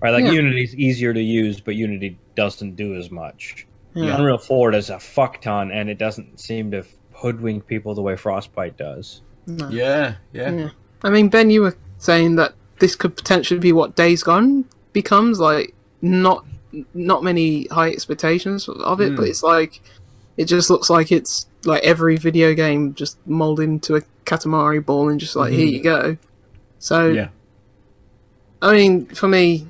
Right, like Yeah. Unity's easier to use, but Unity doesn't do as much. Yeah. Unreal 4 does a fuck ton, and it doesn't seem to hoodwink people the way Frostbite does. No. yeah, yeah, Yeah. I mean, Ben, you were saying that this could potentially be what Days Gone becomes. Like, not not many high expectations of it, Mm. but it's like it just looks like it's like every video game just molded into a Katamari ball and just like here you go. So, yeah. I mean, for me,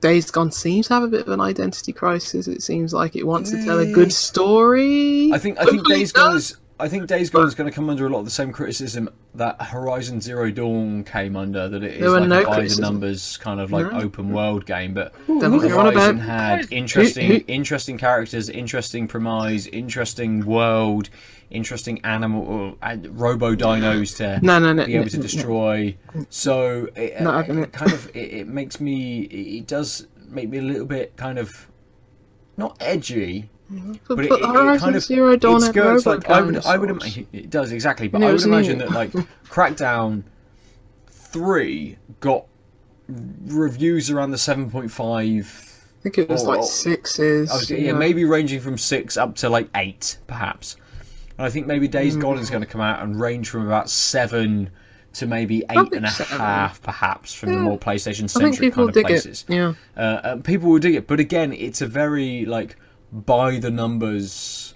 Days Gone seems to have a bit of an identity crisis. It seems like it wants to tell a good story. I think I think Days Gone is I think Days Gone is going to come under a lot of the same criticism that Horizon Zero Dawn came under. That it is like no a by the numbers kind of like No. open world game, but Don't know what you're on Horizon about. had interesting Who- who- interesting characters, interesting premise, interesting world, interesting animal and robo dinos to No, no, no, be able no, to no. destroy. So it, Not uh, it. kind of it, it makes me it it does make me a little bit kind of not edgy, But, but it, put it, Horizon kind of Zero Dawn had robot like I would I would imagine it does exactly, but I would imagine that like Crackdown three got reviews around the seven point five. I think it was Oh, like sixes. Was, you yeah, maybe ranging from six up to like eight, perhaps. And I think maybe Days Mm. Gone is going to come out and range from about seven to maybe eight and a seven. half, perhaps, from the more PlayStation centric kind of places. it. Yeah. Uh, people will dig it, but again, it's a very like by the numbers,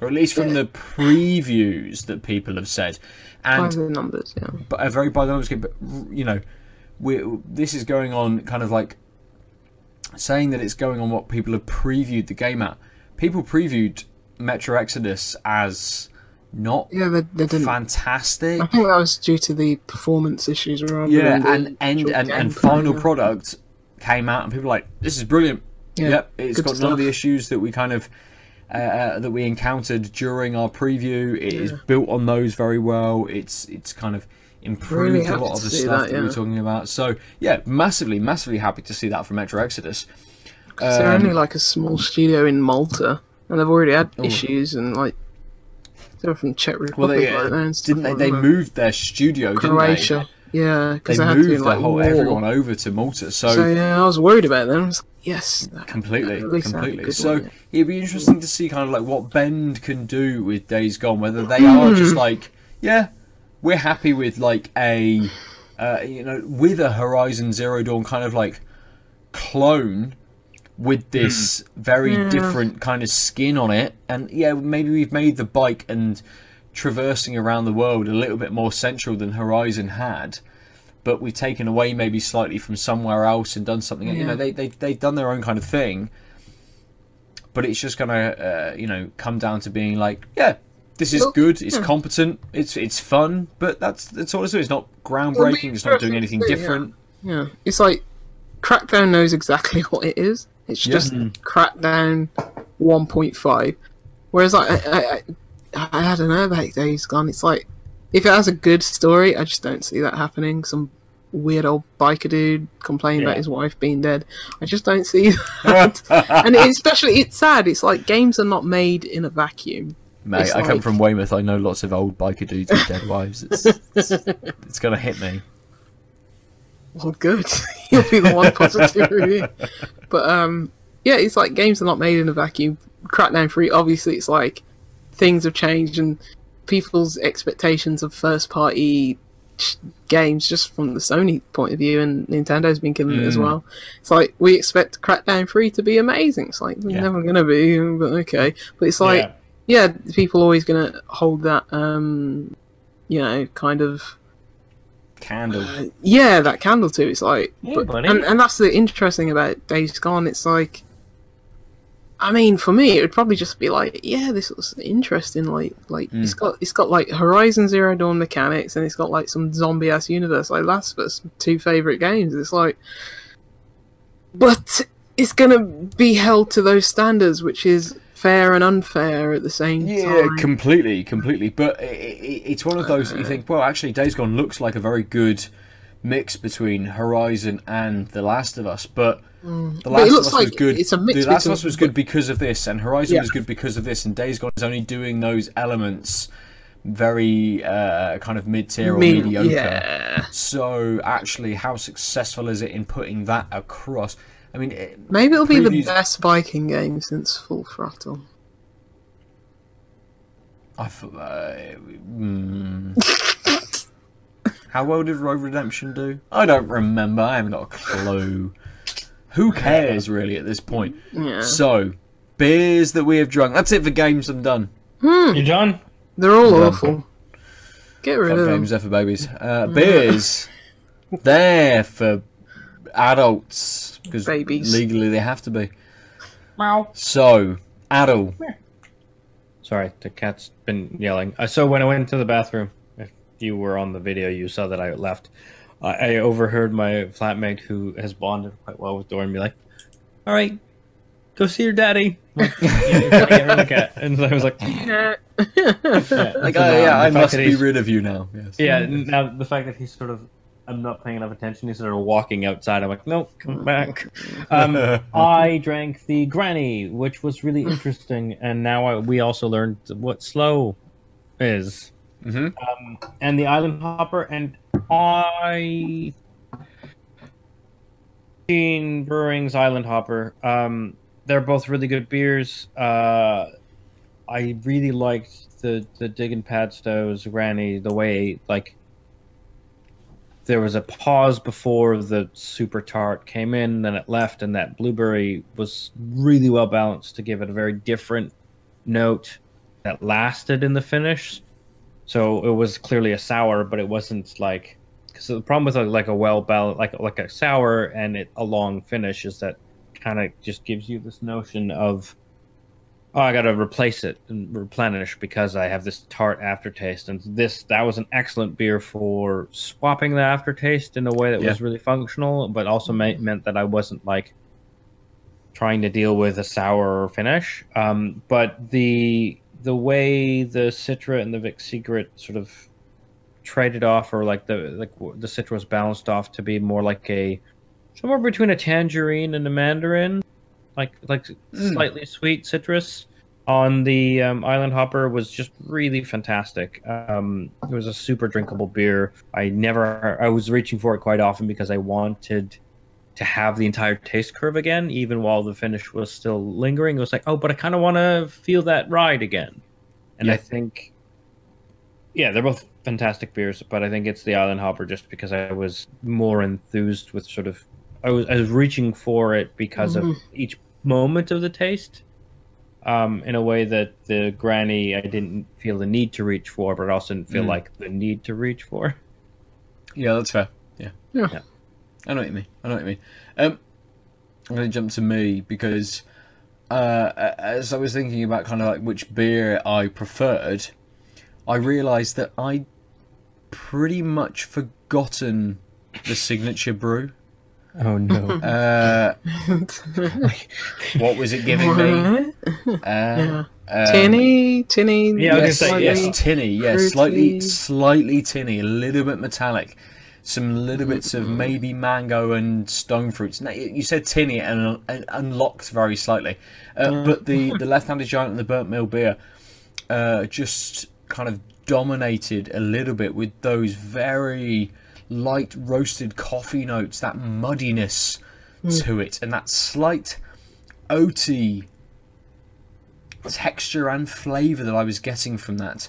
or at least from the previews that people have said, And By the numbers, yeah. but uh, a very by the numbers game. But you know, we this is going on kind of like saying that it's going on what people have previewed the game at. People previewed Metro Exodus as not Yeah, they, they didn't. fantastic. I think that was due to the performance issues rather Yeah, and and actual and, and final product came out, and people were like, "This is brilliant." Yeah, yep, it's got none of the issues that we kind of uh, uh, that we encountered during our preview. It is built on those very well. It's it's kind of improved Really a lot of the stuff that, that, we were yeah. talking about. So yeah, massively, massively happy to see that from Metro Exodus. 'Cause they're Um, only like a small studio in Malta, and they've already had Oh. issues and like they're from Czech Republic Well, they right uh, now and stuff didn't they? They moved their studio, didn't Croatia. Yeah, they? because They to be moved in, their whole war. everyone over to Malta. So yeah, I was worried about them. I was like, yes, completely, At least they had a completely. So one, yeah. it'd be interesting to see kind of like what Bend can do with Days Gone. Whether they are just Hmm. like, yeah, we're happy with like a, uh, you know, with a Horizon Zero Dawn kind of like clone, with this very Yeah. different kind of skin on it. And yeah, maybe we've made the bike and traversing around the world a little bit more central than Horizon had. But we've taken away maybe slightly from somewhere else and done something. You know, they they they've done their own kind of thing. But it's just gonna, uh, you know, come down to being like, yeah, this is good. It's yeah. competent. It's it's fun. But that's that's all it's doing. It's not groundbreaking. It's not doing anything see, yeah. different. Yeah, it's like Crackdown knows exactly what it is. It's Yeah. just Crackdown 1.5. Whereas like, I, I, I, I don't know about Days Gone. It's like if it has a good story, I just don't see that happening. Some weird old biker dude complaining Yeah. about his wife being dead. I just don't see that. and it, especially, it's sad. It's like games are not made in a vacuum. Mate, It's I come from Weymouth. I know lots of old biker dudes with dead wives. It's, it's, it's gonna hit me. Well, good. You'll be the one positive review. But um, yeah, it's like games are not made in a vacuum. Crackdown Three, obviously, it's like things have changed and people's expectations of first-party games, just from the Sony point of view, and Nintendo's been killing it as Mm. well. It's like we expect Crackdown Three to be amazing. It's like Yeah. never gonna be, but okay. But it's like yeah. yeah, people always gonna hold that um, you know, kind of Candle. yeah, that candle too. It's like, Yeah, but, and and that's the interesting about Days Gone. It's like, I mean, for me, it would probably just be like, yeah, this was interesting. Like, like it's mm. got it's got like Horizon Zero Dawn mechanics, and it's got like some zombie ass universe. Like Last of Us, two favorite games. It's like, but it's gonna be held to those standards, which is fair and unfair at the same Yeah, time. Yeah, completely, completely. But i i it's one of those that you uh. think, well, actually, Days Gone looks like a very good mix between Horizon and The Last of Us. But The Mm. But Last of looks Us was good. it's a mix the Last of Us was good because of this, and Horizon Yeah. was good because of this, and Days Gone is only doing those elements very uh, kind of mid-tier or Mid- mediocre. yeah. So actually, how successful is it in putting that across? I mean, it, Maybe it'll be the best biking game since Full Throttle. I f- uh, mm. How well did Road Redemption do? I don't remember. I haven't got a clue. Who cares really at this point? Yeah. So, beers that we have drunk. That's it for games. I'm done. You're done? They're all Yeah. awful. Get rid Fuck of them. games, they're for babies. Uh, beers, they're for adults because Babies. legally they have to be. Wow. So, adult. Sorry, the cat's been yelling. Uh, so when I went to the bathroom, if you were on the video, you saw that I left. Uh, I overheard my flatmate, who has bonded quite well with Doran, be like, "All right, go see your daddy." I'm like, yeah, you're funny, I really can't. And so I was like, Yeah. yeah. Like, So oh, yeah, I must be rid of you now. Yes. Yeah, now the fact that he's sort of, I'm not paying enough attention. He's sort of walking outside. I'm like, nope, come back. Um, I drank the Granny, which was really interesting, and now I, we also learned what sloe is, hmm um, and the Island Hopper, and I. Gene Brewing's Island Hopper. Um, they're both really good beers. Uh, I really liked the the Diggin' Padstow's Granny. The way like there was a pause before the super tart came in, then it left, and that blueberry was really well balanced to give it a very different note that lasted in the finish. So it was clearly a sour, but it wasn't like because the problem with a, like a well balanced like like a sour and it a long finish is that kind of just gives you this notion of oh I got to replace it and replenish because I have this tart aftertaste and this that was an excellent beer for swapping the aftertaste in a way that was really functional, but also ma- meant that I wasn't like trying to deal with a sour finish. Um, but the the way the Citra and the Vic Secret sort of traded off, or like the like the Citra was balanced off to be more like a somewhere between a tangerine and a mandarin, like like slightly sweet citrus. On the um, Island Hopper was just really fantastic. Um, it was a super drinkable beer. I never, I was reaching for it quite often because I wanted to have the entire taste curve again, even while the finish was still lingering. It was like, oh, but I kind of want to feel that ride again. And I think, yeah, they're both fantastic beers, but I think it's the Island Hopper just because I was more enthused with sort of, I was, I was reaching for it because of Mhm. each moment of the taste, um, in a way that the granny I didn't feel the need to reach for, but I also didn't feel Mm. like the need to reach for. Yeah, that's fair. Yeah. Yeah. Yeah. I know what you mean. I know what you mean. Um, I'm going to jump to me because uh, as I was thinking about kind of like which beer I preferred, I realised that I pretty much forgotten the signature brew. Oh no! Uh, what was it giving me? What? Uh, Yeah. um, tinny, tinny. Yeah, I was yes, gonna say, yes, yeah. tinny. Yes, fruity. slightly, slightly tinny, a little bit metallic. Some little bits of maybe mango and stone fruits. Now, you said tinny and, and unlocked very slightly, uh, but the the left-handed giant and the burnt mill beer uh, just kind of dominated a little bit with those very light roasted coffee notes, that muddiness to it, and that slight oaty texture and flavour that I was getting from that.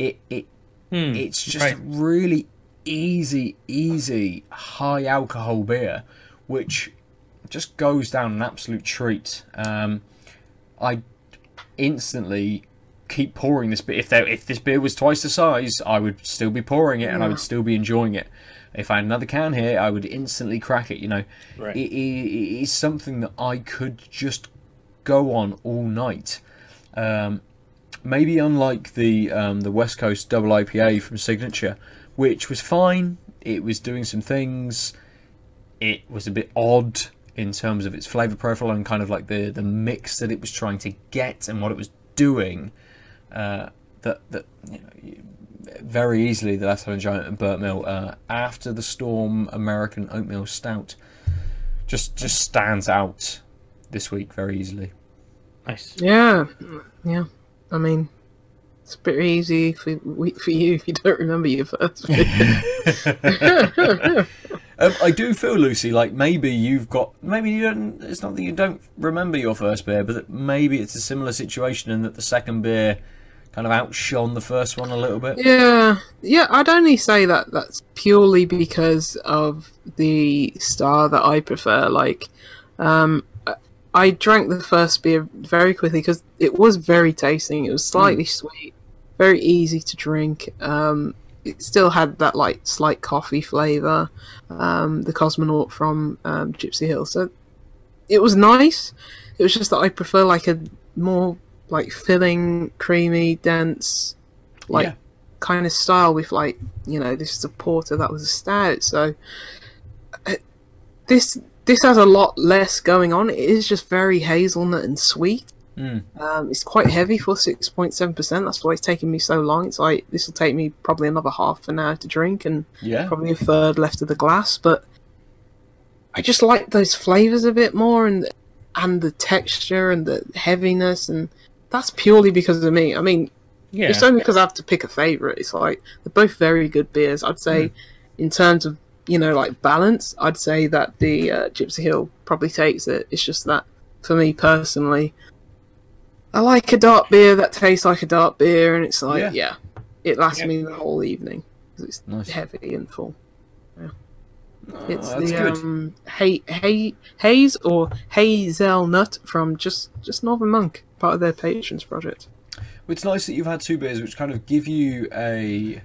It it Hmm, it's just right. really easy, easy high alcohol beer, which just goes down an absolute treat. Um, I instantly keep pouring this beer. If there, if this beer was twice the size, I would still be pouring it and I would still be enjoying it. If I had another can here, I would instantly crack it. You know, Right. it, it, it is something that I could just go on all night. Um, maybe unlike the um, the West Coast Double IPA from Signature, which was fine. It was doing some things. It was a bit odd in terms of its flavor profile and kind of like the the mix that it was trying to get and what it was doing. Uh, that that you know, very easily the Left Handed Giant and Burnt Mill uh, after the Storm American Oatmeal Stout just just stands out this week very easily. nice. Yeah, yeah. I mean, it's bit easy for for you if you don't remember your first. beer. Um, I do feel, Lucy, like maybe you've got maybe you don't. It's not that you don't remember your first beer, but that maybe it's a similar situation in that the second beer kind of outshone the first one a little bit. yeah, yeah. I'd only say that that's purely because of the style that I prefer. Like, um, I- I drank the first beer very quickly because it was very tasting. It was slightly sweet, very easy to drink. Um, it still had that like slight coffee flavor. Um, the cosmonaut from um, Gipsy Hill, so it was nice. It was just that I prefer like a more like filling, creamy, dense, like Yeah. kind of style with like you know this is a porter that was a stout. So uh, this this has a lot less going on. It is just very hazelnut and sweet. Mm. Um, it's quite heavy for six point seven percent. That's why it's taking me so long. It's like this will take me probably another half an hour to drink, and Yeah, probably a third left of the glass. But I just like those flavors a bit more, and and the texture and the heaviness, and that's purely because of me. I mean, Yeah. it's only because I have to pick a favorite. It's like they're both very good beers. I'd say, in terms of you know like balance, I'd say that the uh, Gipsy Hill probably takes it. It's just that for me personally, I like a dark beer that tastes like a dark beer, and it's like Yeah. yeah, it lasts Yeah. me the whole evening 'cause it's Nice. heavy and full. Oh, It's the good. um, hay, hay, haze or hazelnut from just just Northern Monk, part of their patrons project. It's nice that you've had two beers which kind of give you a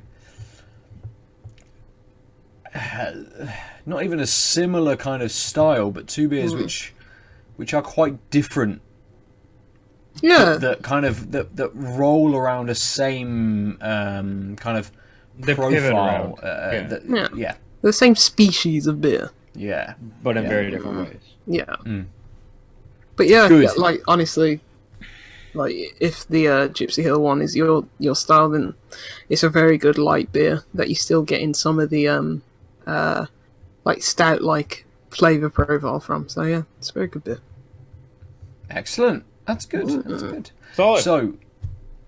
not even a similar kind of style, but two beers which which are quite different Yeah, that kind of that that roll around a same um, kind of They profile. Uh, Yeah. that- Yeah. yeah, the same species of beer. yeah. but in Yeah. very different ways. Yeah, Mm. but yeah, yeah, like honestly, like if the uh, Gipsy Hill one is your your style, then it's a very good light beer that you still get in some of the um, uh, like stout like flavor profile from. So yeah, it's a very good beer. Excellent. That's good. That's good. Solid. So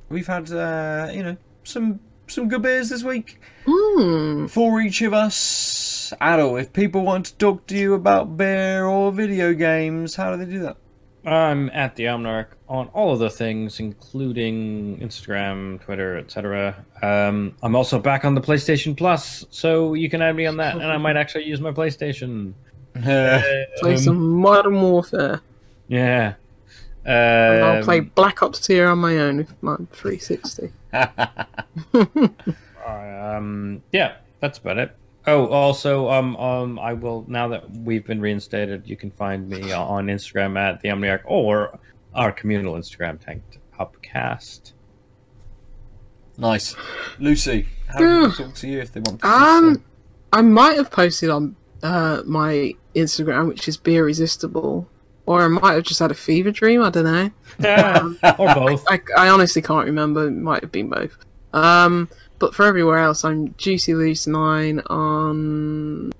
we've had uh, you know some some good beers this week Hmm. for each of us. Aadil, if people want to talk to you about beer or video games, how do they do that? I'm at the Omnarch on all of the things, including Instagram, Twitter, etc. Um, I'm also back on the PlayStation Plus, so you can add me on that, and I might actually use my PlayStation. Play Um, some Modern Warfare. Yeah. And I'll Um, play Black Ops 2 on my own with my 360. Um, yeah, that's about it. Oh, also, um, um, I will now that we've been reinstated, you can find me on Instagram at the Omniarch or our communal Instagram tanked upcast. Nice. Lucy, how do people talk to you if they want to? Um. I might have posted on uh, my Instagram, which is Be Irresistible, or I might have just had a fever dream. I don't know. or both. I, I honestly can't remember. It might have been both. Um, but for everywhere else, I'm Juicy Loose Nine on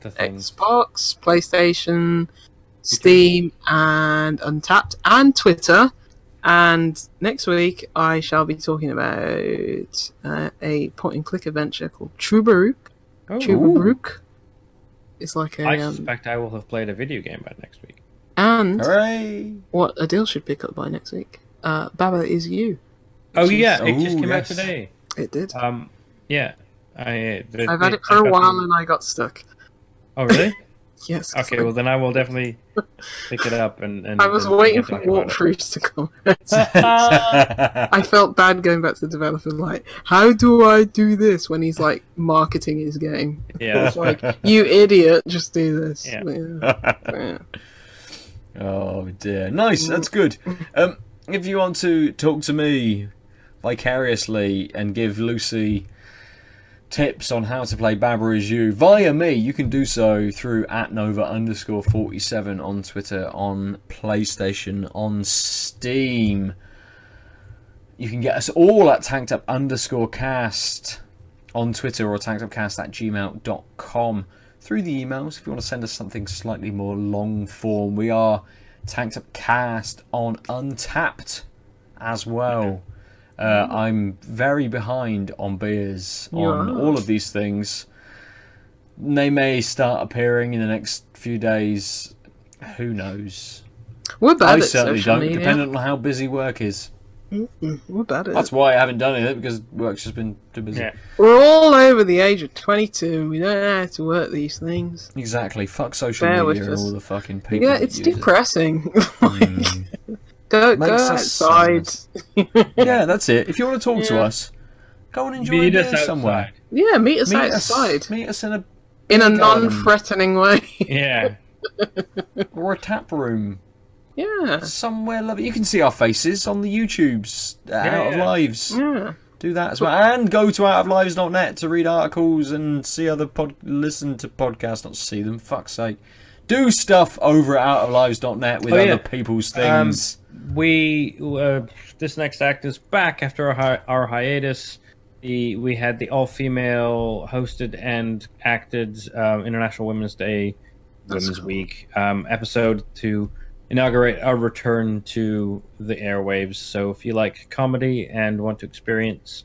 The things. Xbox, PlayStation, Steam, and Untappd, and Twitter. And next week, I shall be talking about uh, a point and click adventure called Trüberbrook. Oh, Trüberbrook. It's like a I um, suspect I will have played a video game by next week. And Hooray! what Aadil should pick up by next week. Uh, Baba is you. Oh Which is- yeah, it just Oh, came out today. It did. Um, yeah, I. the- I've had it for I a while the- and I got stuck. Oh really? yes. Okay, I- well then I will definitely pick it up and. and I was and waiting for about it. walkthroughs to come. I felt bad going back to the developer, like, how do I do this when he's like marketing his game? Yeah. It's like, you idiot, just do this. Yeah. Yeah. Yeah. Oh dear, nice. That's good. Um, if you want to talk to me vicariously and give Lucy tips on how to play Baba is you via me, you can do so through at Nova underscore forty seven on Twitter, on PlayStation, on Steam. You can get us all at tanked up underscore cast on Twitter or tankedupcast at gmail.com through the emails if you want to send us something slightly more long form. We are tanked up cast on Untappd as well. Uh, I'm very behind on beers on are. all of these things. They may start appearing in the next few days. Who knows? We're bad I certainly don't, media. depending on how busy work is. We're bad at That's why I haven't done it because work's just been too busy. Yeah. We're all over the age of 22. We don't know how to work these things. Exactly. Fuck social Bear media and all the fucking people. Yeah, it's use it. depressing. Mm. go go outside. yeah, that's it. If you want to talk to us, go and enjoy Meet a beer somewhere. yeah, meet us Meet outside us, meet us in a in a garden. non-threatening way. Yeah. or a tap room yeah, somewhere lovely. You can see our faces on the YouTubes uh, Out of yeah. Lives. yeah. Do that as well, and go to outoflives.net to read articles and see other pod, listen to podcasts, not see them. Fuck's sake, do stuff over at outoflives.net with Oh, other yeah. people's Um, things. we uh, this next act is back after our, hi- our hiatus. The, we had the all-female hosted and acted um, International Women's Day, That's Women's cool. Week um, episode to inaugurate our return to the airwaves. So if you like comedy and want to experience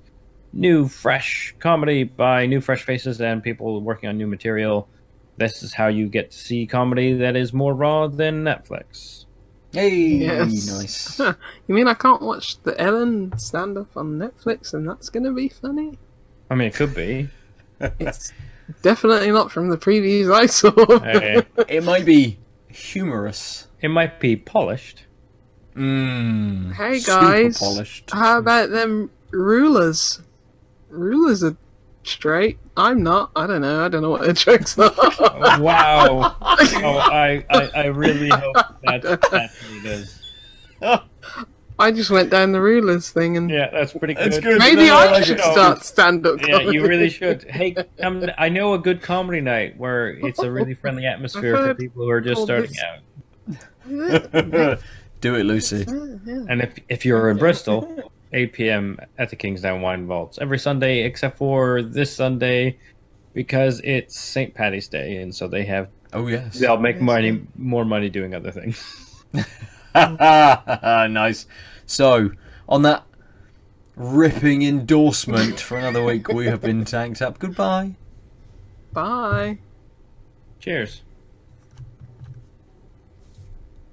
new, fresh comedy by new, fresh faces and people working on new material, this is how you get to see comedy that is more raw than Netflix. Hey, Yes. nice. You mean I can't watch the Ellen stand-up on Netflix and that's gonna be funny? I mean, it could be. It's definitely not from the previews I saw. It might be humorous. It might be polished. Mmm. Hey, super guys. polished. How about them rulers? Rulers are straight. I'm not. I don't know. I don't know what their jokes are. Wow. oh, I, I, I really hope that that really does. I just went down the rulers thing and Yeah, that's pretty good. That's good. maybe No, no, I I like should it. start stand-up. Yeah, you really should. Hey, come, I know a good comedy night where it's a really friendly atmosphere for people who are just starting this. out. Do it, Lucy. And if if you're in Bristol, 8 p.m. at the Kingsdown Wine Vaults every Sunday except for this Sunday because it's St. Patty's Day, and so they have Oh yes. they'll make money more money doing other things. nice. So, on that ripping endorsement for another week, we have been tanked up. Goodbye. Bye. Cheers.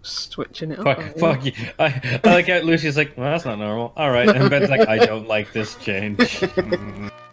Switching it. Fuck, fuck you. I, I like how Lucy's like, well, that's not normal. All right, and Ben's like, I don't like this change.